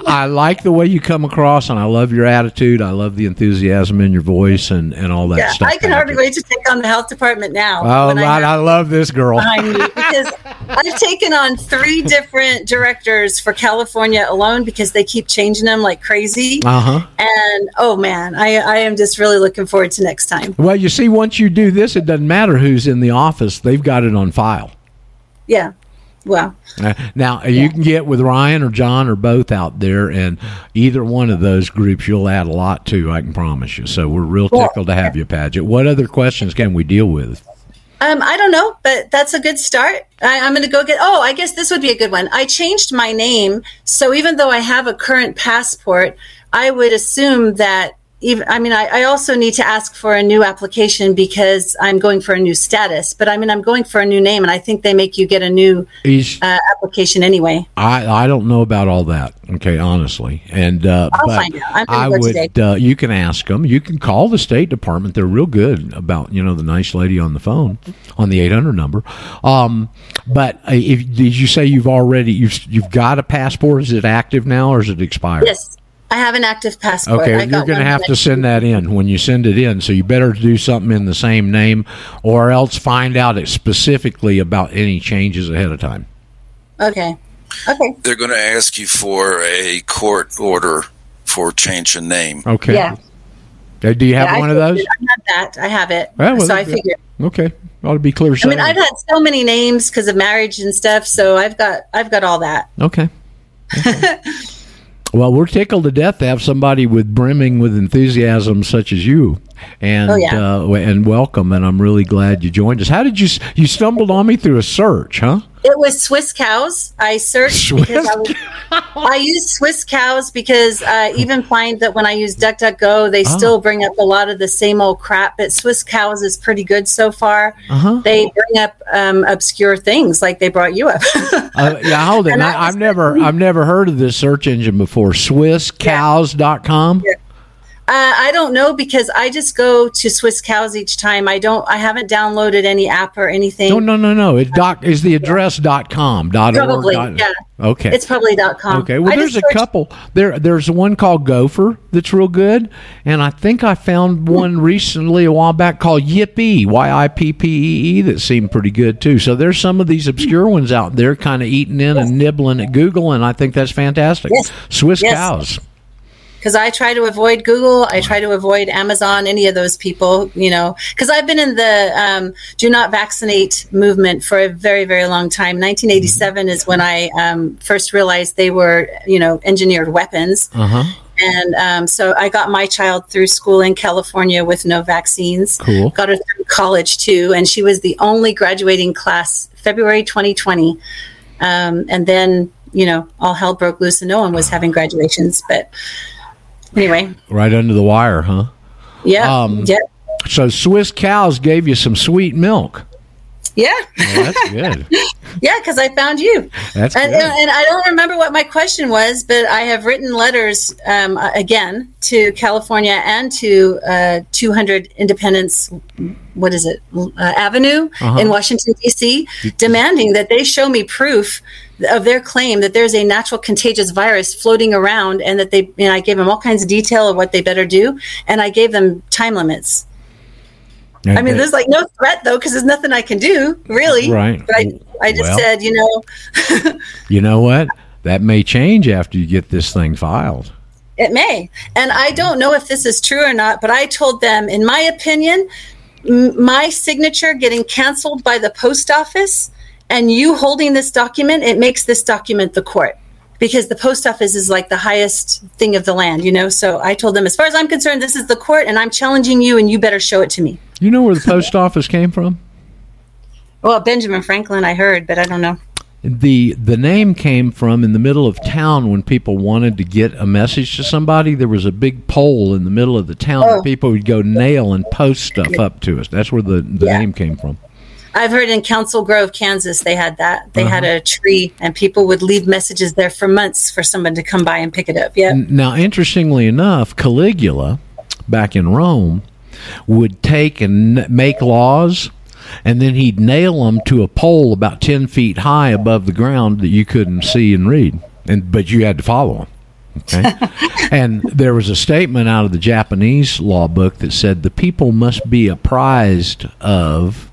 I like the way you come across, and I love your attitude. I love the enthusiasm in your voice, and, and all that Yeah, stuff. I can hardly wait to take on the health department now. Oh, when I, I love this girl. because I've taken on three different directors for California alone because they keep changing them like crazy. Uh huh. And oh man, I, I am just really looking forward to next time. Well, you see, once you do this, it doesn't matter who's in the office; they've got it on file. Yeah. Well, Uh, Now you can get with Ryan or John or both out there, and either one of those groups you'll add a lot to. I can promise you. So we're real tickled to have you, Paget. What other questions can we deal with? um, I don't know, but that's a good start. I, I'm going to go get. Oh, I guess this would be a good one. I changed my name, so even though I have a current passport, I would assume that. Even, I mean, I, I also need to ask for a new application because I'm going for a new status. But I mean, I'm going for a new name, and I think they make you get a new uh, application anyway. I I don't know about all that. Okay, honestly, and uh, I'll but find out. I would. Uh, you can ask them. You can call the State Department. They're real good about you know the nice lady on the phone on the eight hundred number. Um, but uh, if did you say you've already you've you've got a passport? Is it active now or is it expired? Yes, I have an active passport. Okay, I you're going to have to send that in when you send it in. So you better do something in the same name, or else find out it specifically about any changes ahead of time. Okay. Okay. They're going to ask you for a court order for change of name. Okay. Yeah. Do you have Yeah, I one of figured- those? I have that. I have it. Yeah, well, so I that- figured. Okay, ought to be clear. I mean. I've had so many names because of marriage and stuff, so I've got I've got all that. Okay. Okay. Well, we're tickled to death to have somebody with brimming with enthusiasm such as you, and Oh, yeah. uh, and welcome. And I'm really glad you joined us. How did you you stumbled on me through a search, huh? It was Swisscows. I searched because I, was, I use Swisscows because I even find that when I use DuckDuckGo, they Oh. still bring up a lot of the same old crap. But Swisscows is pretty good so far. Uh-huh. They bring up um, obscure things like they brought you up. Uh, yeah, hold it. I I've never I've never heard of this search engine before. SwissCows.com. Uh, I don't know because I just go to Swisscows each time. I don't. I haven't downloaded any app or anything. No, no, no, no. It doc is the address dot com dot org. Probably, dot- yeah. Okay. It's probably dot .com. Okay. Well, I there's a searched- couple. There, there's one called Gopher that's real good, and I think I found one recently a while back called Yippee Y I P P E E that seemed pretty good too. So there's some of these obscure ones out there, kind of eating in and nibbling at Google, and I think that's fantastic. Yes. Swiss Yes. cows. Because I try to avoid Google. I try to avoid Amazon, any of those people, you know, because I've been in the um, do not vaccinate movement for a very, very long time. 1987 is when I um, first realized they were, you know, engineered weapons. Uh huh. And um, so I got my child through school in California with no vaccines. Cool. Got her through college too. And she was the only graduating class February 2020. Um, and then, you know, all hell broke loose and no one was having graduations. But anyway, Right under the wire, huh? yeah. Um, yeah. So Swisscows gave you some sweet milk. Yeah. Well, that's good. yeah. Because I found you. That's And, good. and I don't remember what my question was, but I have written letters um, again to California and to uh, 200 Independence, what is it, uh, Avenue Uh-huh. in Washington, D.C., demanding that they show me proof of their claim that there's a natural contagious virus floating around and that they, and I gave them all kinds of detail of what they better do. And I gave them time limits. I mean, there's like no threat though, because there's nothing I can do, really. Right. But I, I just Well. said, you know, you know what? That may change after you get this thing filed. It may. And I don't know if this is true or not, but I told them, in my opinion, m- my signature getting canceled by the post office and you holding this document, it makes this document the court because the post office is like the highest thing of the land, you know? So I told them, as far as I'm concerned, this is the court and I'm challenging you and you better show it to me. You know where the post office came from? Well, Benjamin Franklin, I heard, but I don't know. the the name came from in the middle of town when people wanted to get a message to somebody there was a big pole in the middle of the town Oh. that people would go nail and post stuff up to us that's where the, the Yeah. name came from I've heard in Council Grove, Kansas, they had that. They had Uh-huh. a tree and people would leave messages there for months for someone to come by and pick it up. Yeah. now interestingly enough caligula back in rome would take and make laws and then he'd nail them to a pole about 10 feet high above the ground that you couldn't see and read and but you had to follow them Okay. and there was a statement out of the Japanese law book that said the people must be apprised of,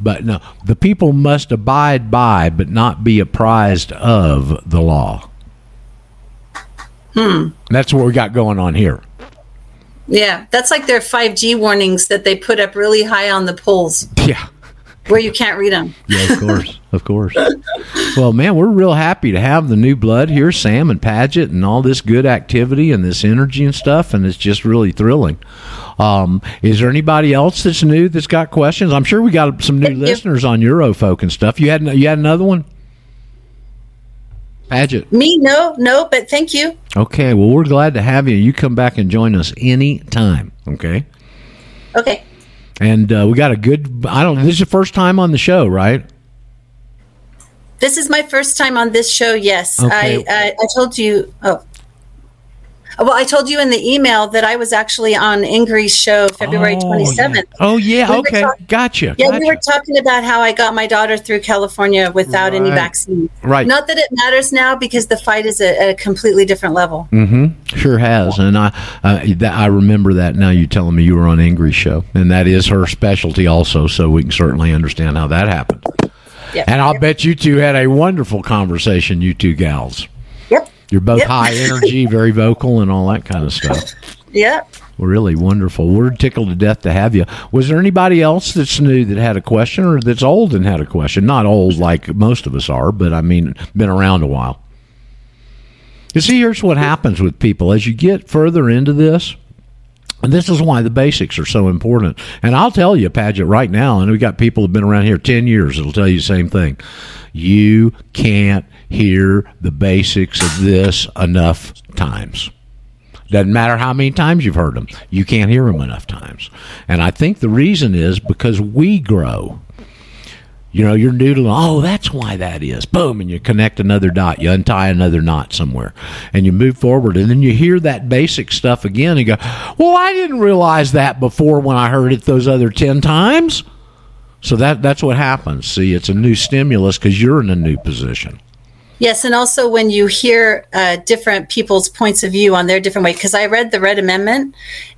but no, the people must abide by, but not be apprised of the law. Hmm. That's what we got going on here. Yeah, that's like their 5G warnings that they put up really high on the poles Yeah. Where you can't read them. Yeah, of course, of course. Well, man, we're real happy to have the new blood here, Sam and Paget, and all this good activity and this energy and stuff, and it's just really thrilling. Um, is there anybody else that's new that's got questions? I'm sure we got some new listeners on Eurofolk and stuff. You had you had another one, Paget. Me, no, no, but thank you. Okay, well, we're glad to have you. You come back and join us any time. Okay. Okay. And uh, we got a good. I don't. This is your first time on the show, right? This is my first time on this show. Yes, Okay. I, I I told you. Oh, well, I told you in the email that I was actually on Ingrid's show February Oh, twenty yeah. Oh yeah. We okay. talk- gotcha. Yeah, gotcha. we were talking about how I got my daughter through California without any vaccine. Right. Not that it matters now because the fight is at a completely different level. Mm-hmm. Sure has, and I uh, that, I remember that now. You telling me you were on Ingrid's show, and that is her specialty also. So we can certainly understand how that happened. Yep. And I'll bet you two had a wonderful conversation. You two gals. You're both Yep. high energy, very vocal, and all that kind of stuff. Yep. Really wonderful. We're tickled to death to have you. Was there anybody else that's new that had a question or that's old and had a question? Not old like most of us are, but I mean, been around a while. You see, here's what happens with people as you get further into this. And this is why the basics are so important. And I'll tell you, Paget, right now, and we've got people who've been around here 10 years that'll tell you the same thing. You can't hear the basics of this enough times. Doesn't matter how many times you've heard them, you can't hear them enough times. And I think the reason is because we grow. You know, you're noodling, oh, that's why that is. Boom, and you connect another dot, you untie another knot somewhere, and you move forward. And then you hear that basic stuff again and go, well, I didn't realize that before when I heard it those other 10 times. So that that's what happens. See, it's a new stimulus because you're in a new position. Yes, and also when you hear uh, different people's points of view on their different way, because I read the Red Amendment,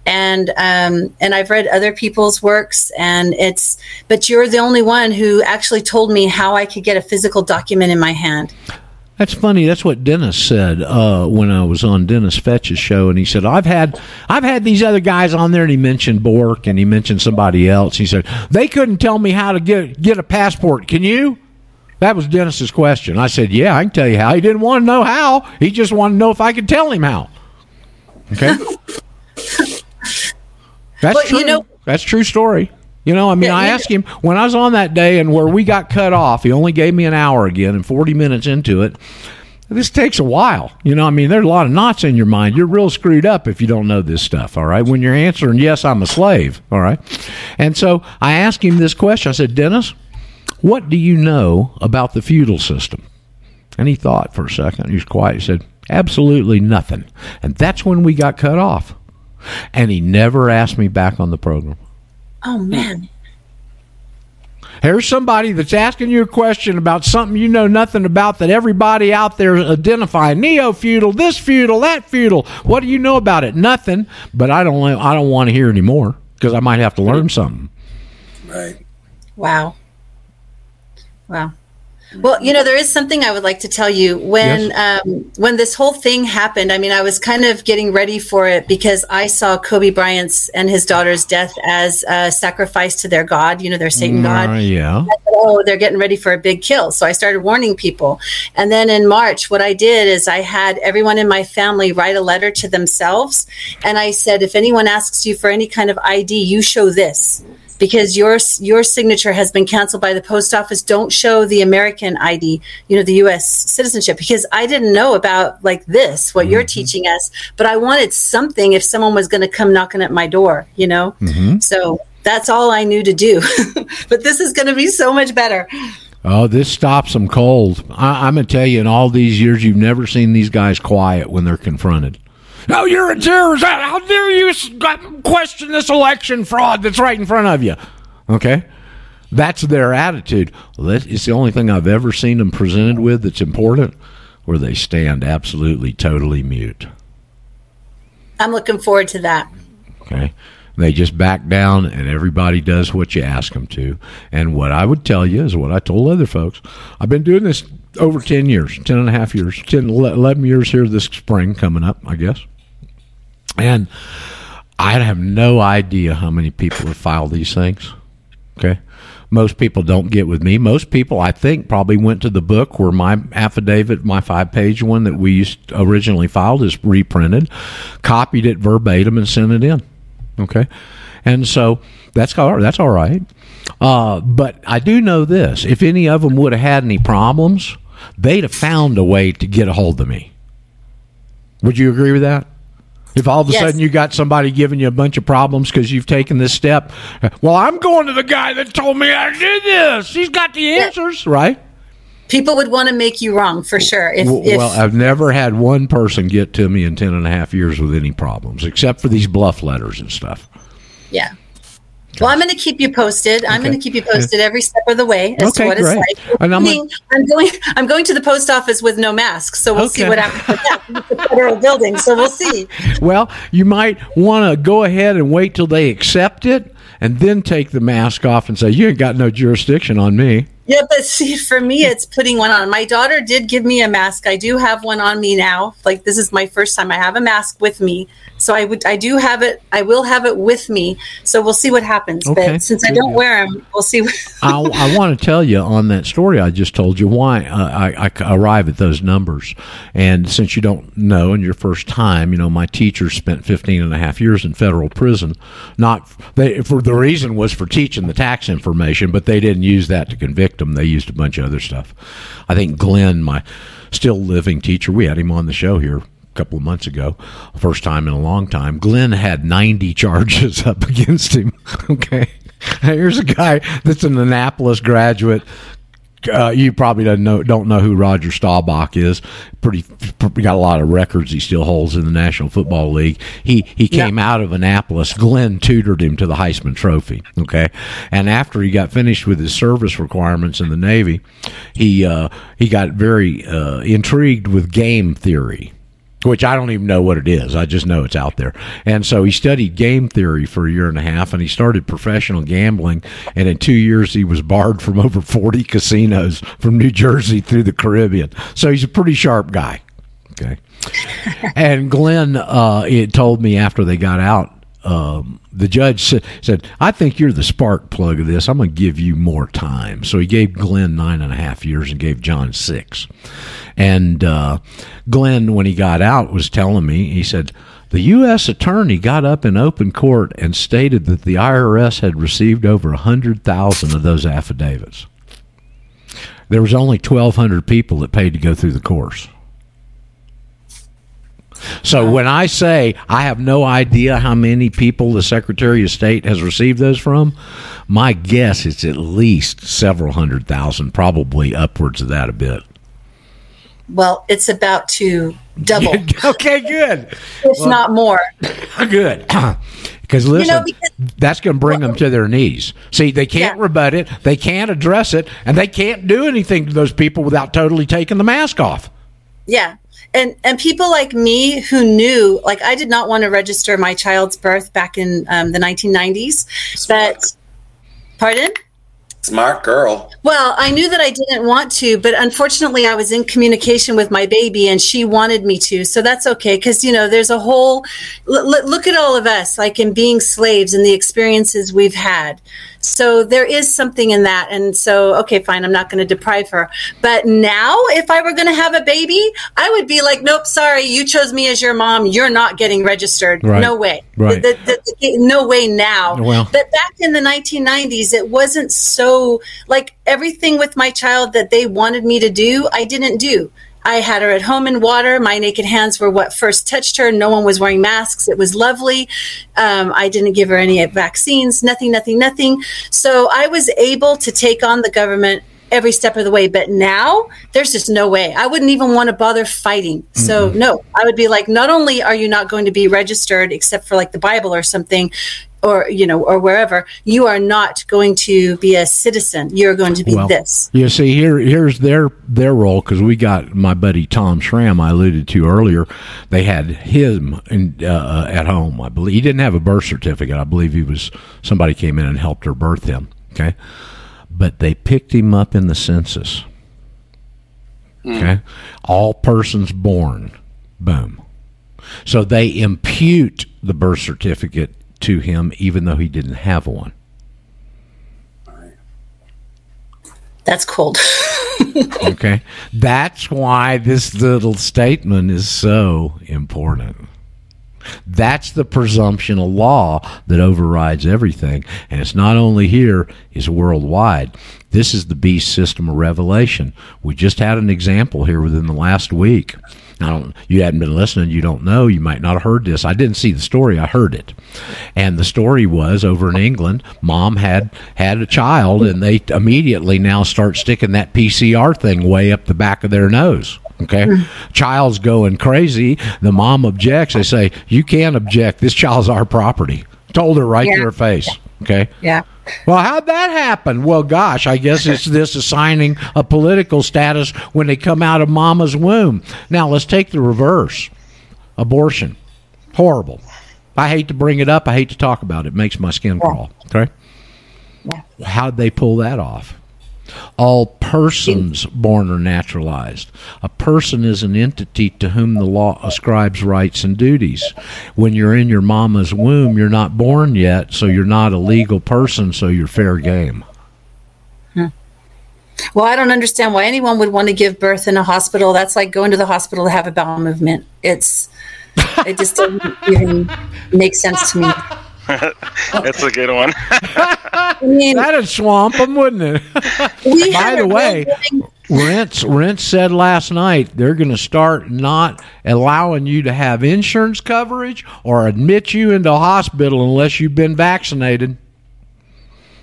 and um, and I've read other people's works, and it's but you're the only one who actually told me how I could get a physical document in my hand. That's funny. That's what Dennis said uh, when I was on Dennis Fetch's show, and he said, "I've had I've had these other guys on there." And he mentioned Bork, and he mentioned somebody else. He said they couldn't tell me how to get get a passport. Can you? That was Dennis's question. I said, "Yeah, I can tell you how." He didn't want to know how. He just wanted to know if I could tell him how. Okay. That's But, true. you know- That's true story. You know, I mean, Yeah, I asked him when I was on that day and where we got cut off. He only gave me an hour again and 40 minutes into it. This takes a while. You know, I mean, there's a lot of knots in your mind. You're real screwed up if you don't know this stuff, all right? When you're answering, yes, I'm a slave, all right? And so I asked him this question. I said, Dennis, what do you know about the feudal system? And he thought for a second. He was quiet. He said, absolutely nothing. And that's when we got cut off. And he never asked me back on the program. Oh man, Here's somebody that's asking you a question about something you know nothing about that everybody out there is identifying. Neo feudal, this feudal, that feudal. What do you know about it? Nothing. But I don't. I don't want to hear anymore because I might have to learn something. Right. wow, wow. Well, you know, there is something I would like to tell you. When um, when this whole thing happened, I mean, I was kind of getting ready for it because I saw Kobe Bryant's and his daughter's death as a sacrifice to their god, you know, their Satan god. Uh, yeah. oh, they're getting ready for a big kill. So I started warning people. And then in March, what I did is I had everyone in my family write a letter to themselves. And I said, if anyone asks you for any kind of ID, you show this. Because your your signature has been canceled by the post office. Don't show the American ID, you know, the U.S. citizenship. Because I didn't know about like this, what you're mm-hmm. teaching us. But I wanted something if someone was going to come knocking at my door, you know. Mm-hmm. So that's all I knew to do. but this is going to be so much better. Oh, this stops them cold. I, I'm gonna tell you, in all these years, you've never seen these guys quiet when they're confronted. No, you're a terrorist. How dare you question this election fraud that's right in front of you? Okay, that's their attitude. Well, that is the only thing I've ever seen them presented with that's important, where they stand absolutely, totally mute. I'm looking forward to that. Okay. They just back down and everybody does what you ask them to. And what I would tell you is what I told other folks. I've been doing this over 10 years, 10 and a half years, 10, 11 years here this spring coming up, I guess. And I have no idea how many people have filed these things. Okay. Most people don't get with me. Most people, I think, probably went to the book where my affidavit, my five page one that we originally filed, is reprinted, copied it verbatim, and sent it in. Okay. And so that's all, that's all right. Uh, but I do know this if any of them would have had any problems, they'd have found a way to get a hold of me. Would you agree with that? If all of a Yes. sudden you got somebody giving you a bunch of problems because you've taken this step, well, I'm going to the guy that told me I did this. He's got the answers, right? People would want to make you wrong for sure. If, W- if well, I've never had one person get to me in ten and a half years with any problems, except for these bluff letters and stuff. yeah. Well, I'm going to keep you posted. I'm Okay. going to keep you posted every step of the way as Okay, to what it's great. like. And I'm Meaning, I'm going. I'm going to the post office with no mask, so we'll see what happens with that. It's a federal building, so we'll see. Well, you might want to go ahead and wait till they accept it, and then take the mask off and say, "You ain't got no jurisdiction on me." Yeah, but see, for me, it's putting one on. My daughter did give me a mask. I do have one on me now. Like this is my first time I have a mask with me. So I would, I do have it. I will have it with me. So we'll see what happens. Okay, But since I don't deal. wear them, we'll see. What, I, I want to tell you on that story I just told you why uh, I, I, I arrive at those numbers. And since you don't know, and your first time, you know, my teacher spent 15 and a half years in federal prison. Not they, for the reason was for teaching the tax information, but they didn't use that to convict them. They used a bunch of other stuff. I think Glenn, my still living teacher, we had him on the show here a couple of months ago, first time in a long time. Glenn had 90 charges up against him. Okay. Here's a guy that's an Annapolis graduate. Uh, you probably don't know don't know who Roger Staubach is. Pretty got a lot of records he still holds in the National Football League. He he came out of Annapolis. Glenn tutored him to the Heisman Trophy. Okay, and after he got finished with his service requirements in the Navy, he uh, he got very uh, intrigued with game theory which I don't even know what it is. I just know it's out there. And so he studied game theory for a year and a half and he started professional gambling. And in two years, he was barred from over 40 casinos from New Jersey through the Caribbean. So he's a pretty sharp guy. Okay. and Glenn, uh, it told me after they got out, um, the judge said, I think you're the spark plug of this. I'm going to give you more time. So he gave Glenn nine and a half years and gave John six. And uh, Glenn, when he got out, was telling me, he said, the U.S. attorney got up in open court and stated that the IRS had received over 100,000 of those affidavits. There was only 1,200 people that paid to go through the course. So when I say I have no idea how many people the Secretary of State has received those from, my guess is at least several hundred thousand, probably upwards of that a bit. well, it's about to double, okay, good, if not more. good. Because listen, because- that's going to bring them to their knees. See, they can't Yeah. rebut it, they can't address it, and they can't do anything to those people without totally taking the mask off. Yeah. And and people like me who knew, like I did not want to register my child's birth back in um, the 1990s. But pardon? Smart girl. Well, I knew that I didn't want to, but unfortunately, I was in communication with my baby, and she wanted me to. So that's okay, because you know, there's a whole l- look at all of us, like in being slaves and the experiences we've had. So there is something in that, and so okay, fine, I'm not going to deprive her. But now, if I were going to have a baby, I would be like, nope, sorry, you chose me as your mom. You're not getting registered. Right. No way. Right. The- the- the- no way now. Well- But back in the 1990s, it wasn't so like everything with my child that they wanted me to do, I didn't do. I had her at home in water. My naked hands were what first touched her. No one was wearing masks. It was lovely. Um, I didn't give her any vaccines, nothing, nothing, nothing. So I was able to take on the government every step of the way. But now there's just no way. I wouldn't even want to bother fighting. So no, I would be like, not only are you not going to be registered except for like the Bible or something, or you know, or wherever, you are not going to be a citizen. You're going to be this. You see, here here's their their role because we got my buddy Tom Schramm I alluded to earlier. They had him in, uh, at home. I believe he didn't have a birth certificate. I believe he was somebody came in and helped her birth him. Okay, but they picked him up in the census. Okay, all persons born, boom. So they impute the birth certificate to him, even though he didn't have one. That's cold. Okay. That's why this little statement is so important. That's the presumption of law that overrides everything. And it's not only here, it's worldwide. This is the beast system of revelation. We just had an example here within the last week. I don't, you hadn't been listening, you don't know, you might not have heard this. I didn't see the story, I heard it. And the story was over in England, mom had had a child and they immediately now start sticking that PCR thing way up the back of their nose. Okay. Mm. Child's going crazy. The mom objects. They say, You can't object. This child's our property. Told her right to her face. Okay. yeah. Well, how'd that happen? Well, gosh, I guess it's this assigning a political status when they come out of mama's womb. Now, let's take the reverse abortion. Horrible. I hate to bring it up. I hate to talk about it. It makes my skin crawl. Okay. How'd they pull that off? All persons born are naturalized. A person is an entity to whom the law ascribes rights and duties. When you're in your mama's womb, you're not born yet, so you're not a legal person, so you're fair game. Hmm. Well, I don't understand why anyone would want to give birth in a hospital. That's like going to the hospital to have a bowel movement. It's it just doesn't even make sense to me. That's a good one. I mean, That'd swamp them, wouldn't it? we By the way, real- Rense Rense said last night they're going to start not allowing you to have insurance coverage or admit you into a hospital unless you've been vaccinated.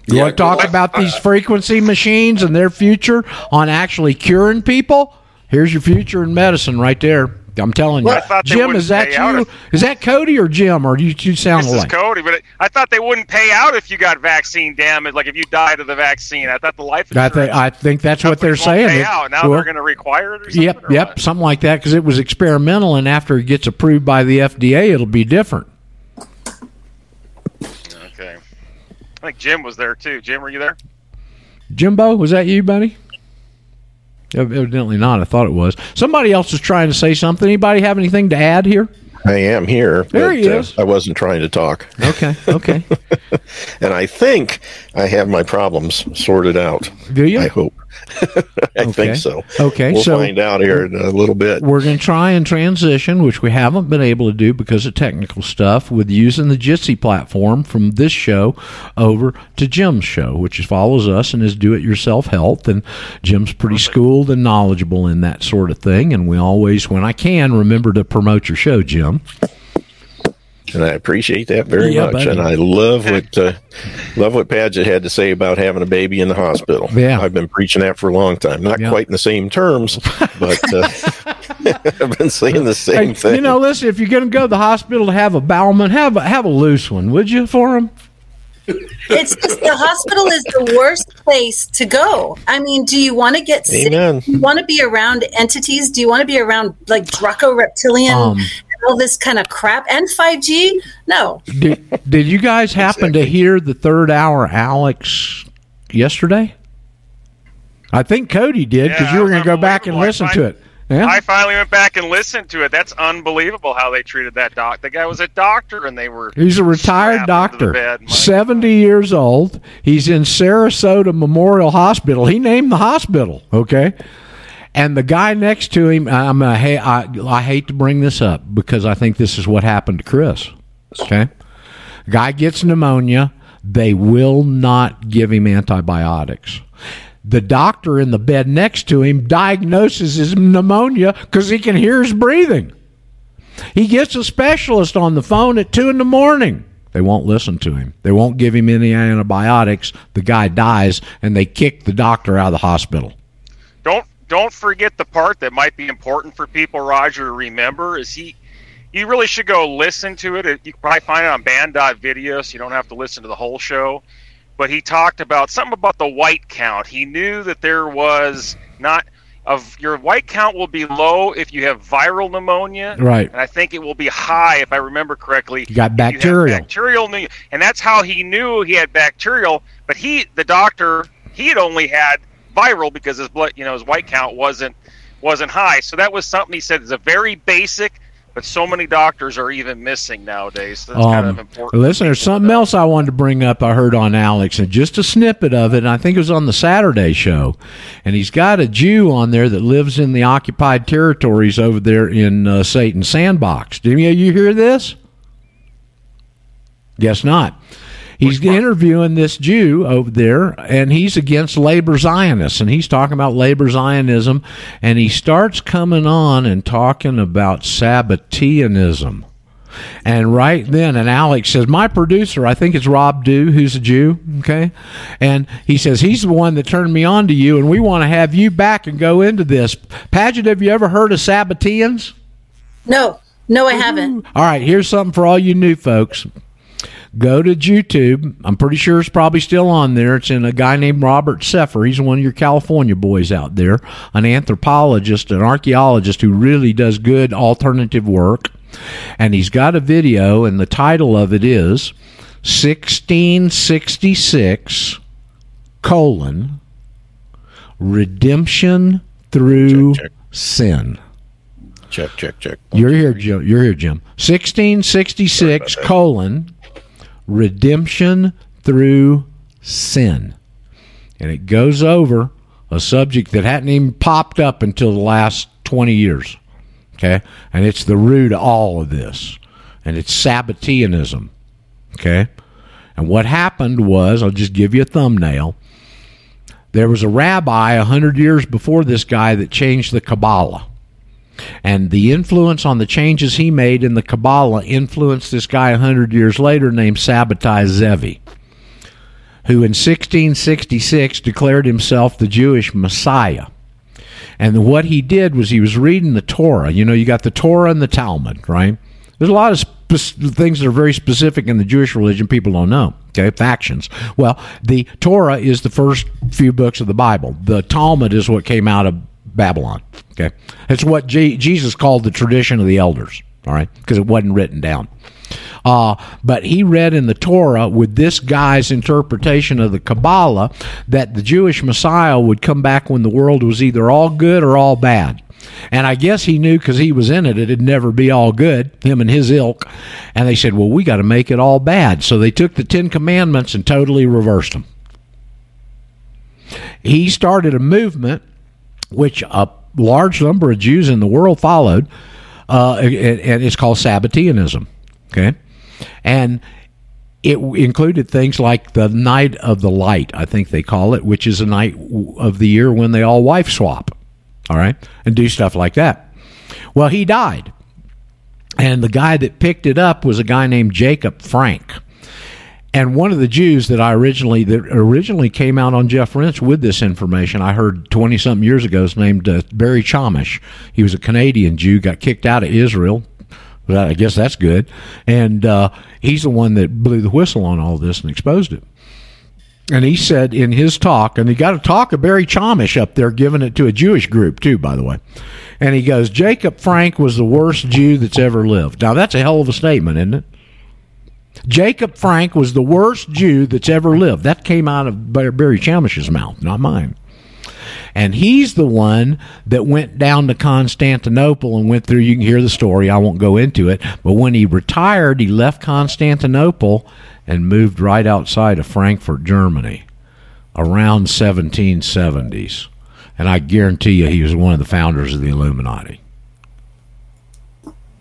You Yeah, want to talk good. about these frequency machines and their future on actually curing people? Here's your future in medicine right there. I'm telling you, Jim. Is that you? if- Is that Cody or Jim? Or do you two sound This is? Cody, but I thought they wouldn't pay out if you got vaccine damage. Like if you died of the vaccine, I thought the life I think I think that's what they're saying. Pay out. Now well, they're going to require it. Or something, Yep, yep, what? something like that because it was experimental, and after it gets approved by the FDA, it'll be different. Okay. I think Jim was there too. Jim, were you there? Jimbo, was that you, buddy? Ev- Evidently not. I thought it was. Somebody else was trying to say something. Anybody have anything to add here? I am here. There but, he uh, is. I wasn't trying to talk. Okay, okay. And I think I have my problems sorted out. Do you? I hope. I Okay. think so. Okay, We'll so- find out here in a little bit. We're going to try and transition, which we haven't been able to do because of technical stuff, with using the Jitsi platform from this show over to Jim's show, which follows us and is do it yourself health. And Jim's pretty schooled and knowledgeable in that sort of thing. And we always, when I can, remember to promote your show, Jim. And I appreciate that very Yeah, much. buddy. And I love what uh, love what Paget had to say about having a baby in the hospital. Yeah. I've been preaching that for a long time. Not Yeah. quite in the same terms, but uh, I've been saying the same Hey, thing. You know, listen, if you're going to go to the hospital to have a bowelman, have a, have a loose one, would you, for him? it's just the hospital is the worst place to go. I mean, do you want to get sick? Amen. Do you want to be around entities? Do you want to be around like Draco reptilian Um, and all this kind of crap and 5G? No. Did, did you guys happen to hear the third hour Alex yesterday? I think Cody did because Yeah, you were going to go back and listen to it. Yeah. I finally went back and listened to it. That's unbelievable how they treated that doc. The guy was a doctor, and they were. He's a retired strapped into the doctor, bed. My 70 years old. He's in Sarasota Memorial Hospital. He named the hospital, okay? And the guy next to him, I'm a, hey, I, I hate to bring this up because I think this is what happened to Chris, okay? Guy gets pneumonia. They will not give him antibiotics. The doctor in the bed next to him diagnoses his pneumonia because he can hear his breathing. He gets a specialist on the phone at two in the morning. They won't listen to him. They won't give him any antibiotics. The guy dies, and they kick the doctor out of the hospital. don't don't forget the part that might be important for people, Roger, to remember is he. You really should go listen to it. You can probably find it on banned.video, so you don't have to listen to the whole show. But he talked about something about the white count. He knew that there was not of your white count will be low if you have viral pneumonia, Right. And I think it will be high if I remember correctly. You got if you bacterial. bacterial pneumonia, and that's how he knew he had bacterial. But he, the doctor, he had only had viral because his blood, you know, his white count wasn't wasn't high. So that was something he said is a very basic, but so many doctors are even missing nowadays. So that's kind of Um, important. listen, there's for people to something else I wanted to bring up. I heard on Alex, and just a snippet of it. And I think it was on the Saturday show. And he's got a Jew on there that lives in the occupied territories over there in uh, Satan's Sandbox. Did any of you hear this? Guess not. He's interviewing this Jew over there, and he's against labor Zionists, and he's talking about labor Zionism, and he starts coming on and talking about Sabbateanism. And right then, and Alex says, My producer, I think it's Rob Dew, who's a Jew, okay? And he says, He's the one that turned me on to you, and we want to have you back and go into this. Paget, have you ever heard of Sabbateans? No. No, I haven't. All right, here's something for all you new folks. Go to YouTube. I'm pretty sure it's probably still on there. It's in a guy named Robert Sepehr. He's one of your California boys out there, an anthropologist, an archaeologist who really does good alternative work. And he's got a video, and the title of it is 1666 colon redemption through Check, check. sin. Check, check, check. You're here, Jim. You're here, Jim. 1666 colon redemption through sin, and it goes over a subject that hadn't even popped up until the last 20 years. Okay, and it's the root of all of this, and it's Sabbateanism. Okay, and what happened was, I'll just give you a thumbnail. There was a rabbi a hundred years before this guy that changed the Kabbalah and the influence on the changes he made in the Kabbalah influenced this guy a hundred years later named Sabbatai Zevi, who in 1666 declared himself the Jewish Messiah. And what he did was he was reading the Torah. You know, you got the Torah and the Talmud, right? There's a lot of things that are very specific in the Jewish religion people don't know. Okay, factions. Well, the Torah is the first few books of the Bible. The Talmud is what came out of Babylon. Okay, it's what Je- Jesus called the tradition of the elders. All right, because it wasn't written down. Uh, but he read in the Torah with this guy's interpretation of the Kabbalah that the Jewish Messiah would come back when the world was either all good or all bad. And I guess he knew because he was in it, it'd never be all good, him and his ilk. And they said, well, we got to make it all bad. So they took the Ten Commandments and totally reversed them. He started a movement which a large number of Jews in the world followed, uh, and, and it's called Sabbateanism. Okay, and it included things like the night of the light, I think they call it, which is a night of the year when they all wife swap, all right, and do stuff like that. Well, he died, and the guy that picked it up was a guy named Jacob Frank. And one of the Jews that I originally that originally came out on Jeff Rense with this information, I heard twenty something years ago, is named uh, Barry Chamish. He was a Canadian Jew, got kicked out of Israel. But I guess that's good. And uh, he's the one that blew the whistle on all this and exposed it. And he said in his talk, and he got a talk of Barry Chamish up there giving it to a Jewish group too, by the way. And he goes, Jacob Frank was the worst Jew that's ever lived. Now that's a hell of a statement, isn't it? Jacob Frank was the worst Jew that's ever lived. That came out of Barry Chamish's mouth, not mine. And he's the one that went down to Constantinople and went through. You can hear the story. I won't go into it. But when he retired, he left Constantinople and moved right outside of Frankfurt, Germany, around 1770s. And I guarantee you, he was one of the founders of the Illuminati.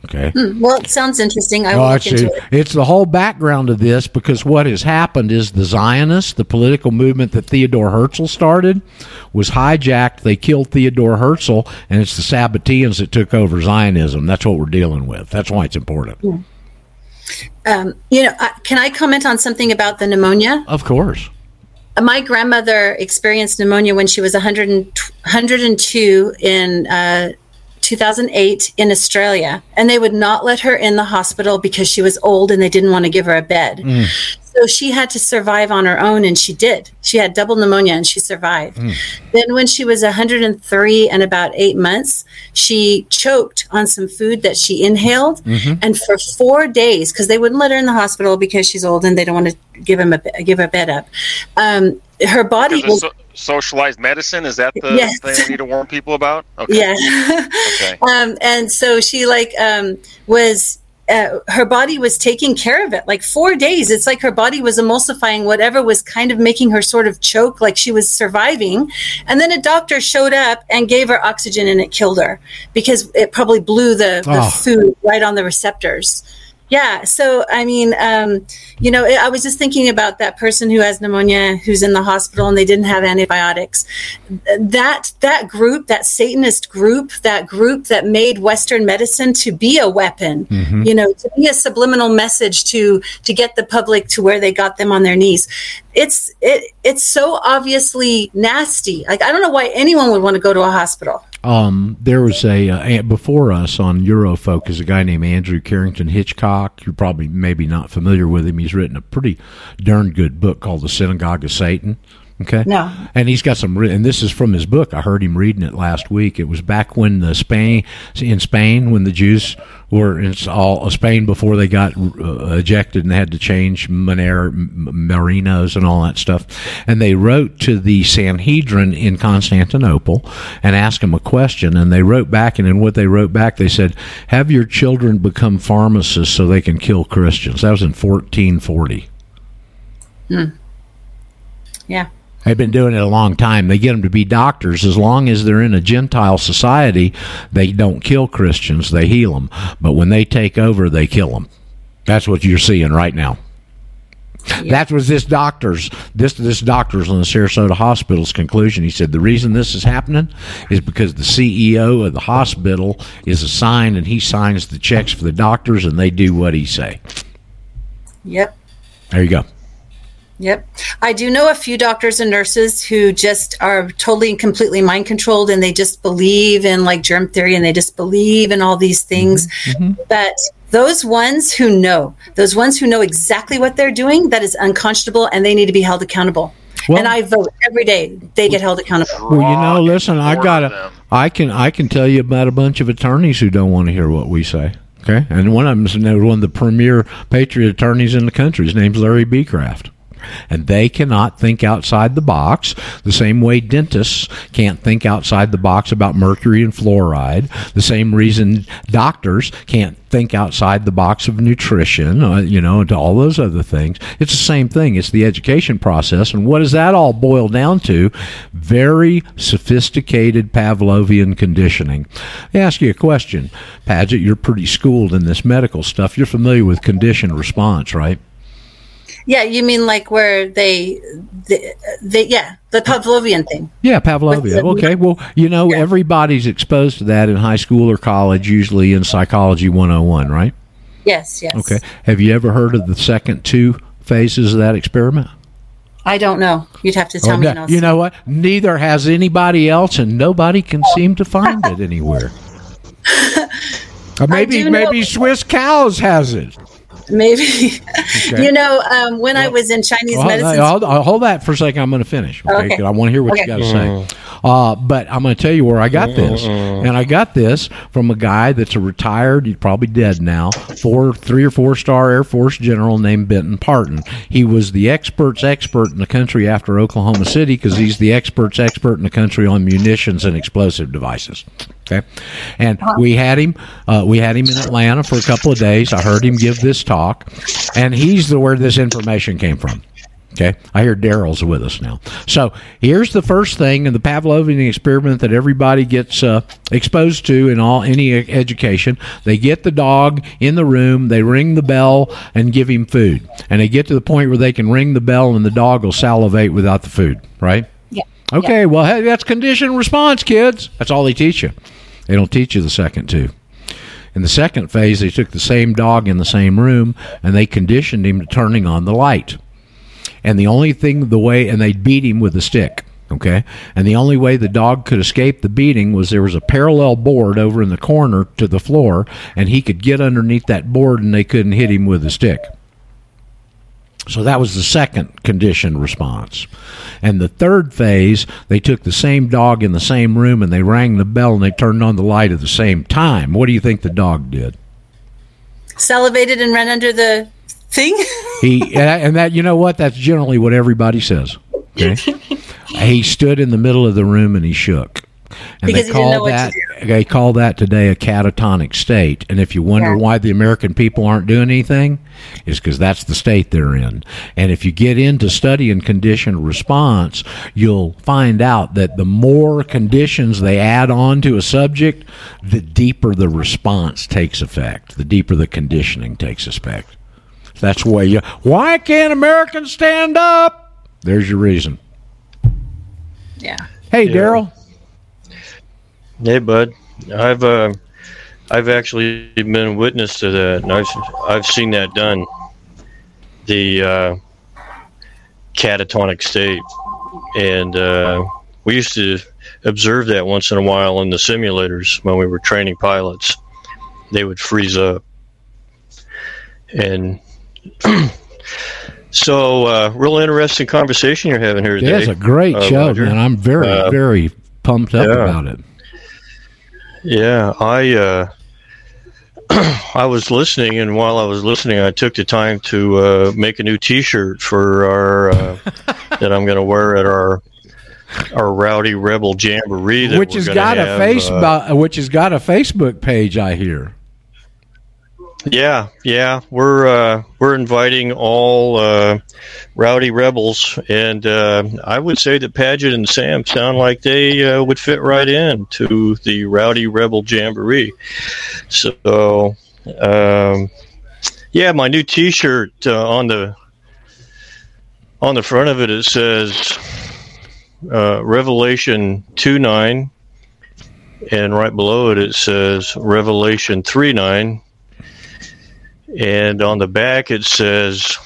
Okay. Hmm, well, it sounds interesting. I No, will into it. it's the whole background of this because what has happened is the Zionists, the political movement that Theodore Herzl started, was hijacked. They killed Theodore Herzl, and it's the Sabbateans that took over Zionism. That's what we're dealing with. That's why it's important. Um, you know, uh, can I comment on something about the pneumonia? Of course. My grandmother experienced pneumonia when she was 100 and, 102 in uh, 2008 in Australia, and they would not let her in the hospital because she was old and they didn't want to give her a bed. Mm. So she had to survive on her own, and she did. She had double pneumonia and she survived. Mm. Then, when she was 103 and about eight months, she choked on some food that she inhaled. Mm-hmm. And for four days, because they wouldn't let her in the hospital because she's old and they don't want to give him a give her bed up. Um, her body Is it was so- socialized medicine? Is that the Yes. thing I need to warn people about? Okay. yeah. Okay. um, and so she like um, was uh, her body was taking care of it like four days it's like her body was emulsifying whatever was kind of making her sort of choke like she was surviving and then a doctor showed up and gave her oxygen and it killed her because it probably blew the, the Oh. food right on the receptors yeah so i mean um, you know i was just thinking about that person who has pneumonia who's in the hospital and they didn't have antibiotics. That that group that satanist group that group that made western medicine to be a weapon you know to be a subliminal message to to get the public to where they got them on their knees. It's it it's so obviously nasty. Like i don't know why anyone would want to go to a hospital Um, there was a uh, before us on Eurofolk is a guy named Andrew Carrington Hitchcock. You're probably maybe not familiar with him. He's written a pretty darn good book called The Synagogue of Satan. Okay. No. And he's got some, and this is from his book. I heard him reading it last week. It was back when the Spain in Spain when the Jews were in all Spain before they got uh, ejected and had to change Monero, Marinos and all that stuff. And they wrote to the Sanhedrin in Constantinople and asked them a question. And they wrote back, and in what they wrote back, they said, "Have your children become pharmacists so they can kill Christians." That was in 1440. Hmm. Yeah. They've been doing it a long time. They get them to be doctors. As long as they're in a Gentile society, they don't kill Christians, they heal them. But when they take over, they kill them. That's what you're seeing right now. That was this doctor's this this doctor's on the Sarasota Hospital's conclusion. He said the reason this is happening is because the CEO of the hospital is assigned and he signs the checks for the doctors and they do what he say. Yep. There you go. Yep. I do know a few doctors and nurses who just are totally and completely mind controlled and they just believe in like germ theory and they just believe in all these things. Mm-hmm. Mm-hmm. But those ones who know, those ones who know exactly what they're doing, that is unconscionable and they need to be held accountable. Well- and I vote every day they get held accountable. Well, you know, listen, I got them. to I can I can tell you about a bunch of attorneys who don't want to hear what we say. Okay, and one of them is one of the premier patriot attorneys in the country. His name's Larry Becraft. And they cannot think outside the box the same way dentists can't think outside the box about mercury and fluoride. The same reason doctors can't think outside the box of nutrition, uh, you know, and to all those other things. It's the same thing. It's the education process. And what does that all boil down to? Very sophisticated Pavlovian conditioning. Let ask you a question. Paget, you're pretty schooled in this medical stuff. You're familiar with conditioned response, right? Yeah, you mean like where they, they, they yeah, the Pavlovian thing. Yeah, Pavlovia. The- uh, Okay, well, you know, everybody's exposed to that in high school or college, usually in Psychology 101, right? Yes, yes. Okay. Have you ever heard of the second two phases of that experiment? I don't know. You'd have to tell Oh, me. you know what? Neither has anybody else, and nobody can seem to find it anywhere. Maybe do know- maybe Swisscows has it. Maybe. Okay. you know, um, when I was in Chinese Well, medicine, I'll hold that for a second. I'm going to finish. Okay, Okay. 'Cause I want to hear what you got to say. Uh, but I'm going to tell you where I got this, and I got this from a guy that's a retired. He's probably dead now. Four, three or four star Air Force general named Benton Partin. He was the expert's expert in the country after Oklahoma City because he's the expert's expert in the country on munitions and explosive devices. Okay, and we had him. Uh, we had him in Atlanta for a couple of days. I heard him give this talk, and he's the where this information came from. Okay, I hear Daryl's with us now. So here's the first thing in the Pavlovian experiment that everybody gets uh, exposed to in all any education. They get the dog in the room, they ring the bell, and give him food, and they get to the point where they can ring the bell and the dog will salivate without the food. Right? yeah. Okay, well, hey, that's conditioned response, kids. That's all they teach you. They don't teach you the second two. In the second phase, they took the same dog in the same room and they conditioned him to turning on the light. And the only thing, the way, and they beat him with a stick. Okay, and the only way the dog could escape the beating was there was a parallel board over in the corner to the floor, and he could get underneath that board, and they couldn't hit him with a stick. So that was the second conditioned response. And the third phase, they took the same dog in the same room and they rang the bell and they turned on the light at the same time. What do you think the dog did? Salivated and ran under the thing. He and and that you know what? That's generally what everybody says. Okay? he stood in the middle of the room and he shook. And Because they he didn't know call what to that they call that today a catatonic state. And if you wonder Yeah. why the American people aren't doing anything, is because that's the state they're in. And if you get into studying conditioned response, you'll find out that the more conditions they add on to a subject, the deeper the response takes effect. The deeper the conditioning takes effect. That's why you. Why can't Americans stand up? There's your reason. yeah. Hey, Yeah. Daryl. Hey, bud. I've uh, I've actually been witness to that, and I've I've seen that done. The uh, catatonic state, and uh, we used to observe that once in a while in the simulators when we were training pilots. They would freeze up, and So, uh, real interesting conversation you're having here today. It's a great uh, show, man. I'm very, Uh, very pumped up yeah. about it. Yeah, I uh, I was listening, and while I was listening, I took the time to uh, make a new T-shirt for our uh, that I'm going to wear at our our Rowdy Rebel Jamboree. That Which we're has got a have, face, uh, which has got a Facebook page. I hear. Yeah, yeah, we're uh, we're inviting all uh, rowdy rebels, and uh, I would say that Paget and Sam sound like they uh, would fit right in to the Rowdy Rebel Jamboree. So, um, yeah, my new T-shirt uh, on the on the front of it it says uh, Revelation two nine, and right below it it says Revelation three nine and on the back it says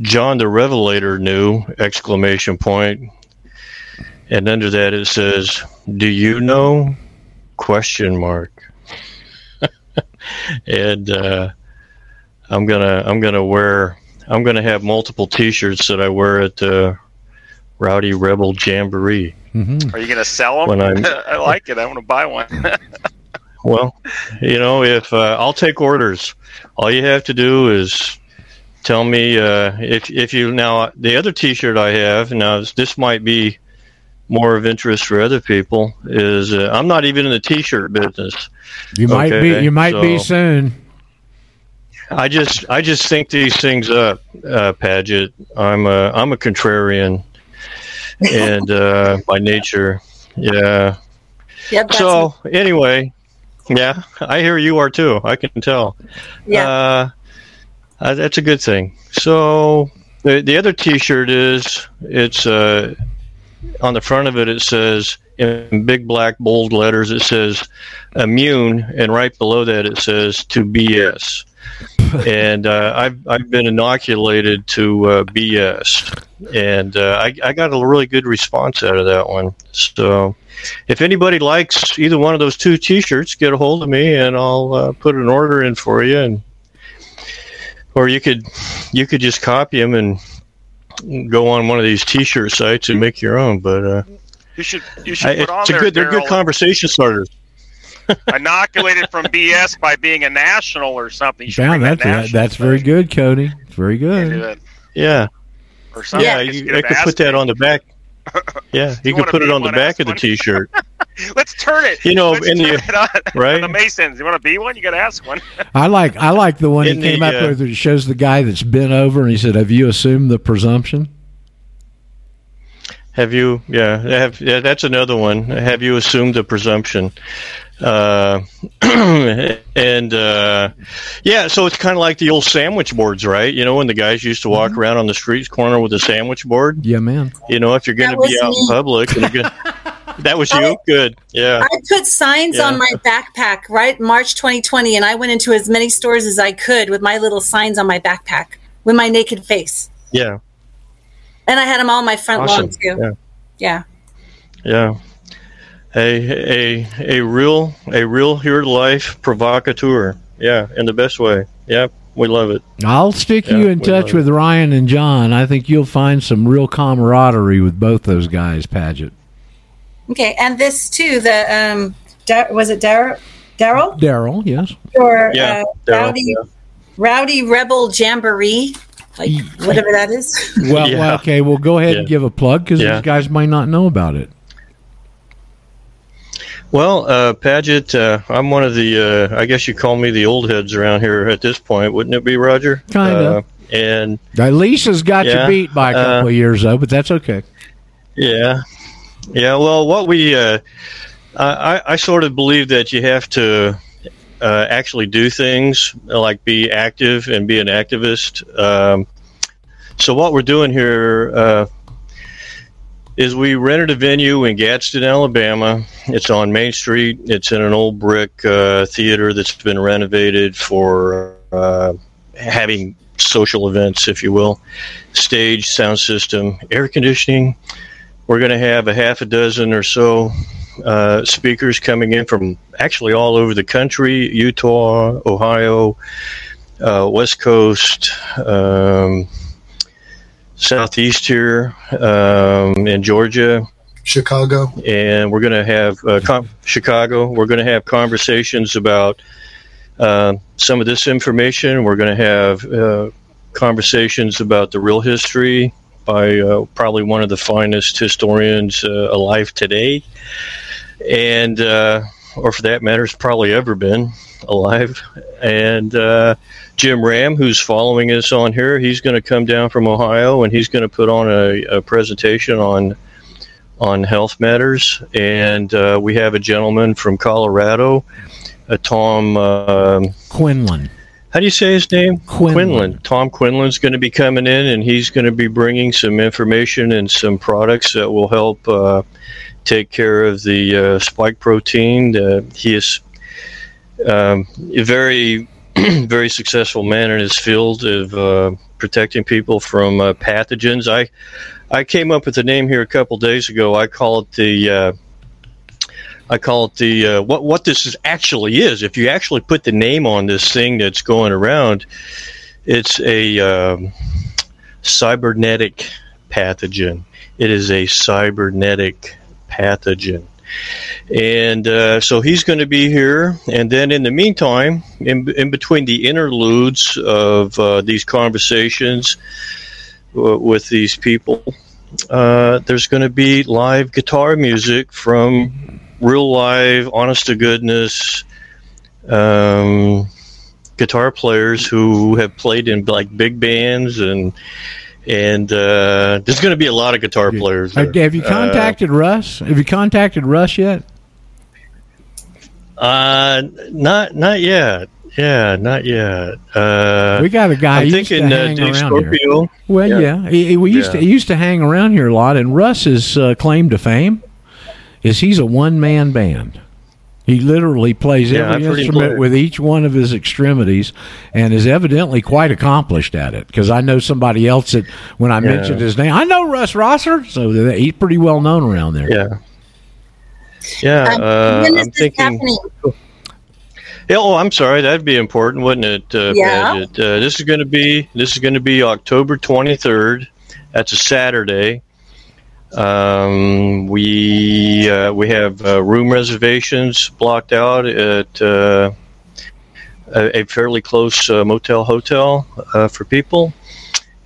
John the Revelator knew exclamation point and under that it says do you know question mark and uh, I'm gonna I'm gonna wear I'm gonna have multiple T-shirts that I wear at the Rowdy Rebel Jamboree Mm-hmm. Are you going to sell them? When I'm- I like it. I want to buy one. Well, you know, if uh, I'll take orders, all you have to do is tell me uh, if if you now the other T-shirt I have now this might be more of interest for other people is uh, I'm not even in the T-shirt business. You might be. You might be soon. I just I just think these things up, uh, Paget. I'm a I'm a contrarian, and uh, by nature, yeah. Yep. That's So anyway, yeah, I hear you are too. I can tell. Yeah. Uh, uh, that's a good thing. So the the other T-shirt is it's uh, on the front of it. It says in big black bold letters. It says immune, and right below that it says to BS. and uh, I've I've been inoculated to uh, BS, and uh, I I got a really good response out of that one. So if anybody likes either one of those two T-shirts, get a hold of me and I'll uh, put an order in for you. And or you could you could just copy them and go on one of these T-shirt sites and make your own. But uh, you should you should I, put on it's a good they're good conversation starters. Inoculated from BS by being a national or something. You should Down. that That's that, that's very good, Cody. It's very good. Yeah, or something. yeah. Just You, get could put that on the back. Yeah, you, You could put it on the back of the? T-shirt. Let's turn it. You know, Let's in the- right? The Masons. You want to be one? You got to ask one. I like. I like the one he In the, came up uh, with. That shows the guy that's bent over, and he said, "Have you assumed the presumption?" Have you? Yeah, have, yeah. That's another one. Have you assumed the presumption? Uh, and uh, yeah, so it's kind of like the old sandwich boards, right? You know, when the guys used to walk Mm-hmm. around on the streets corner with a sandwich board. Yeah, man. You know, if you're going to be was out in public, and you're gonna, that was you. Good. Yeah. I put signs Yeah. on my backpack right March 2020, and I went into as many stores as I could with my little signs on my backpack with my naked face, Yeah. and I had them all on my front Awesome. lawn too. Yeah. Yeah. Yeah. A a a real a real here life provocateur. Yeah, in the best way. Yeah, we love it. I'll stick Yeah, you in touch love with Ryan and John. I think you'll find some real camaraderie with both those guys, Paget. Okay, and this too. The um, Dar- was it Dar- Daryl Daryl, yes. or Yeah, uh, Daryl, Rowdy yeah. Rowdy Rebel Jamboree, like whatever that is. Well, Yeah. well, okay, well, go ahead and give a plug because Yeah. these guys might not know about it. Well, uh, Paget, uh, I'm one of the, uh, I guess you call me the old heads around here at this point, wouldn't it be, Roger? Kinda. Uh, and Lisa's got Yeah, you beat by a couple uh, of years, though, but that's okay. yeah, yeah. Well, what we, uh, I, I- I sort of believe that you have to uh, actually do things like be active and be an activist. Um, so what we're doing here uh, is we rented a venue in Gadsden, Alabama. It's on Main Street. It's in an old brick uh, theater that's been renovated for uh, having social events, if you will. Stage, sound system, air conditioning. We're going to have a half a dozen or so uh, speakers coming in from actually all over the country Utah, Ohio, uh, West Coast. Um, southeast here um, in Georgia, Chicago. and we're going to have uh, com- Chicago. We're going to have conversations about uh, some of this information. We're going to have uh, conversations about the real history by uh, probably one of the finest historians uh, alive today, and uh, or for that matter, has probably ever been alive. And uh, Jim Ram, who's following us on here, he's going to come down from Ohio and he's going to put on a, a presentation on on health matters. And uh, we have a gentleman from Colorado, Tom. um Quinlan. How do you say his name? Quinlan. Tom Quinlan's going to be coming in, and he's going to be bringing some information and some products that will help uh, take care of the uh, spike protein. Uh, he is um, a very, very successful man in his field of uh, protecting people from uh, pathogens. I, I came up with a name here a couple days ago. I call it the uh, I call it the uh, what what this is actually is. If you actually put the name on this thing that's going around, it's a um, cybernetic pathogen. It is a cybernetic pathogen. And uh, so he's going to be here. And then in the meantime, in, in between the interludes of uh, these conversations uh, with these people, uh, there's going to be live guitar music from real live, honest to goodness um, guitar players who have played in like big bands and and uh, there's going to be a lot of guitar players. Uh, there. Have you Uh, contacted Russ? Have you contacted Russ yet? Uh, not not yet. Yeah, not yet. Uh, we got a guy I'm thinking to uh, Dave Scorpio. here. Well, yeah, He, he- we used Yeah. to he used to hang around here a lot, and Russ's uh, claim to fame is he's a one man band. He literally plays Yeah, every I've heard him instrument with each one of his extremities, and is evidently quite accomplished at it. Because I know somebody else that when I Yeah. mentioned his name, I know Russ Rosser, so he's pretty well known around there. Yeah. Yeah, Um, uh, when is I'm this thinking. happening? Yeah, oh, I'm sorry. That'd be important, wouldn't it, uh, Yeah. Paget? Uh, this is going to be this is going to be October 23rd. That's a Saturday. Um, we uh, we have uh, room reservations blocked out at uh, a, a fairly close uh, motel hotel uh, for people,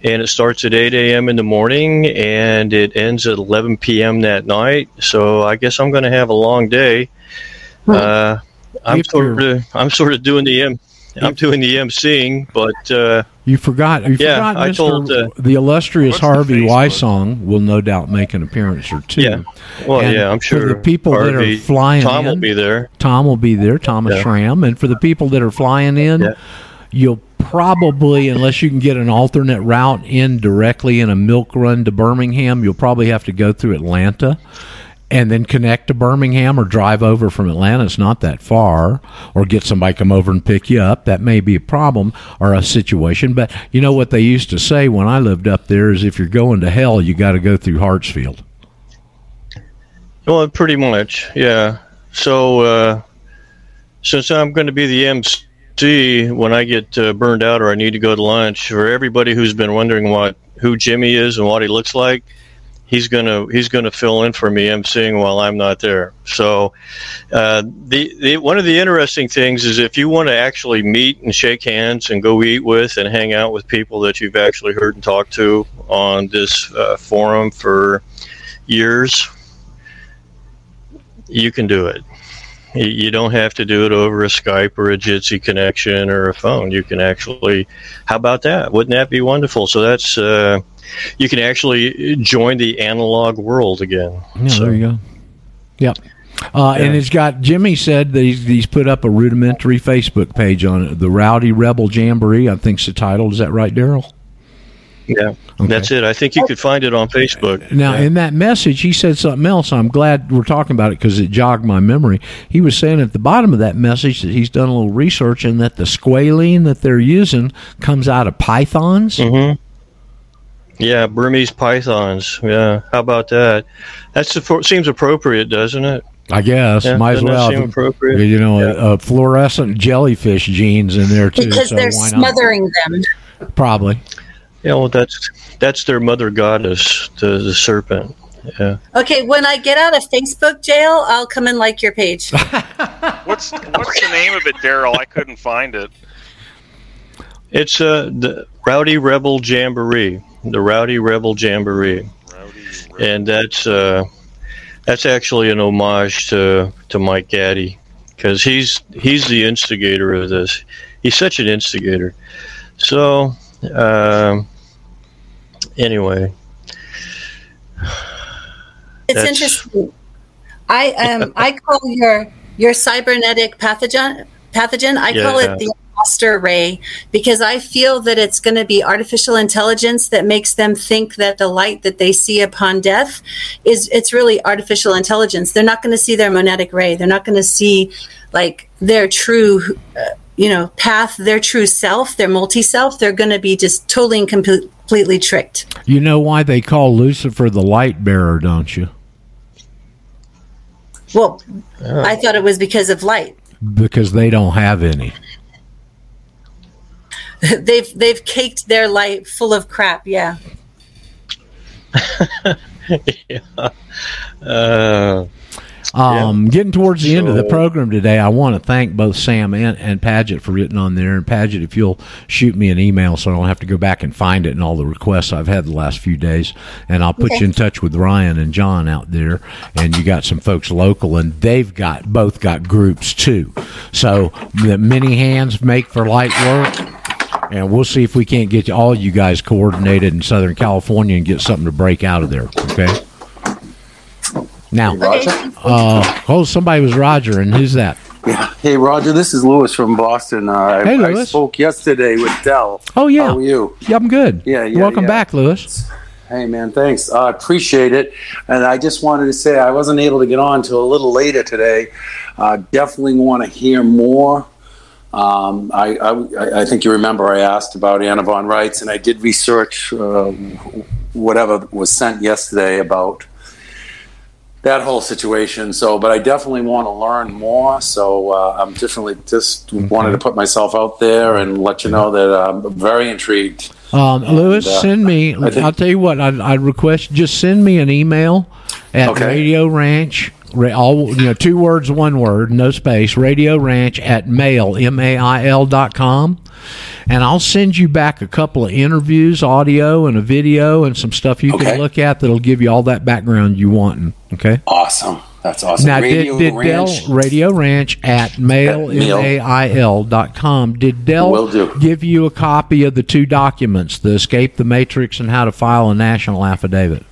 and it starts at 8 a.m. in the morning and it ends at 11 p.m. that night. So I guess I'm going to have a long day. Uh, I'm sort of I'm sort of doing the M, I'm doing the emceeing, but uh, You forgot. You Yeah, forgot, I Mr. told, uh, the illustrious What's the Harvey Facebook? Wysong will no doubt make an appearance or two. Yeah. well, And yeah, I'm for sure the people that are flying in, Tom in, will be there. Tom will be there, Thomas Yeah. Schramm, and for the people that are flying in, Yeah. you'll probably, unless you can get an alternate route in directly in a milk run to Birmingham, you'll probably have to go through Atlanta. And then connect to Birmingham or drive over from Atlanta. It's not that far. Or get somebody come over and pick you up. That may be a problem or a situation. But you know what they used to say when I lived up there is if you're going to hell, you got to go through Hartsfield. Well, pretty much, yeah. So uh, since I'm going to be the MC when I get uh, burned out or I need to go to lunch, for everybody who's been wondering what who Jimmy is and what he looks like, he's gonna he's gonna fill in for me emceeing while I'm not there. So uh, the, the one of the interesting things is if you want to actually meet and shake hands and go eat with and hang out with people that you've actually heard and talked to on this uh, forum for years, you can do it. You- don't have to do it over a Skype or a Jitsi connection or a phone. You can actually, how about that? Wouldn't that be wonderful? So that's, uh, you can actually join the analog world again. Yeah, So- there you go. Yep. Uh, And Yeah. it's got Jimmy said that he's, he's put up a rudimentary Facebook page on it, the Rowdy Rebel Jamboree. I think's the title. Is that right, Daryl? Yeah, that's it. I think you could find it on Facebook. Now, Yeah. in that message, he said something else. I'm glad we're talking about it because it jogged my memory. He was saying at the bottom of that message that he's done a little research and that the squalene that they're using comes out of pythons. Mm-hmm. Yeah, Burmese pythons. Yeah, how about that? That's the, seems appropriate, doesn't it? I guess Yeah, might as doesn't that well. seem appropriate? You know, uh, fluorescent jellyfish genes in there too. Because so they're why not? smothering them. Probably. Yeah, well, that's that's their mother goddess, the, the serpent. Yeah. Okay, when I get out of Facebook jail, I'll come and like your page. What's what's the name of it, Daryl? I couldn't find it. It's uh, the Rowdy Rebel Jamboree, the Rowdy Rebel Jamboree, and that's uh, that's actually an homage to to Mike Gaddy because he's he's the instigator of this. He's such an instigator. So um, anyway, It's interesting. I um I call your your cybernetic pathogen pathogen. I call it the imposter ray because I feel that it's going to be artificial intelligence that makes them think that the light that they see upon death is it's really artificial intelligence. They're not going to see their monadic ray. They're not going to see like their true uh, you know path, their true self, their multi self. They're going to be just totally and completely tricked. You know why they call Lucifer the light bearer, don't you? Well, I thought it was because of light. Because they don't have any. they've they've caked their light full of crap. Yeah. yeah. Uh, Um, Getting towards the end of the program today, I want to thank both Sam and, and Paget for getting on there. And Paget, if you'll shoot me an email so I don't have to go back and find it and all the requests I've had the last few days, and I'll put Okay. you in touch with Ryan and John out there. And you got some folks local, and they've got both got groups too. So the many hands make for light work. And we'll see if we can't get you, all you guys coordinated in Southern California and get something to break out of there. Okay. Now, Roger? uh, oh, somebody was Roger, and who's that? Yeah. Hey, Roger, this is Lewis from Boston. Uh, I, Hey, I Lewis. spoke yesterday with Dell. Oh yeah, How are you? Yeah, I'm good. Yeah, yeah, Welcome yeah. back, Lewis. Hey, man, thanks. I appreciate it. And I just wanted to say I wasn't able to get on till a little later today. Uh, definitely want to hear more. Um, I, I, I think you remember I asked about Anna von Reitz, and I did research uh, whatever was sent yesterday about that whole situation. So, but I definitely want to learn more. So, uh, I'm definitely just wanted to put myself out there and let you know that I'm very intrigued. Um, Lewis, uh, send me. I think- I'll tell you what. I'd, I'd request just send me an email at Okay. Radio Ranch. All you know, two words, one word, no space. Radio Ranch at mail m a i l dot com, and I'll send you back a couple of interviews, audio, and a video, and some stuff you Okay. can look at that'll give you all that background you want. Okay. Awesome. That's awesome. Now, Radio did, did Ranch. Dell Radio Ranch at mail, mail. M-A-I-L dot com, did Dell give you a copy of the two documents, the Escape the Matrix and how to file a national affidavit?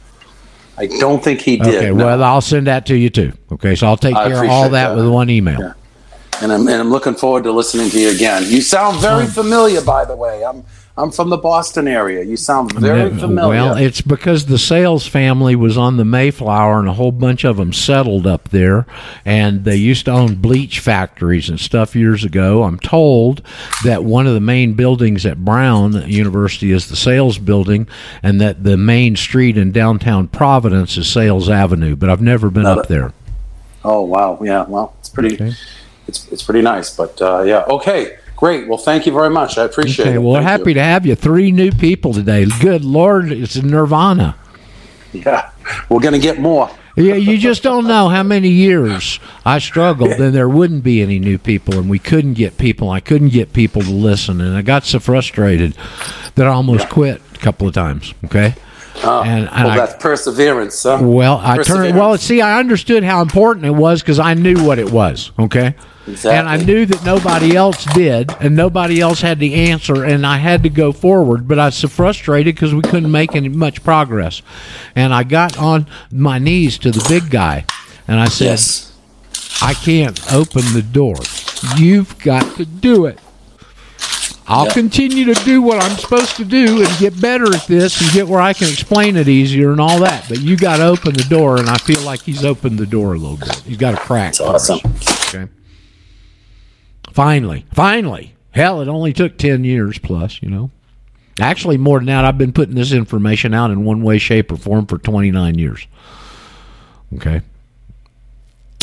I don't think he did. okay, no. well, I'll send that to you too. Okay, so I'll take I care of all that, that. with one email. and I'm and I'm looking forward to listening to you again. You sound very familiar, by the way. I'm I'm from the Boston area. You sound very familiar. Well, it's because the Sayles family was on the Mayflower, and a whole bunch of them settled up there, and they used to own bleach factories and stuff years ago. I'm told that one of the main buildings at Brown University is the Sayles building, and that the main street in downtown Providence is Sayles Avenue. But I've never been Now up that- there. oh wow, yeah. Well, it's pretty. Okay. It's it's pretty nice. But uh, yeah, okay, great. Well, thank you very much. I appreciate Okay, it. well, Thank happy you. to have you. Three new people today. Good Lord, it's Nirvana. Yeah, we're gonna get more. Yeah, you just don't know how many years I struggled, and there wouldn't be any new people, and we couldn't get people. I couldn't get people to listen, and I got so frustrated that I almost quit a couple of times. Okay, Uh, and, and well, I, that's perseverance. Huh? well, I turned. Well, see, I understood how important it was because I knew what it was. Okay. And I knew that nobody else did, and nobody else had the answer, and I had to go forward. But I was so frustrated because we couldn't make any much progress. And I got on my knees to the big guy, and I said, Yes. I can't open the door. You've got to do it. I'll Yeah. continue to do what I'm supposed to do and get better at this and get where I can explain it easier and all that. But you got to open the door, and I feel like he's opened the door a little bit. He's got a crack. That's awesome. Okay. Finally, finally. Hell, it only took 10 years plus, you know. Actually, more than that, I've been putting this information out in one way, shape, or form for 29 years. Okay.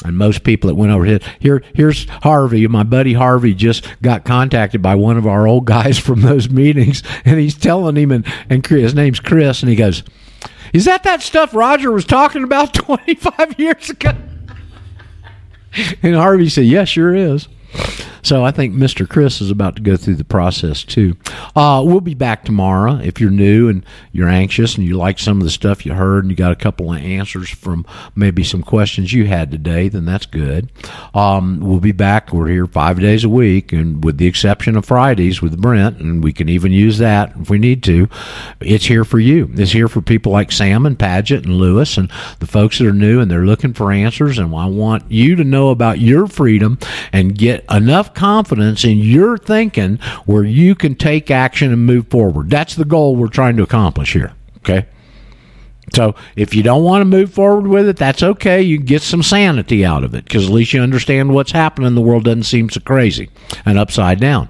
And most people that went over here, here, here's Harvey. My buddy Harvey just got contacted by one of our old guys from those meetings, and he's telling him, and, and his name's Chris, and he goes, Is that that stuff Roger was talking about 25 years ago? And Harvey said, Yeah, sure is. So I think Mr. Chris is about to go through the process too. Uh, we'll be back tomorrow. If you're new and you're anxious and you like some of the stuff you heard and you got a couple of answers from maybe some questions you had today, then that's good. Um, we'll be back. We're here five days a week, and with the exception of Fridays with Brent, and we can even use that if we need to. It's here for you. It's here for people like Sam and Paget and Lewis and the folks that are new and they're looking for answers. And I want you to know about your freedom and get enough confidence in your thinking where you can take action and move forward. That's the goal we're trying to accomplish here. Okay. So if you don't want to move forward with it, that's okay. You can get some sanity out of it because at least you understand what's happening. The world doesn't seem so crazy and upside down.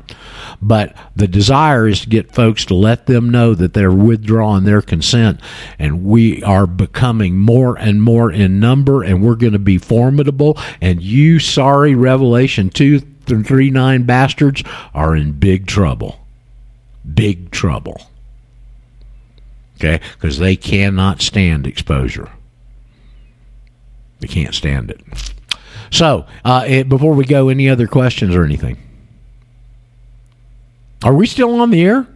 But the desire is to get folks to let them know that they're withdrawing their consent, and we are becoming more and more in number, and we're going to be formidable. And you, sorry, Revelation two and three nine bastards, are in big trouble. Big trouble okay? Because they cannot stand exposure. They can't stand it. So, uh, eh, before we go, any other questions or anything? Are we still on the air?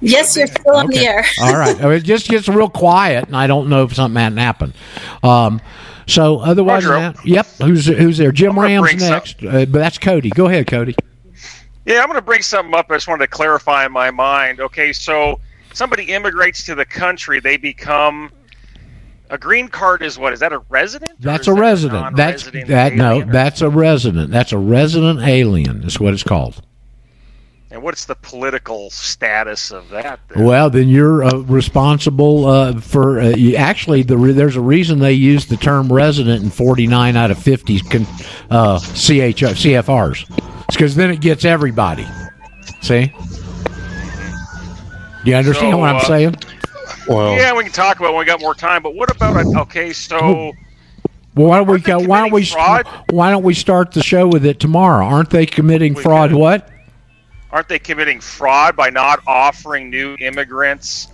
Yes, you're still on the air. All right. It just gets real quiet, and I don't know if something hadn't happened. Um, so, otherwise, yep. Who's who's there? Jim Rams next, uh, but that's Cody. Go ahead, Cody. Yeah, I'm going to bring something up. I just wanted to clarify in my mind. Okay, so somebody immigrates to the country, they become a green card. Is what? Is that a resident? That's a that resident. That's that. No, that's a resident. That's a resident alien. Is what it's called. And what's the political status of that? then? Well, then you're uh, responsible uh, for. Uh, you, actually, the re- there's a reason they use the term resident in 49 out of 50 con, uh, CHO, CFRs. It's because then it gets everybody. See? Do you understand So, what I'm uh, saying? Well, yeah, we can talk about it when we got more time. But what about? Okay, so Well, why don't we go, why don't we fraud? why don't we start the show with it tomorrow? Aren't they committing We fraud? could. What? Aren't they committing fraud by not offering new immigrants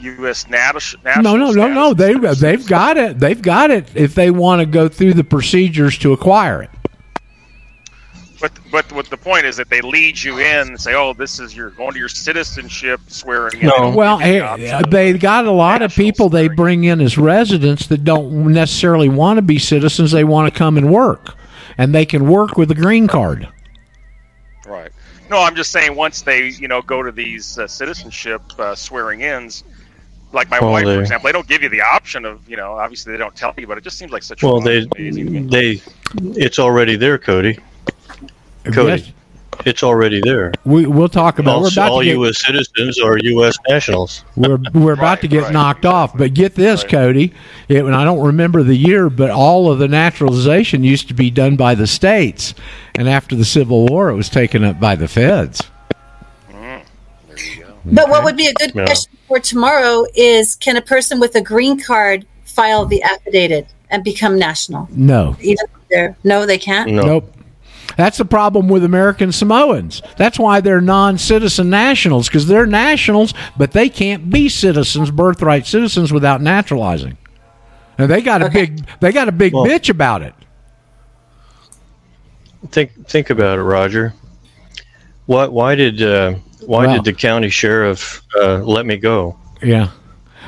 U.S. national? No, no, no, no. They they've got it. They've got it. If they want to go through the procedures to acquire it. But but what the point is that they lead you in and say, "Oh, this is your going to your citizenship swearing." in." No. Well, give you the hey, uh, they got a lot of national people they bring in as residents that don't necessarily want to be citizens. They want to come and work, and they can work with a green card. Right. No, I'm just saying once they you know go to these uh, citizenship uh, swearing ins. Like my Well, wife, they- for example, they don't give you the option of, you know, obviously they don't tell you, but it just seems like such. a well, lot they of amazing to me. they it's already there, Cody. Cody, Yes, it's already there. we, we'll talk about. We're All, all get, U.S. citizens are U.S. nationals. we're, we're about Right, to get right, knocked off. But get this, Right. Cody. It, and I don't remember the year, but all of the naturalization used to be done by the states, and after the Civil War, it was taken up by the feds. But what would be a good Yeah. question for tomorrow is can a person with a green card file the affidavit and become national? No, Even if they're no, they can't. No, Nope. That's the problem with American Samoans. That's why they're non-citizen nationals because they're nationals, but they can't be citizens, birthright citizens, without naturalizing. And they got a Okay. big, they got a big Well- bitch about it. think think about it, Roger. What? Why did uh, why did the county sheriff uh, let me go? Yeah,